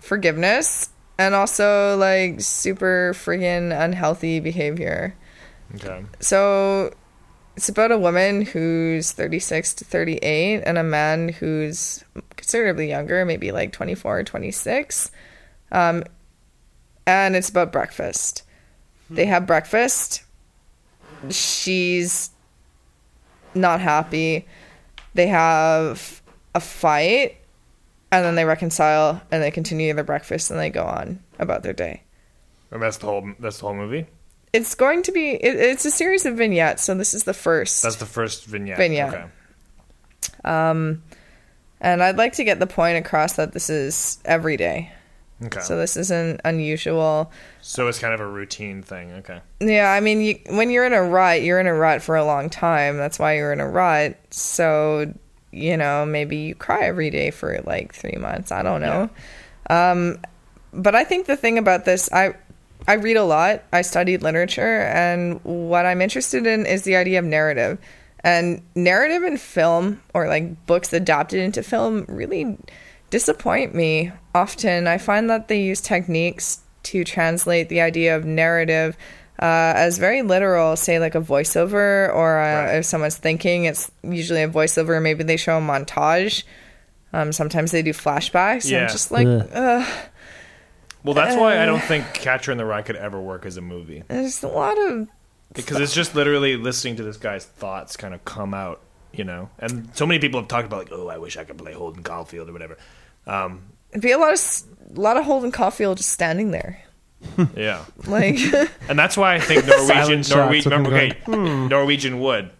forgiveness, and also like super friggin' unhealthy behavior. Okay. So it's about a woman who's 36 to 38 and a man who's considerably younger, maybe like 24 or 26. Um, and it's about breakfast. They have breakfast. She's not happy. They have a fight and then they reconcile and they continue their breakfast and they go on about their day. And that's the whole that's the whole movie. It's going to be it, it's a series of vignettes, so this is the first. That's the first vignette. Vignette. Okay. Um, And I'd like to get the point across that this is every day. Okay. So this isn't unusual. So it's kind of a routine thing. Okay. Yeah, I mean, you, when you're in a rut, you're in a rut for a long time. That's why you're in a rut. So, you know, maybe you cry every day for like three months. I don't know. Um, but I think the thing about this, I I read a lot. I studied literature, and what I'm interested in is the idea of narrative. And narrative in film or like books adapted into film really disappoint me often. I find that they use techniques to translate the idea of narrative uh, as very literal, say like a voiceover, or uh, Right. if someone's thinking, it's usually a voiceover. Maybe they show a montage. Um, sometimes they do flashbacks. Yeah. And just like, Ugh. ugh, Well, that's why I Uh. don't think Catcher in the Rye could ever work as a movie there's a lot of because it's just literally listening to this guy's thoughts kind of come out, you know. And so many people have talked about like, oh, I wish I could play Holden Caulfield or whatever. Um, it'd be a lot of s- a lot of Holden Caulfield just standing there, *laughs* yeah, like. *laughs* and that's why I think *laughs* Norwegian, Silent shots Norwegian, of him okay, hmm. Norwegian Wood.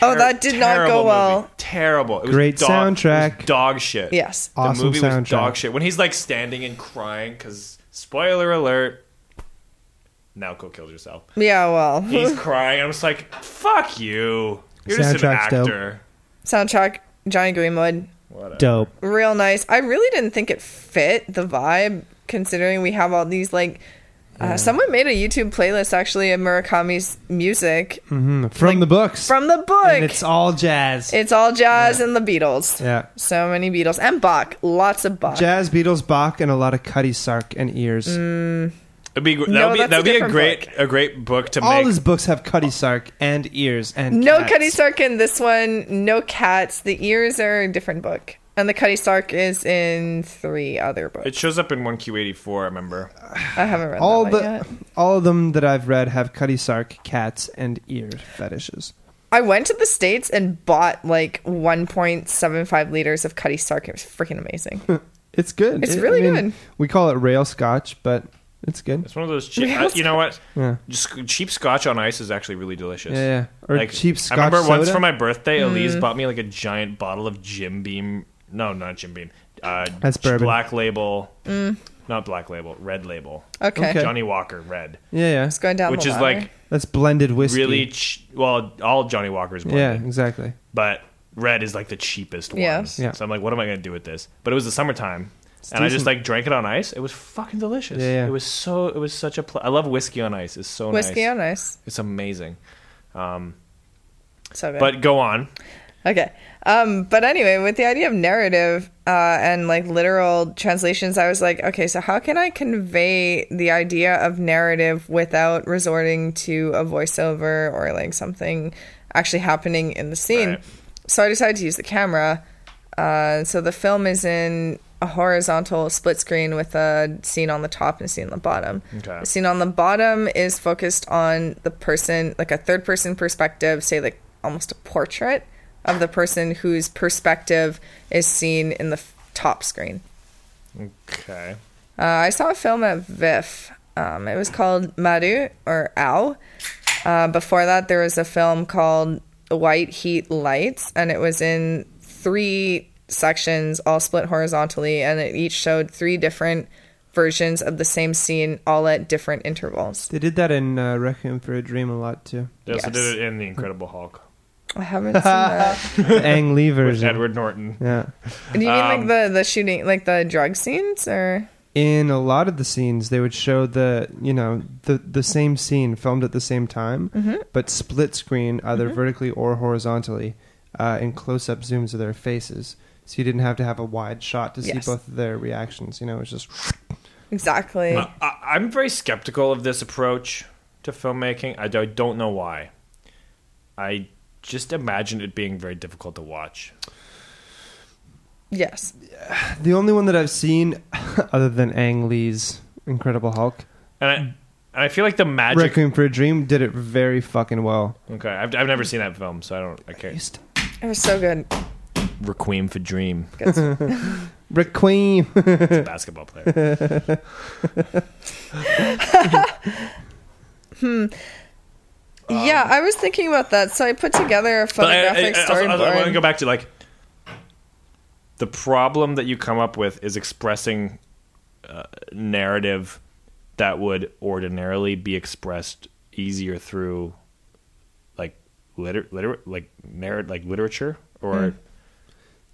Oh, that did not go terrible well. movie. Terrible. It was Great dog, soundtrack. it was dog shit. Yes. the Awesome movie was soundtrack. dog shit. When he's like standing and crying because spoiler alert, Naoko kills herself. Yeah, well, He's crying. I'm just like, fuck you. You're just an Soundtrack's dope. actor. soundtrack Jonny Greenwood, Whatever. Dope. real nice. I really didn't think it fit the vibe, considering we have all these like. Uh, someone made a YouTube playlist actually of Murakami's music Mhm. From the books. from the book. and it's all jazz. It's all jazz and the Beatles. yeah. So many Beatles and Bach, lots of Bach. Jazz, Beatles, Bach, and a lot of Cutty Sark and ears. Mm. It'd be, that No, would be, that's that a be a great book. a great book to All make. All his books have Cutty Sark and ears and no cats. Cutty Sark in this one. No cats. The ears are a different book, and the Cutty Sark is in three other books. it shows up in 1Q84. I remember. I haven't read All that the yet. all of them that I've read have Cutty Sark, cats, and ear fetishes. I went to the states and bought like 1.75 liters of Cutty Sark. It was freaking amazing. *laughs* It's good. It's It- really I mean, good. We call it rail scotch, but it's good. It's one of those *laughs* cheap. Uh, you know what? Yeah. Just cheap Scotch on ice is actually really delicious. Yeah, yeah. Or like cheap Scotch I remember once for my birthday, Elise Mm. bought me like a giant bottle of Jim Beam. No, not Jim Beam. Uh, That's bourbon. Black Label. Not Black Label. Red Label. Okay. Okay. Johnnie Walker Red, Yeah, yeah. It's going down which the is ladder. like That's blended whiskey. really ch- well. All Johnnie Walker's blended. yeah, blended, exactly. but red is like the cheapest Yeah. ones. Yeah. So I'm like, what am I going to do with this? But it was the summertime. and I just like drank it on ice. It was fucking delicious. Yeah, yeah. It was so. It was such a. Pl- I love whiskey on ice. It's so nice. whiskey nice. on ice. It's amazing. Um, So good. but go on. Okay. Um, but anyway, with the idea of narrative uh, and like literal translations, I was like, okay, so how can I convey the idea of narrative without resorting to a voiceover or like something actually happening in the scene? Right. So I decided to use the camera. Uh, so the film is in a horizontal split screen with a scene on the top and a scene on the bottom. Okay. The scene on the bottom is focused on the person, like a third person perspective, say like almost a portrait of the person whose perspective is seen in the f- top screen. Okay. Uh, I saw a film at VIF. Um, it was called Maru or Ow. Uh, before that, there was a film called White Heat Lights, and it was in three sections, all split horizontally, and it each showed three different versions of the same scene all at different intervals. They did that in uh, Requiem for a Dream a lot too. They also Yes. did it in The Incredible Hulk. I haven't seen that. *laughs* Ang Lee With version. Edward Norton. Yeah. Do you mean Um, like the the shooting, like the drug scenes, or In a lot of the scenes, they would show the you know the the same scene filmed at the same time, Mm-hmm. but split screen either vertically or horizontally, uh, in close up zooms of their faces. So you didn't have to have a wide shot to see both of their reactions. You know, it was just exactly? Uh, I, I'm very skeptical of this approach to filmmaking. I don't, don't know why. I just imagine it being very difficult to watch. yes. the only one that I've seen, *laughs* other than Ang Lee's Incredible Hulk. And I, and I feel like the magic. Requiem for a Dream did it very fucking well. Okay, I've, I've never seen that film, so I don't. I can't. It was so good. Requiem for Dream. *laughs* *laughs* Requiem. It's a basketball player. Hmm. Yeah, I was thinking about that, so I put together a Um, But I, I, photographic I, also- I, storyboard. want to go back to like the problem that you come up with is expressing uh, narrative that would ordinarily be expressed easier through like liter, liter like narr- like literature or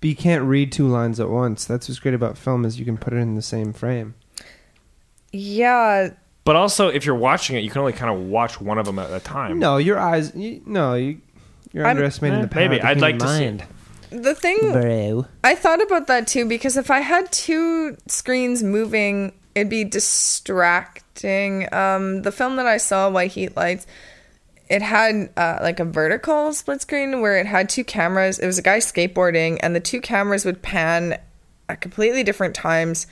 But you can't read two lines at once. That's what's great about film is you can put it in the same frame. yeah, but also if you're watching it you can only kind of watch one of them at a time No, your eyes. You, no, you, you're I'm- underestimating the power Maybe. of the I'd human like to see- mind. the thing Bro. I thought about that too because if I had two screens moving, it'd be distracting. Um, the film that I saw, White Heat Lights, it had uh, like a vertical split screen where it had two cameras. It was a guy skateboarding, and the two cameras would pan at completely different times,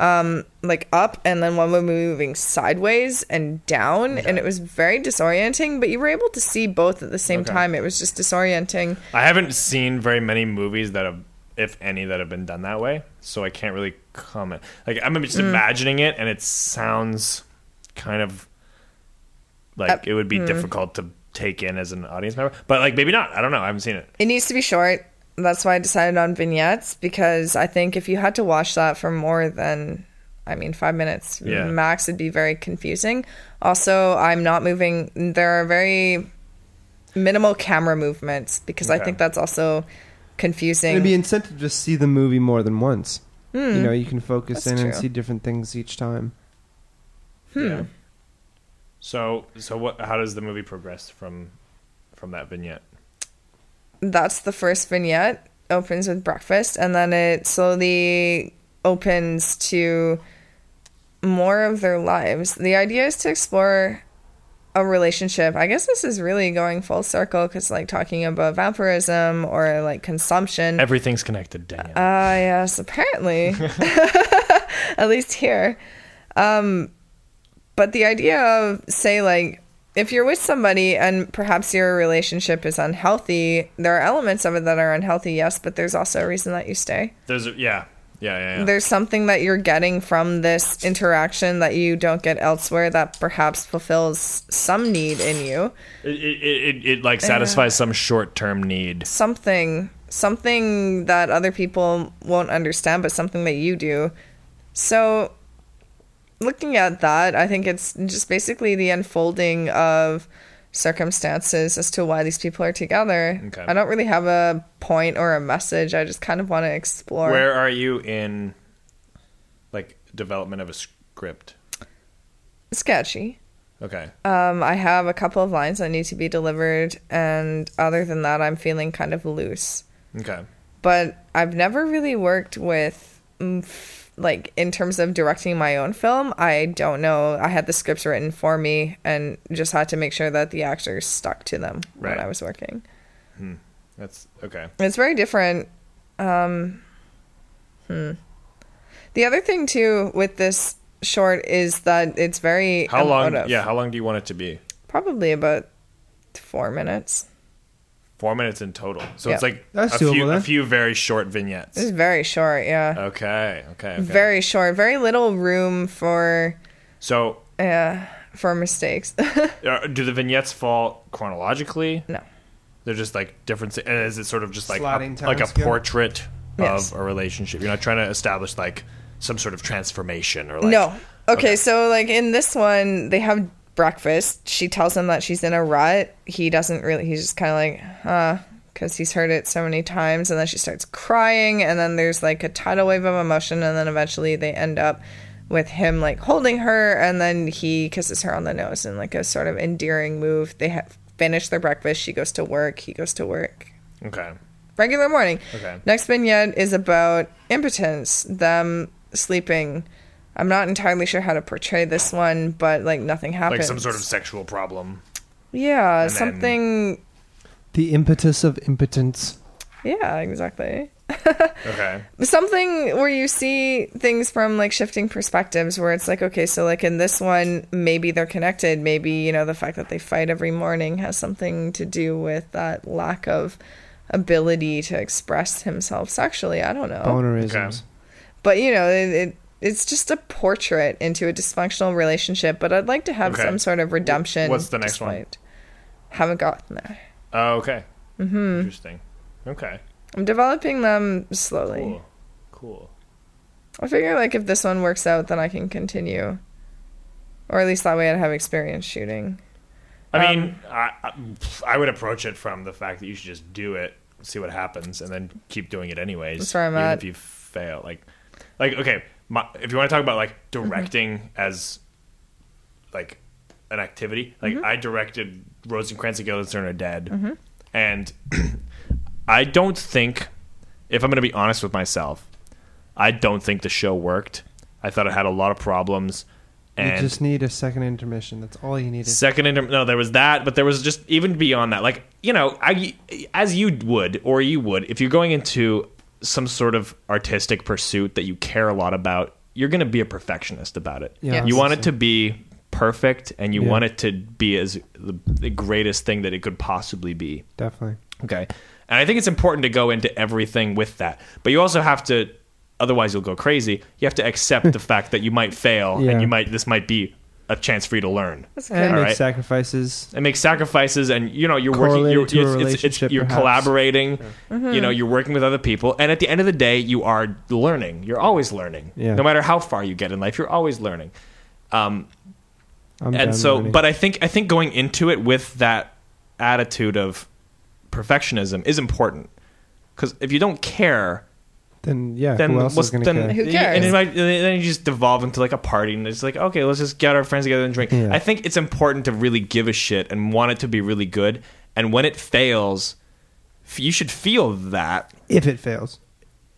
um, like up, and then one would be moving sideways and down, and it was very disorienting. But you were able to see both at the same Okay. time. It was just disorienting. I haven't seen very many movies that have, if any, that have been done that way. So I can't really comment. Like I'm just Mm. imagining it, and it sounds kind of like Uh, it would be difficult to take in as an audience member. But like maybe not. I don't know. I haven't seen it. It needs to be short. That's why I decided on vignettes because I think if you had to watch that for more than, I mean, five minutes Yeah. max, it'd be very confusing. Also, I'm not moving. There are very minimal camera movements because I think that's also confusing. It'd be incentive to just see the movie more than once. You know, you can focus Hmm. That's in and see different things each time. Hmm. Yeah. So so what? How does the movie progress from from that vignette? That's the first vignette opens with breakfast and then it slowly opens to more of their lives the idea is to explore a relationship i guess this is really going full circle because like talking about vampirism or like consumption Everything's connected, Danielle. Ah, yes, apparently. *laughs* *laughs* At least here. Um, but the idea of, say, like, if you're with somebody and perhaps your relationship is unhealthy, there are elements of it that are unhealthy, yes, but there's also a reason that you stay. There's a, yeah yeah yeah. yeah. There's something that you're getting from this interaction that you don't get elsewhere that perhaps fulfills some need in you. It, it, it, it like satisfies some short term need. something something that other people won't understand but something that you do so looking at that i think it's just basically the unfolding of circumstances as to why these people are together Okay. i don't really have a point or a message i just kind of want to explore Where are you in like development of a script? sketchy Okay. um i have a couple of lines that need to be delivered and other than that i'm feeling kind of loose Okay. but I've never really worked with mm, like in terms of directing my own film. I don't know. I had the scripts written for me and just had to make sure that the actors stuck to them Right. when I was working. That's okay. It's very different. Um, hmm. The other thing too with this short is that it's very How long? Yeah. How long do you want it to be? probably about four minutes. Four minutes in total. So Yeah. it's like That's a few doable, a few very short vignettes. It's very short. Yeah, Okay. Okay. okay. very short. Very little room for So uh, for mistakes. *laughs* uh, do the vignettes fall chronologically? No. They're just like different. And is it sort of just like a, Sliding like a timescale? portrait Yes. of a relationship? You're not trying to establish like some sort of transformation or like no. Okay, so like in this one, they have breakfast. She tells him that she's in a rut. He doesn't really. He's just kind of like, huh, because he's heard it so many times. And then she starts crying, and then there's like a tidal wave of emotion, and then eventually they end up with him like holding her, and then he kisses her on the nose in like a sort of endearing move. They have finished their breakfast. She goes to work. He goes to work okay regular morning. Okay. Next vignette is about impotence, them sleeping. I'm not entirely sure how to portray this one, but like nothing happens. like some sort of sexual problem yeah, then- something. The impetus of impotence. Yeah, exactly. *laughs* okay Something where you see things from like shifting perspectives, where it's like, okay, so like in this one, maybe they're connected. Maybe you know the fact that they fight every morning has something to do with that lack of ability to express himself sexually. I don't know. Bonerisms. but you know it, it it's just a portrait into a dysfunctional relationship but i'd like to have Okay. some sort of redemption What's the next one? haven't gotten there oh, okay mm-hmm. interesting okay i'm developing them slowly cool cool i figure like if this one works out then i can continue or at least that way i'd have experience shooting I Um, mean, I, I I would approach it from the fact that you should just do it, see what happens, and then keep doing it anyways. That's where I'm even at. If you fail, like, like okay, my, if you want to talk about like Mm-hmm. directing as like an activity, like Mm-hmm. I directed Rosencrantz and Guildenstern are dead, and *clears throat* I don't think, if I'm going to be honest with myself, I don't think the show worked. I thought it had a lot of problems. You just need a second intermission. That's all you needed. Second inter- no, there was that, but there was just even beyond that. Like you know, I as you would or you would if you're going into some sort of artistic pursuit that you care a lot about, you're going to be a perfectionist about it. Yeah, you want it to be perfect, and you Yeah. want it to be as the, the greatest thing that it could possibly be. Definitely. Okay. And I think it's important to go into everything with that. But you also have to otherwise you'll go crazy. You have to accept the *laughs* fact that you might fail Yeah. and you might this might be a chance for you to learn. that's And good make Alright. sacrifices. And make sacrifices and you know you're working Correlated you're, to a it's, it's, it's, relationship, you're perhaps. collaborating you know you're working with other people and at the end of the day you are learning you're always learning Yeah. no matter how far you get in life you're always learning um, I'm and so learning. but i think i think going into it with that attitude of perfectionism is important because if you don't care then yeah, then who else what's is going then to care? Who and cares? it might, then you just devolve into like a party and it's like okay let's just get our friends together and drink Yeah. i think it's important to really give a shit and want it to be really good and when it fails you should feel that If it fails.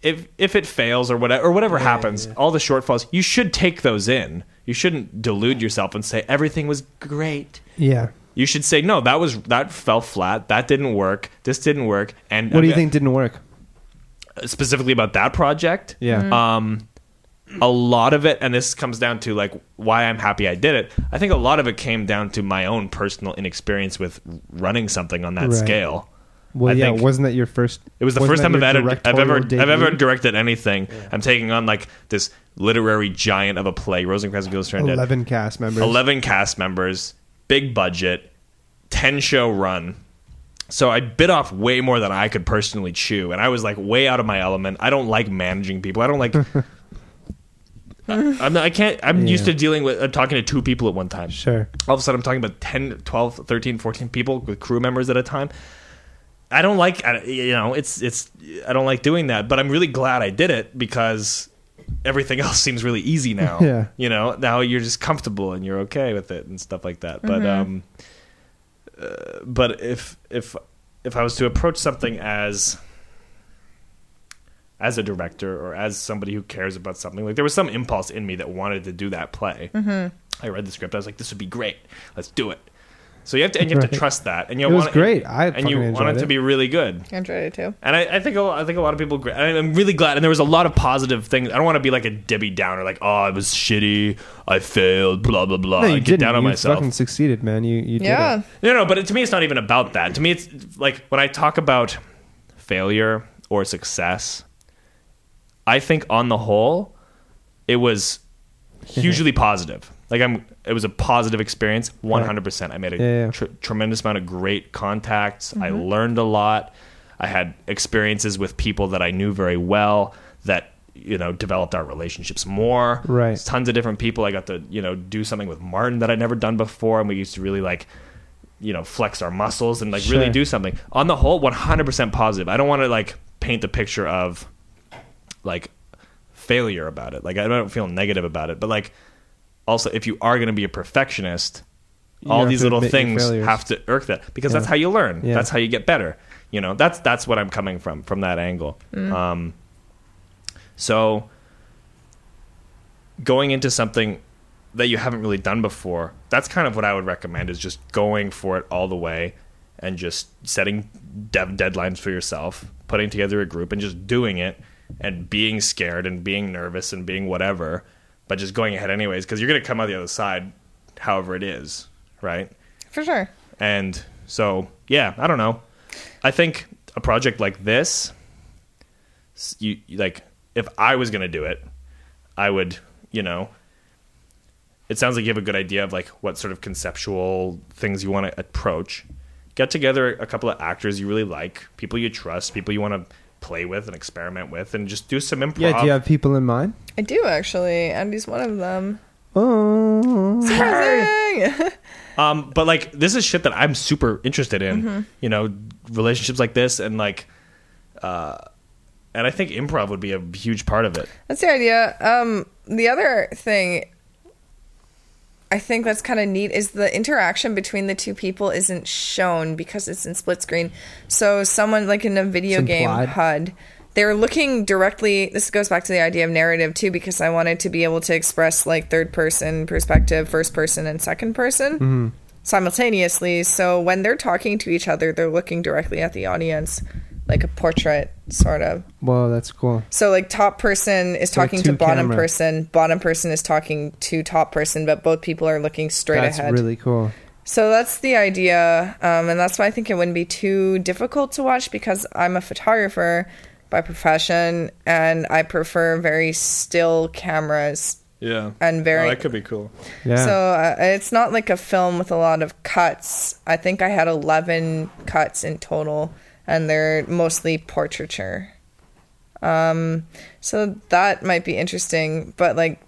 if if it fails or whatever or whatever happens yeah. all the shortfalls you should take those in you shouldn't delude yourself and say everything was great Yeah. you should say no that was that fell flat that didn't work this didn't work and What do you think didn't work? Specifically about that project Yeah. um, a lot of it, and this comes down to like why I'm happy I did it. I think a lot of it came down to my own personal inexperience with running something on that Right. scale. well, I yeah. think- Wasn't that your first? It was the first time I've, your edited, I've ever directorial I've ever directed anything. I'm taking on like this literary giant of a play, Rosencrantz and Guildenstern. did. eleven cast members. 11 cast members, big budget, 10 show run. So I bit off way more than I could personally chew, and I was like way out of my element. I don't like managing people. I don't like. *laughs* I- I'm not, I can't. I'm used to dealing with uh, talking to two people at one time. Sure. All of a sudden, I'm talking about 10, 12, 13, 14 people with crew members at a time. I don't like, I- you know, it's it's. I don't like doing that, but I'm really glad I did it because everything *laughs* else seems really easy now. *laughs* Yeah. You know, now you're just comfortable and you're okay with it and stuff like that. But um, uh, but if if if I was to approach something as as a director or as somebody who cares about something, like there was some impulse in me that wanted to do that play. Mm-hmm. I read the script. I was like, this would be great. Let's do it. So you have to and you have to trust that, and you It was want great. I and you want it enjoyed to be really good. I enjoyed it too. And I, I think a lot, I think a lot of people. agree. I'm really glad. And there was a lot of positive things. I don't want to be like a Debbie Downer, like oh, I was shitty, I failed, blah blah blah. No, you I get didn't. down on you myself. fucking succeeded, man. You you Yeah. did it. No, no, but to me, it's not even about that. To me, it's like when I talk about failure or success, I think on the whole, it was *laughs* hugely positive. Like I'm, it was a positive experience, one hundred percent. I made a Yeah, yeah. tr- tremendous amount of great contacts. I mm-hmm. learned a lot. I had experiences with people that I knew very well that you know developed our relationships more. Right. There's tons of different people. I got to you know do something with Martin that I'd never done before, and we used to really like you know flex our muscles and like really do something. On the whole, 100% positive. I don't want to like paint the picture of like failure about it. Like I don't feel negative about it, but like also if you are going to be a perfectionist, You all these little things have to irk that because Yeah. that's how you learn. Yeah. That's how you get better. You know, that's that's what I'm coming from from that angle. Um, so going into something that you haven't really done before, that's kind of what I would recommend is just going for it all the way and just setting dev deadlines for yourself, putting together a group and just doing it and being scared and being nervous and being whatever, but just going ahead anyways because you're going to come out the other side however it is, right? For sure. And so, yeah, I don't know. I think a project like this, you you- like if I was going to do it, I would, you know, it sounds like you have a good idea of like what sort of conceptual things you want to approach. Get together a couple of actors you really like, people you trust, people you want to play with and experiment with, and just do some improv. Yeah, do you have people in mind? I do actually. Andy's one of them. Oh, Surprising! *laughs* Um, but like this is shit that I'm super interested in. Mm-hmm. You know, relationships like this and like, uh, and I think improv would be a huge part of it. That's the idea. Um, the other thing I think that's kind of neat is the interaction between the two people isn't shown because it's in split screen. So someone like in a video It's game implied. HUD, they're looking directly. This goes back to the idea of narrative too, because I wanted to be able to express like third person perspective, first person, and second person mm-hmm. simultaneously. So when they're talking to each other, they're looking directly at the audience, like a portrait, sort of. whoa, that's cool. So like top person is like talking to bottom camera. person, bottom person is talking to top person, but both people are looking straight That's ahead. That's really cool. so that's the idea, um, and that's why I think it wouldn't be too difficult to watch because I'm a photographer by profession, and I prefer very still cameras Yeah, and very. oh, that could be cool. Yeah. So uh, it's not like a film with a lot of cuts. I think I had 11 cuts in total, and they're mostly portraiture. Um, so that might be interesting, but like,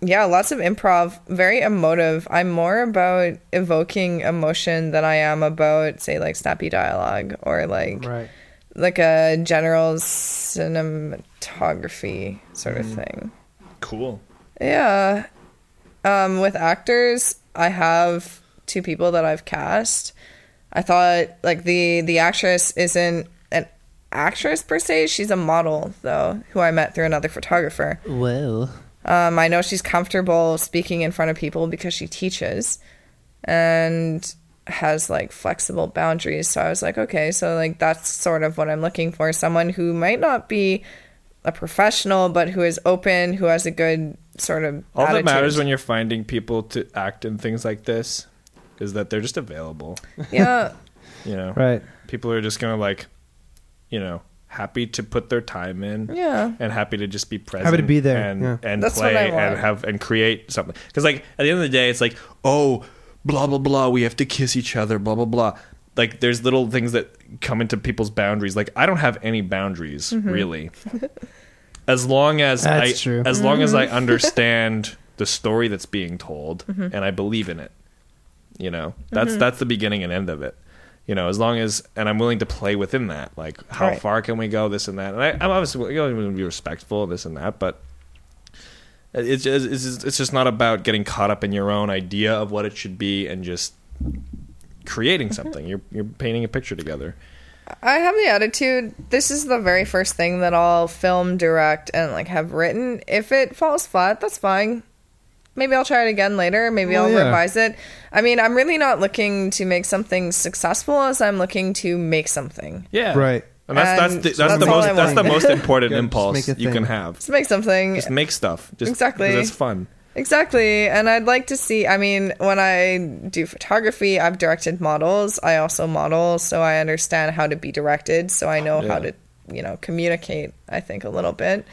yeah, lots of improv, very emotive. I'm more about evoking emotion than I am about, say, like snappy dialogue or like right. like a general cinematography sort of thing. Cool. Yeah. Um, with actors, I have two people that I've cast. I thought like the the actress isn't an actress per se. She's a model though, who I met through another photographer. Well, Um, I know she's comfortable speaking in front of people because she teaches, and has like flexible boundaries. So I was like, okay, so like that's sort of what I'm looking for. Someone who might not be a professional, but who is open, who has a good sort of All that matters when you're finding people to act in things like this is that they're just available. yeah. *laughs* You know, Right. people are just gonna like, you know, happy to put their time in. Yeah. and happy to just be present, Happy to be there, and yeah. and That's play and have and create something. Because like at the end of the day, it's like oh, blah blah blah, we have to kiss each other, blah blah blah. Like there's little things that come into people's boundaries. Like I don't have any boundaries Mm-hmm. really, *laughs* as long as That's I true. as long as Mm-hmm. I *laughs* understand the story that's being told and I believe in it. You know, that's Mm-hmm. that's the beginning and end of it. You know, as long as and I'm willing to play within that. Like, how Right. far can we go? This and that. And I, I'm obviously you know, going to be respectful, of this and that. But it's just, it's just it's just not about getting caught up in your own idea of what it should be and just creating something. You're you're painting a picture together. I have the attitude this is the very first thing that I'll film, direct, and like have written. If it falls flat, that's fine. Maybe I'll try it again later. Maybe Well, I'll yeah. revise it. I mean, I'm really not looking to make something successful as I'm looking to make something. Yeah, Right. And that's that's the, that's, that's the most that's the most important Yeah, impulse you can have. Just make something. Just make stuff. Just Exactly. 'cause it's fun. Exactly. And I'd like to see, I mean, when I do photography, I've directed models. I also model, so I understand how to be directed. So I know how to, you know, communicate, I think, a little bit.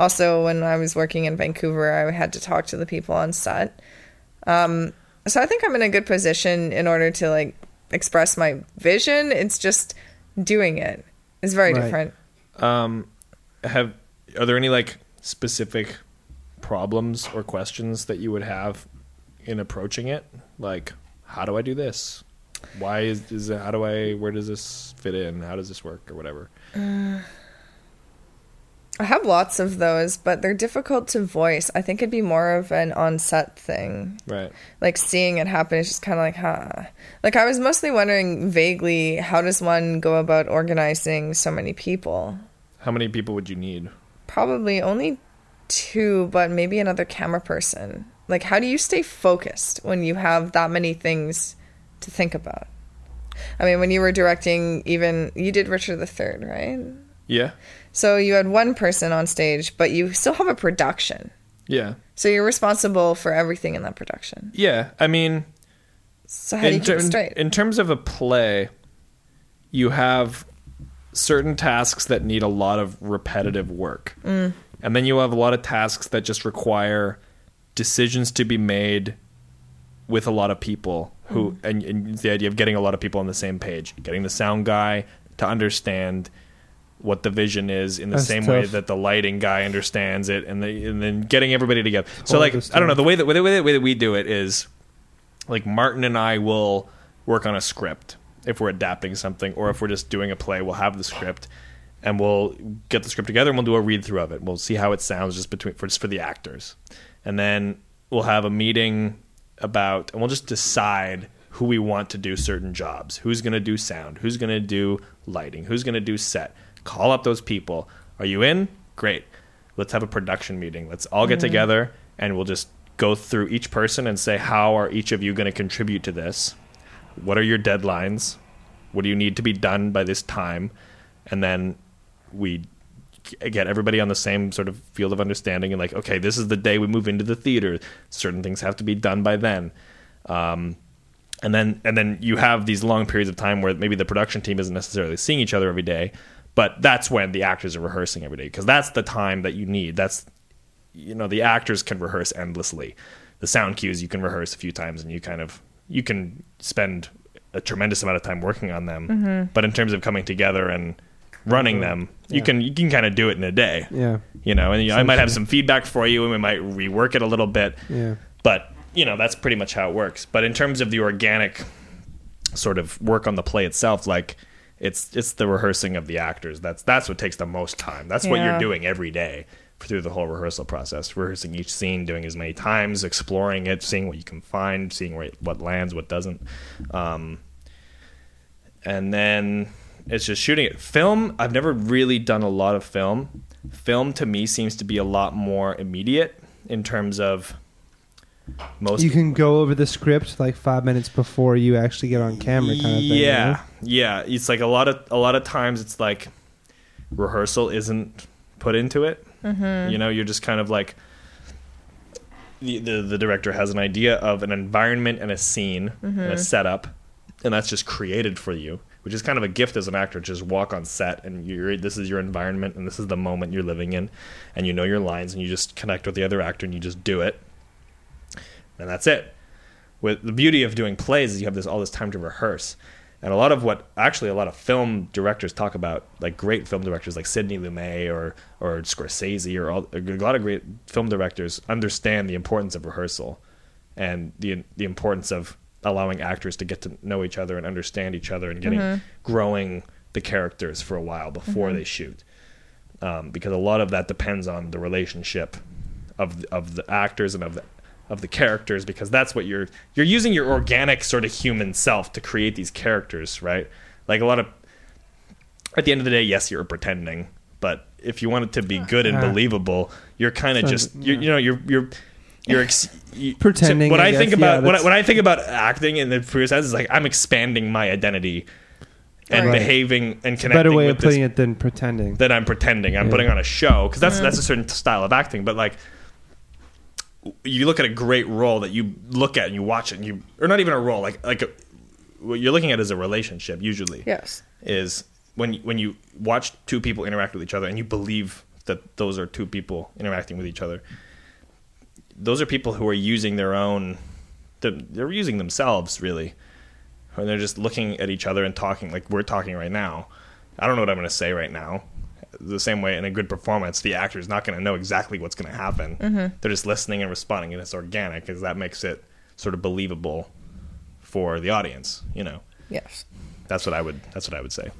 Also, when I was working in Vancouver, I had to talk to the people on set. Um, so I think I'm in a good position in order to, like, express my vision. It's just doing. It's very Right. different. Um, have are there any like specific problems or questions that you would have in approaching it? Like, how do I do this? Why is, is it, how do I where does this fit in? How does this work or whatever? I have lots of those, but they're difficult to voice. I think it'd be more of an on-set thing. Right. Like seeing it happen is just kind of like, huh. Like I was mostly wondering vaguely, how does one go about organizing so many people? How many people would you need? Probably only two, but maybe another camera person. Like, how do you stay focused when you have that many things to think about? I mean, when you were directing, even you did Richard III, right? Yeah. So you had one person on stage, but you still have a production. Yeah. So you're responsible for everything in that production. Yeah. I mean, So how do you in, keep it straight? in terms of a play, you have certain tasks that need a lot of repetitive work. Mm. And then you have a lot of tasks that just require decisions to be made with a lot of people who Mm. and, and the idea of getting a lot of people on the same page, getting the sound guy to understand what the vision is in the That's same way that the lighting guy understands it and, the, and then getting everybody together. So All like I don't know the way that the way, the way that we do it is like Martin and I will work on a script if we're adapting something or if we're just doing a play we'll have the script and we'll get the script together and we'll do a read through of it. We'll see how it sounds just between for just for the actors. And then we'll have a meeting about and we'll just decide who we want to do certain jobs. Who's going to do sound? Who's going to do lighting? Who's going to do set call up those people. Are you in? Great. Let's have a production meeting. Let's all get together and we'll just go through each person and say how are each of you going to contribute to this? What are your deadlines? What do you need to be done by this time? And then we get everybody on the same sort of field of understanding and like okay this is the day we move into the theater. Certain things have to be done by then. Um, and then and then you have these long periods of time where maybe the production team isn't necessarily seeing each other every day but that's when the actors are rehearsing every day because that's the time that you need. That's you know the actors can rehearse endlessly. The sound cues you can rehearse a few times and you kind of you can spend a tremendous amount of time working on them. Mm-hmm. But in terms of coming together and running them you can you can kind of do it in a day. Yeah. you know and i might have some feedback for you and we might rework it a little bit. Yeah. but you know that's pretty much how it works. But in terms of the organic sort of work on the play itself like it's it's the rehearsing of the actors. That's that's what takes the most time. That's what you're doing every day through the whole rehearsal process rehearsing each scene doing as many times exploring it seeing what you can find seeing where, what lands what doesn't. Um, and then it's just shooting it. Film i've never really done a lot of film. Film to me seems to be a lot more immediate in terms of most You can go over the script like five minutes before you actually get on camera, kind of thing. yeah, right? yeah. It's like a lot of a lot of times it's like rehearsal isn't put into it. Mm-hmm. You know, you're just kind of like the, the the director has an idea of an environment and a scene and a mm-hmm. setup, and that's just created for you. Which is kind of a gift as an actor. Just walk on set, and you're this is your environment, and this is the moment you're living in, and you know your lines, and you just connect with the other actor, and you just do it, and that's it. With the beauty of doing plays is you have this all this time to rehearse. And a lot of what actually a lot of film directors talk about like great film directors like sidney lumet or or scorsese or all, a lot of great film directors understand the importance of rehearsal and the the importance of allowing actors to get to know each other and understand each other and getting growing the characters for a while before they shoot. Um, because a lot of that depends on the relationship of of the actors and of the, of the characters because that's what you're you're using your organic sort of human self to create these characters, right? Like a lot of at the end of the day, yes, you're pretending, but if you want it to be uh, good and Yeah. believable, you're kind of So, just you you know you're you're you're ex- you, Pretending, When I I, think guess, about yeah, when, I, I think about acting in the pure sense, is like I'm expanding my identity and Right. behaving and connecting better way of putting it than pretending. that I'm pretending. I'm Yeah. putting on a show because that's that's a certain style of acting. But like, you look at a great role that you look at and you watch it, and you or not even a role like like a, what you're looking at is a relationship. Usually, Yes. is when when you watch two people interact with each other and you believe that those are two people interacting with each other. Those are people who are using their own. They're, they're using themselves really, and they're just looking at each other and talking like we're talking right now. I don't know what I'm going to say right now, the same way in a good performance, the actor is not going to know exactly what's going to happen. They're just listening and responding, and it's organic, because that makes it sort of believable for the audience. You know, Yes. that's what I would. That's what I would say.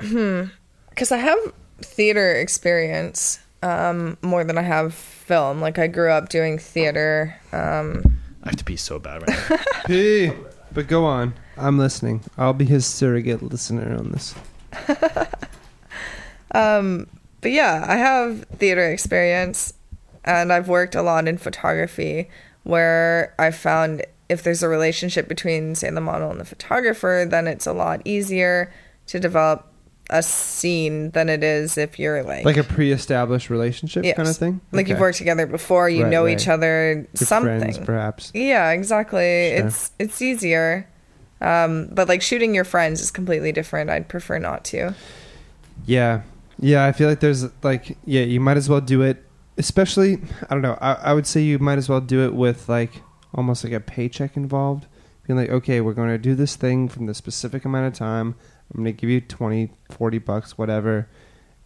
Hmm. because I have theater experience um, more than I have film. Like I grew up doing theater. Um, I have to pee so bad right now. *laughs* pee, but go on. I'm listening. I'll be his surrogate listener on this. *laughs* but yeah, I have theater experience, and I've worked a lot in photography, where I found if there's a relationship between, say, the model and the photographer, then it's a lot easier to develop a scene than it is if you're like Like a pre-established relationship Yes. kind of thing. like you've worked together before, you Right, know right. each other, Your something. friends, perhaps. Yeah, exactly. Sure. It's it's easier. Um, but like shooting your friends is completely different. I'd prefer not to. Yeah, yeah. I feel like there's like yeah, you might as well do it. Especially, I don't know. I, I would say you might as well do it with like almost like a paycheck involved. Being like, okay, we're going to do this thing from the specific amount of time. I'm going to give you 20, 40 bucks, whatever,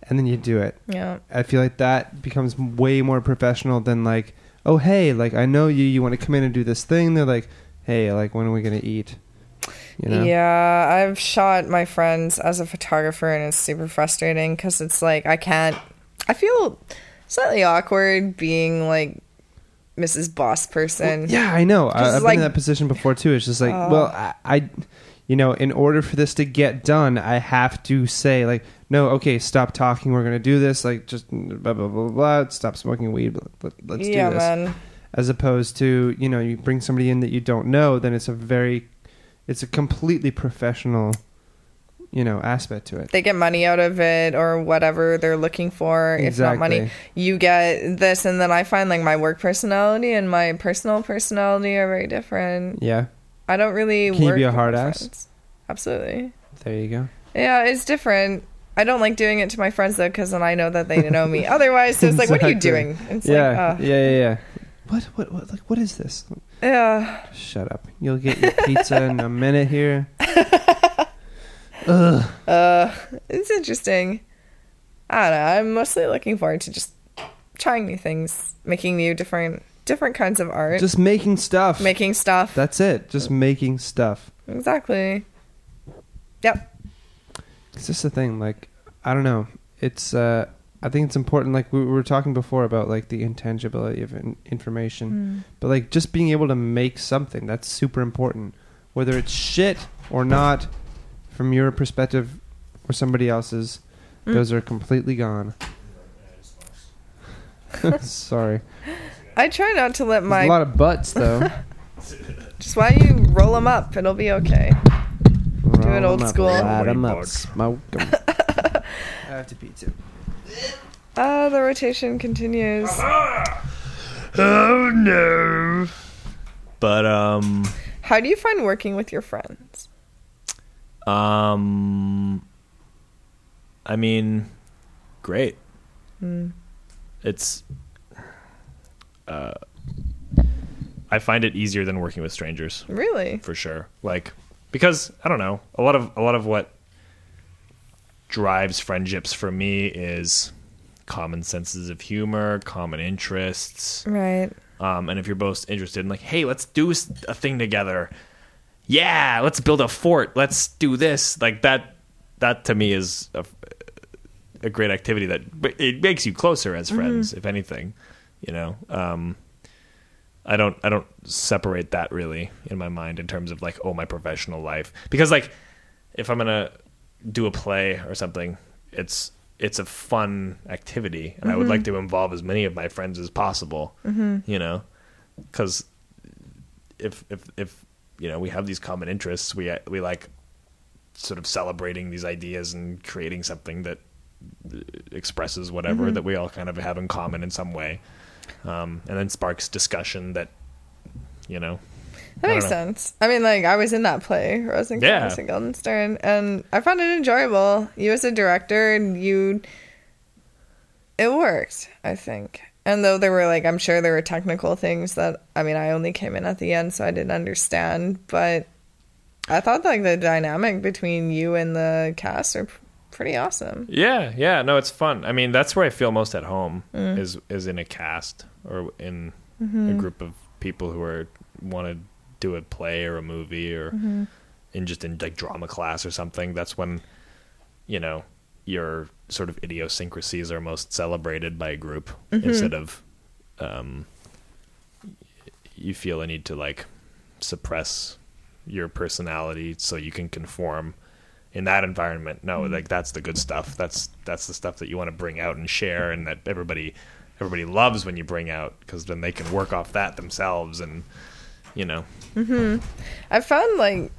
and then you do it. Yeah. I feel like that becomes way more professional than like, oh hey, like I know you, you want to come in and do this thing. They're like, hey, like when are we gonna eat? You know? Yeah, I've shot my friends as a photographer and it's super frustrating because it's like I can't. I feel slightly awkward being like Mrs. Boss person. Yeah, I know. I, Just I've been in that position before too. It's just like, oh. well, I, I, you know, in order for this to get done, I have to say like, no, okay, stop talking. We're gonna do this. Like, just blah blah blah blah. stop smoking weed. Let, let's yeah, do this. man. As opposed to, you know, you bring somebody in that you don't know, then it's a very, it's a completely professional, you know, aspect to it. They get money out of it or whatever they're looking for. If not money, you get this, and then I find like my work personality and my personal personality are very different. Yeah, I don't really. Can you be a hard ass? friends. Absolutely. there you go. Yeah, it's different. I don't like doing it to my friends though, because then I know that they know me. *laughs* Otherwise, so it's like, what are you doing? It's yeah, like, uh, yeah, yeah, yeah. What, what, what, like, what is this? Yeah. Shut up. You'll get your pizza in a minute here. *laughs* Ugh. Uh, it's interesting. I don't know. I'm mostly looking forward to just trying new things, making new different different kinds of art, Just making stuff. making stuff. That's it. Just making stuff. exactly. Yep. It's just the thing. Like, I don't know. It's. uh I think it's important. Like we were talking before about like the intangibility of in- information, but like just being able to make something that's super important, whether it's shit or not, from your perspective or somebody else's. Mm. Those are completely gone. *laughs* *laughs* Sorry. I try not to let There's my a lot of butts though. *laughs* just why you roll them up. It'll be okay. Do it old school. Light 'em up, Bug. smoke 'em. I have to pee too. Ah, the rotation continues. oh no. But um, How do you find working with your friends? um, I mean, great. It's. Uh, I find it easier than working with strangers. Really? for sure. Like because I don't know, a lot of a lot of what drives friendships for me is common senses of humor, common interests. Right. Um, and if you're both interested in like, hey, let's do a thing together. Yeah, let's build a fort. Let's do this. Like that. That to me is a, a great activity that but it makes you closer as friends, if anything. You know. Um, I don't I don't separate that really in my mind in terms of like oh my professional life because like if I'm gonna do a play or something it's it's a fun activity. And I would mm-hmm. like to involve as many of my friends as possible mm-hmm. you know? Because if if if you know we have these common interests we we like sort of celebrating these ideas and creating something that expresses whatever mm-hmm. that we all kind of have in common in some way. Um, and then sparks discussion that you know That makes sense. I mean, like I was in that play, Rosencrantz Yeah. and Guildenstern, and I found it enjoyable. You as a director, and you, it worked. I think. And though there were like, I'm sure there were technical things that I mean, I only came in at the end, so I didn't understand. But I thought like the dynamic between you and the cast are pretty awesome. Yeah, yeah, no, it's fun. I mean, that's where I feel most at home mm. is is in a cast or in mm-hmm. a group of people who are want to do a play or a movie or mm-hmm. in just in like drama class or something. That's when you know your sort of idiosyncrasies are most celebrated by a group mm-hmm. instead of um, you feel a need to like suppress your personality so you can conform in that environment. No mm-hmm. like that's the good stuff. That's that's the stuff that you want to bring out and share and that everybody everybody loves when you bring out because then they can work off that themselves and you know mm-hmm. I found like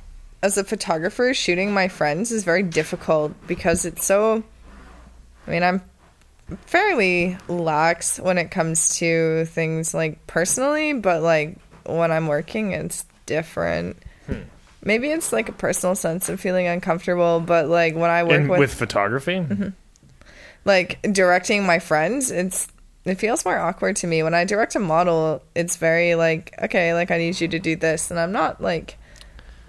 as a photographer, shooting my friends is very difficult because it's so. I mean, I'm fairly lax when it comes to things like personally, but like when I'm working, it's different. Hmm. Maybe it's like a personal sense of feeling uncomfortable, but like when I work with, with photography mm-hmm. like directing my friends, it's it feels more awkward to me when I direct a model. It's very like okay, like I need you to do this, and I'm not like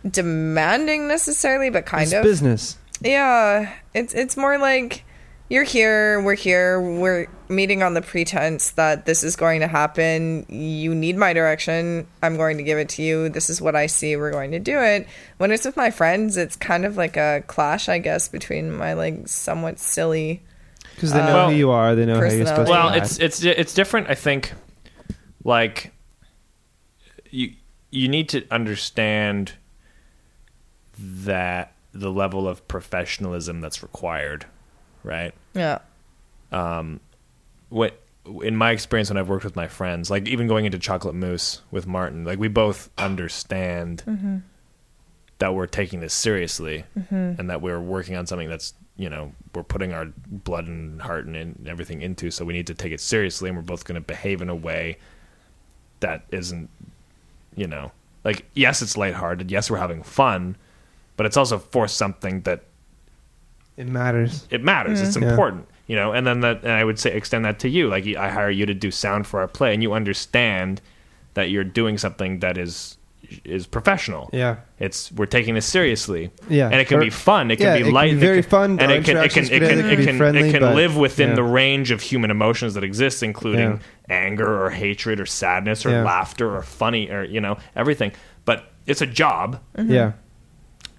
demanding necessarily, but kind it's of business. yeah. It's it's more like you're here, we're here, we're meeting on the pretense that this is going to happen. You need my direction. I'm going to give it to you. This is what I see. We're going to do it. When it's with my friends, it's kind of like a clash, I guess, between my like somewhat silly Because they know Well, who you are. They know how you're supposed personality. to well it's it's it's different i think like you you need to understand that the level of professionalism that's required right yeah. Um, what in my experience when I've worked with my friends, like even going into chocolate mousse with Martin, like we both understand that we're taking this seriously and that we're working on something that's you know we're putting our blood and heart and, and everything into, so we need to take it seriously, and we're both going to behave in a way that isn't, you know, like yes, it's lighthearted, yes, we're having fun, but it's also for something that it matters. it matters. It's mm-hmm. Yeah. important, you know. And then that, and I would say extend that to you. Like I hire you to do sound for our play, and you understand that you're doing something that is is professional. Yeah. It's we're taking this seriously. Yeah. and it can Or- be fun. It can yeah, be it can light. be it very can- fun. and it can it can it can can it can friendly, it can but- live within yeah. the range of human emotions that exist, including Yeah. anger or hatred or sadness or Yeah. laughter or funny or you know everything. But it's a job mm-hmm. Yeah.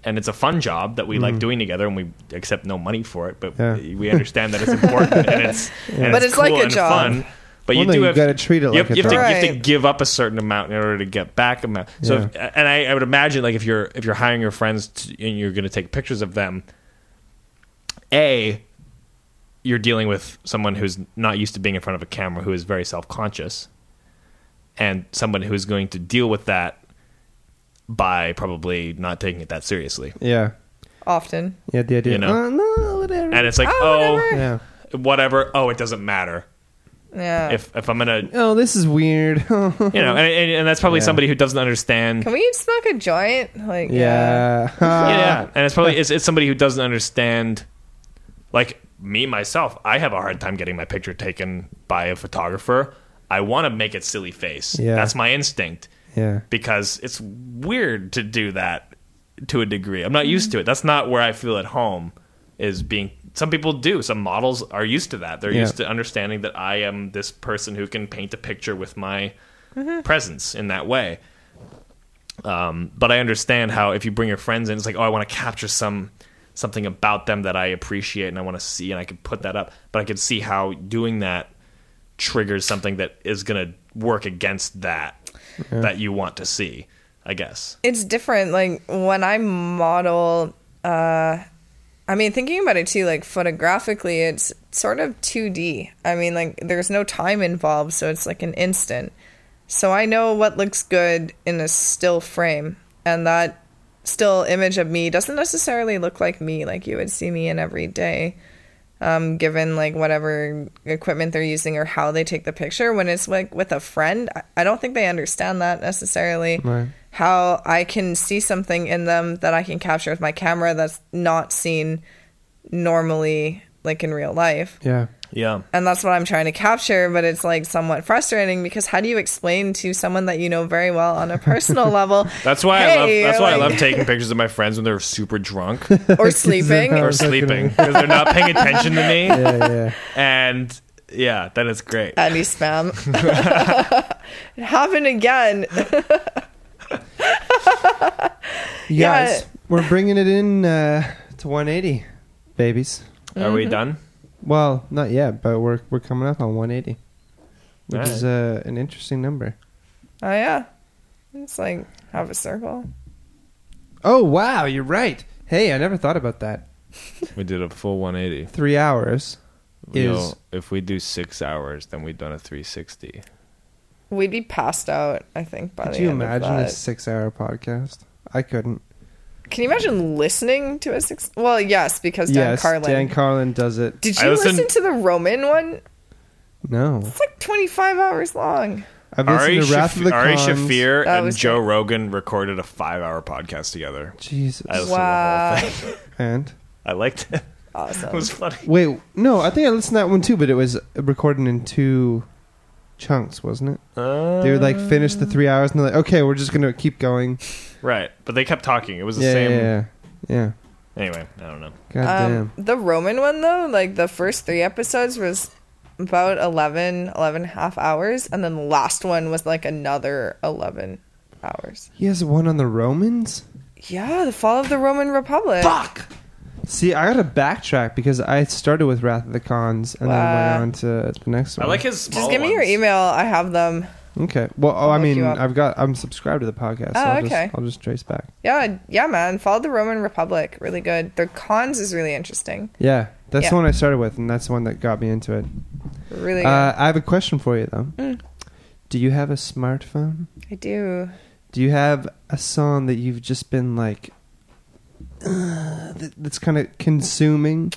and it's a fun job that we mm-hmm. like doing together, and we accept no money for it, but. Yeah. we understand that it's important and it's *laughs* and But it's, it's like a and job. fun. But Well, you no, do you have gotta treat it you like have, a you have to, you have to give up a certain amount in order to get back amount. So, if, and I, I would imagine like if you're if you're hiring your friends to, and you're going to take pictures of them, a you're dealing with someone who's not used to being in front of a camera, who is very self conscious, and someone who's going to deal with that by probably not taking it that seriously. Yeah. Often. Yeah. The idea. You know. "Oh, no, whatever. And it's like, Oh, oh, whatever. yeah. whatever. Oh, it doesn't matter. Yeah. If if I'm gonna, Oh, this is weird. *laughs* you know, and, and, and that's probably Yeah. somebody who doesn't understand. Can we smoke a joint? Like yeah. Uh, *laughs* yeah. yeah, *laughs* and it's probably it's, it's somebody who doesn't understand. Like me myself, I have a hard time getting my picture taken by a photographer. I want to make it silly face. Yeah. That's my instinct Yeah. because it's weird to do that to a degree. I'm not used mm-hmm. to it. That's not where I feel at home. Is being some people do. Some models are used to that. They're Yeah. used to understanding that I am this person who can paint a picture with my presence in that way. Um, but I understand how if you bring your friends in, it's like, oh, I want to capture some something about them that I appreciate and I want to see, and I could put that up. But I could see how doing that triggers something that is going to work against that that you want to see. I guess. it's different like when i model uh i mean thinking about it too like photographically it's sort of 2d i mean like there's no time involved so it's like an instant so i know what looks good in a still frame and that still image of me doesn't necessarily look like me like you would see me in every day um, given like whatever equipment they're using or how they take the picture. When it's like with a friend, I- don't think they understand that necessarily. Right. How I can see something in them that I can capture with my camera that's not seen normally, like in real life. Yeah. Yeah. and that's what I'm trying to capture. But it's like somewhat frustrating because how do you explain to someone that you know very well on a personal *laughs* level? That's why Hey, I love. That's why I love taking pictures of my friends when they're super drunk *laughs* or sleeping. or sleeping because they're not paying attention to me. Yeah, yeah. And yeah, that is great. Andy spam. *laughs* it happened again. You Yeah. guys, we're bringing it in uh, to 180, babies. Are Mm-hmm. we done? Well, not yet, but we're we're coming up on 180, which Alright. is uh, an interesting number. Oh yeah, it's like have a circle. Oh wow, you're right. Hey, I never thought about that. We did a full 180. Three hours. You Is- know, if we do six hours, then we've done a 360. We'd be passed out. I think by Could the you end imagine of a six-hour podcast? I couldn't. Can you imagine listening to a six? Well, yes, because Dan yes, Carlin. Dan Carlin does it. Did you listened- listen to the Roman one? No, It's like 25 hours long. I've Ari, listened to Wrath Shaf- of the Ari Khans. Shaffir That and Joe great. Rogan recorded a five-hour podcast together. Jesus, I listened Wow. to the whole thing. *laughs* and I liked it. Awesome. *laughs* It was funny. wait, no, I think I listened to that one too, but it was recorded in two chunks, wasn't it? They would like finish the three hours and they're like, okay, we're just gonna keep going. Right, but they kept talking. It was the Yeah, same. yeah, yeah, yeah. Anyway, I don't know. God Um, damn. the Roman one, though, like the first three episodes was about 11, 11 and a half hours. And then the last one was like another 11 hours. He has one on the Romans. Yeah, the fall of the Roman Republic. Fuck. See, I gotta backtrack because I started with Wrath of the Khans and then went on to the next one. I like his. Small Just give me your ones. email. I have them. Okay. Well, oh, I look mean, you up. I've got. I'm subscribed to the podcast. So Oh, I'll okay. Just, I'll just trace back. Yeah, yeah, man. Follow the Roman Republic. Really good. Their cons is really interesting. Yeah, that's Yeah. the one I started with, and that's the one that got me into it. Really good. Uh, I have a question for you though. Mm. Do you have a smartphone? I do. Do you have a song that you've just been like, *sighs* uh, that, that's kind of consuming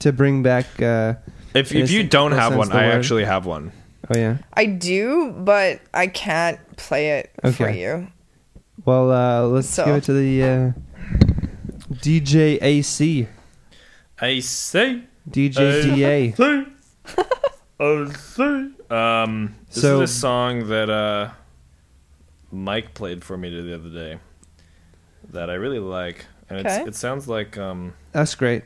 to bring back? Uh, If if you don't have one, I word. actually have one. oh yeah. I do, but I can't play it for you. Well, uh, let's So- go to the uh, DJ AC, I say. DJ DA. say. *laughs* I say. Um, this So- is a song that uh, Mike played for me the other day that I really like, and Okay. it's, it sounds like um, That's great.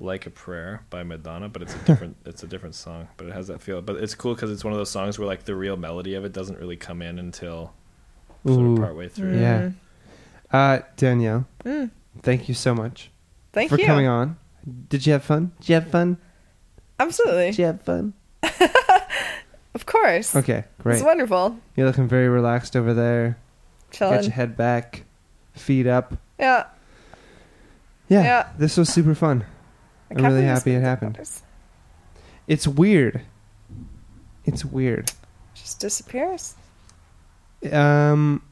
like a prayer by Madonna, but it's a different *laughs* it's a different song, but it has that feel. But it's cool because it's one of those songs where like the real melody of it doesn't really come in until sort Ooh. of partway through. Yeah. Uh, Danielle, Mm. thank you so much Thank for you. For coming on. Did you have fun? Did you have fun? Absolutely. Did you have fun? *laughs* Of course. Okay, great. It's wonderful. You're looking very relaxed over there. Got your head back, feet up. Yeah. Yeah, Yeah. this was super fun. *laughs* I I'm can't really believe happy it it's happened. It's weird. It's weird. Just disappears. Um,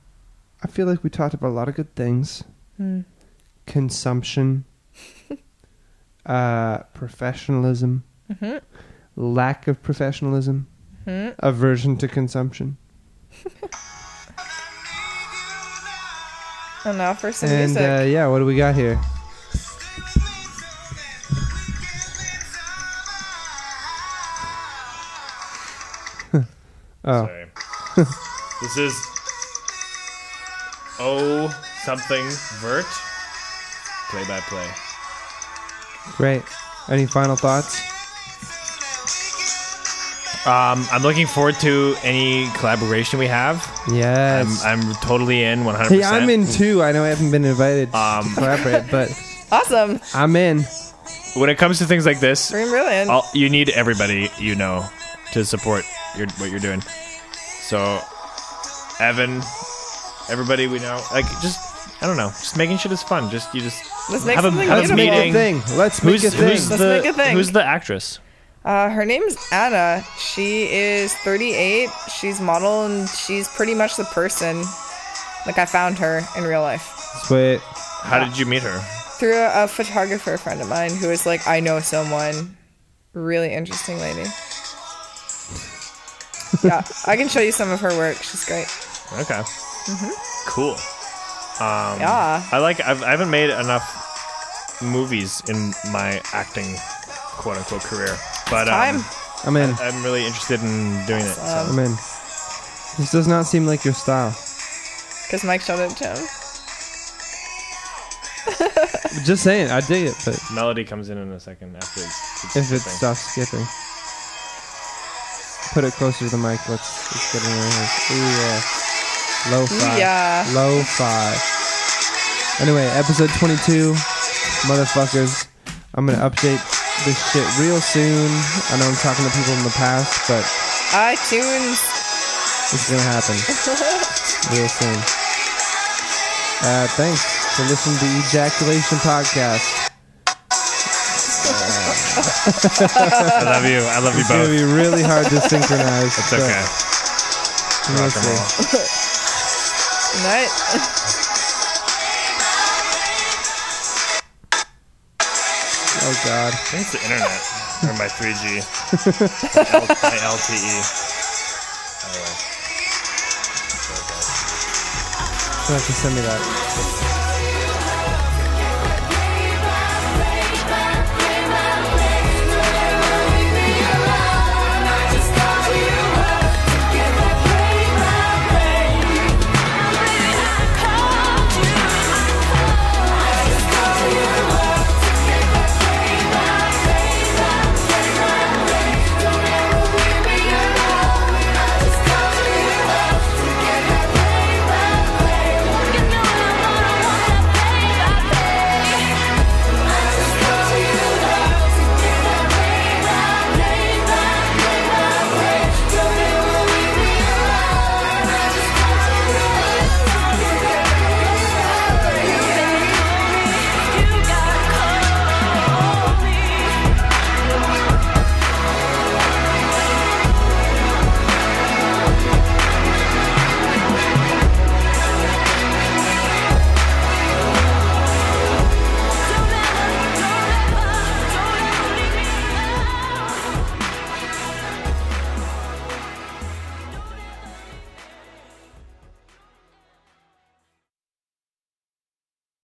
I feel like we talked about a lot of good things. Hmm. Consumption, *laughs* uh, professionalism, Mm-hmm. lack of professionalism, Hmm. aversion to consumption, *laughs* And now for some and music. uh, yeah, what do we got here? Oh, Sorry. *laughs* this is Oh something Vert. Play by play. great. Any final thoughts? Um, I'm looking forward to any collaboration we have. Yes. I'm, I'm totally in 100. hey, I'm in too. I know I haven't been invited Um, to collaborate, but *laughs* awesome. I'm in. When it comes to things like this, Freaking brilliant. all, you need everybody you know to support your, what you're doing. So, Evan, everybody we know, like just I don't know, just making shit is fun. Just you just Let's make have a, something have a Let's beautiful. make a meeting. thing. Let's Who's, make a thing. who's Let's the make a thing. who's the actress? Uh, her name's Anna. She is 38. She's model and she's pretty much the person. Like I found her in real life Sweet. How did you meet her? through a, a photographer friend of mine who was like, I know someone. Really interesting lady. Yeah, I can show you some of her work. She's great. Okay, cool. Um, Yeah. I like. I've, I haven't made enough movies in my acting, quote unquote, career. But Time. um, I'm in. I'm really interested in doing it. So. I'm in. This does not seem like your style. Because Mike showed it to him. Just saying, I dig it, but Melody comes in in a second after it's, it's if it skipping. stops skipping, put it closer to the mic. Let's, let's get it in hands. Ooh yeah, low fi, Yeah. low fi. Anyway, episode 22, motherfuckers. I'm gonna update this shit real soon. I know I'm talking to people in the past, but iTunes. it's gonna happen *laughs* real soon. Uh, thanks for listening to Ejaculation Podcast. I love you. I love you It's gonna be really hard to synchronize. It's okay. we'll Rock and roll. Good night. Oh God. I think it's the internet or my 3G, my, L- my LTE. Anyway. You'll have to send me that.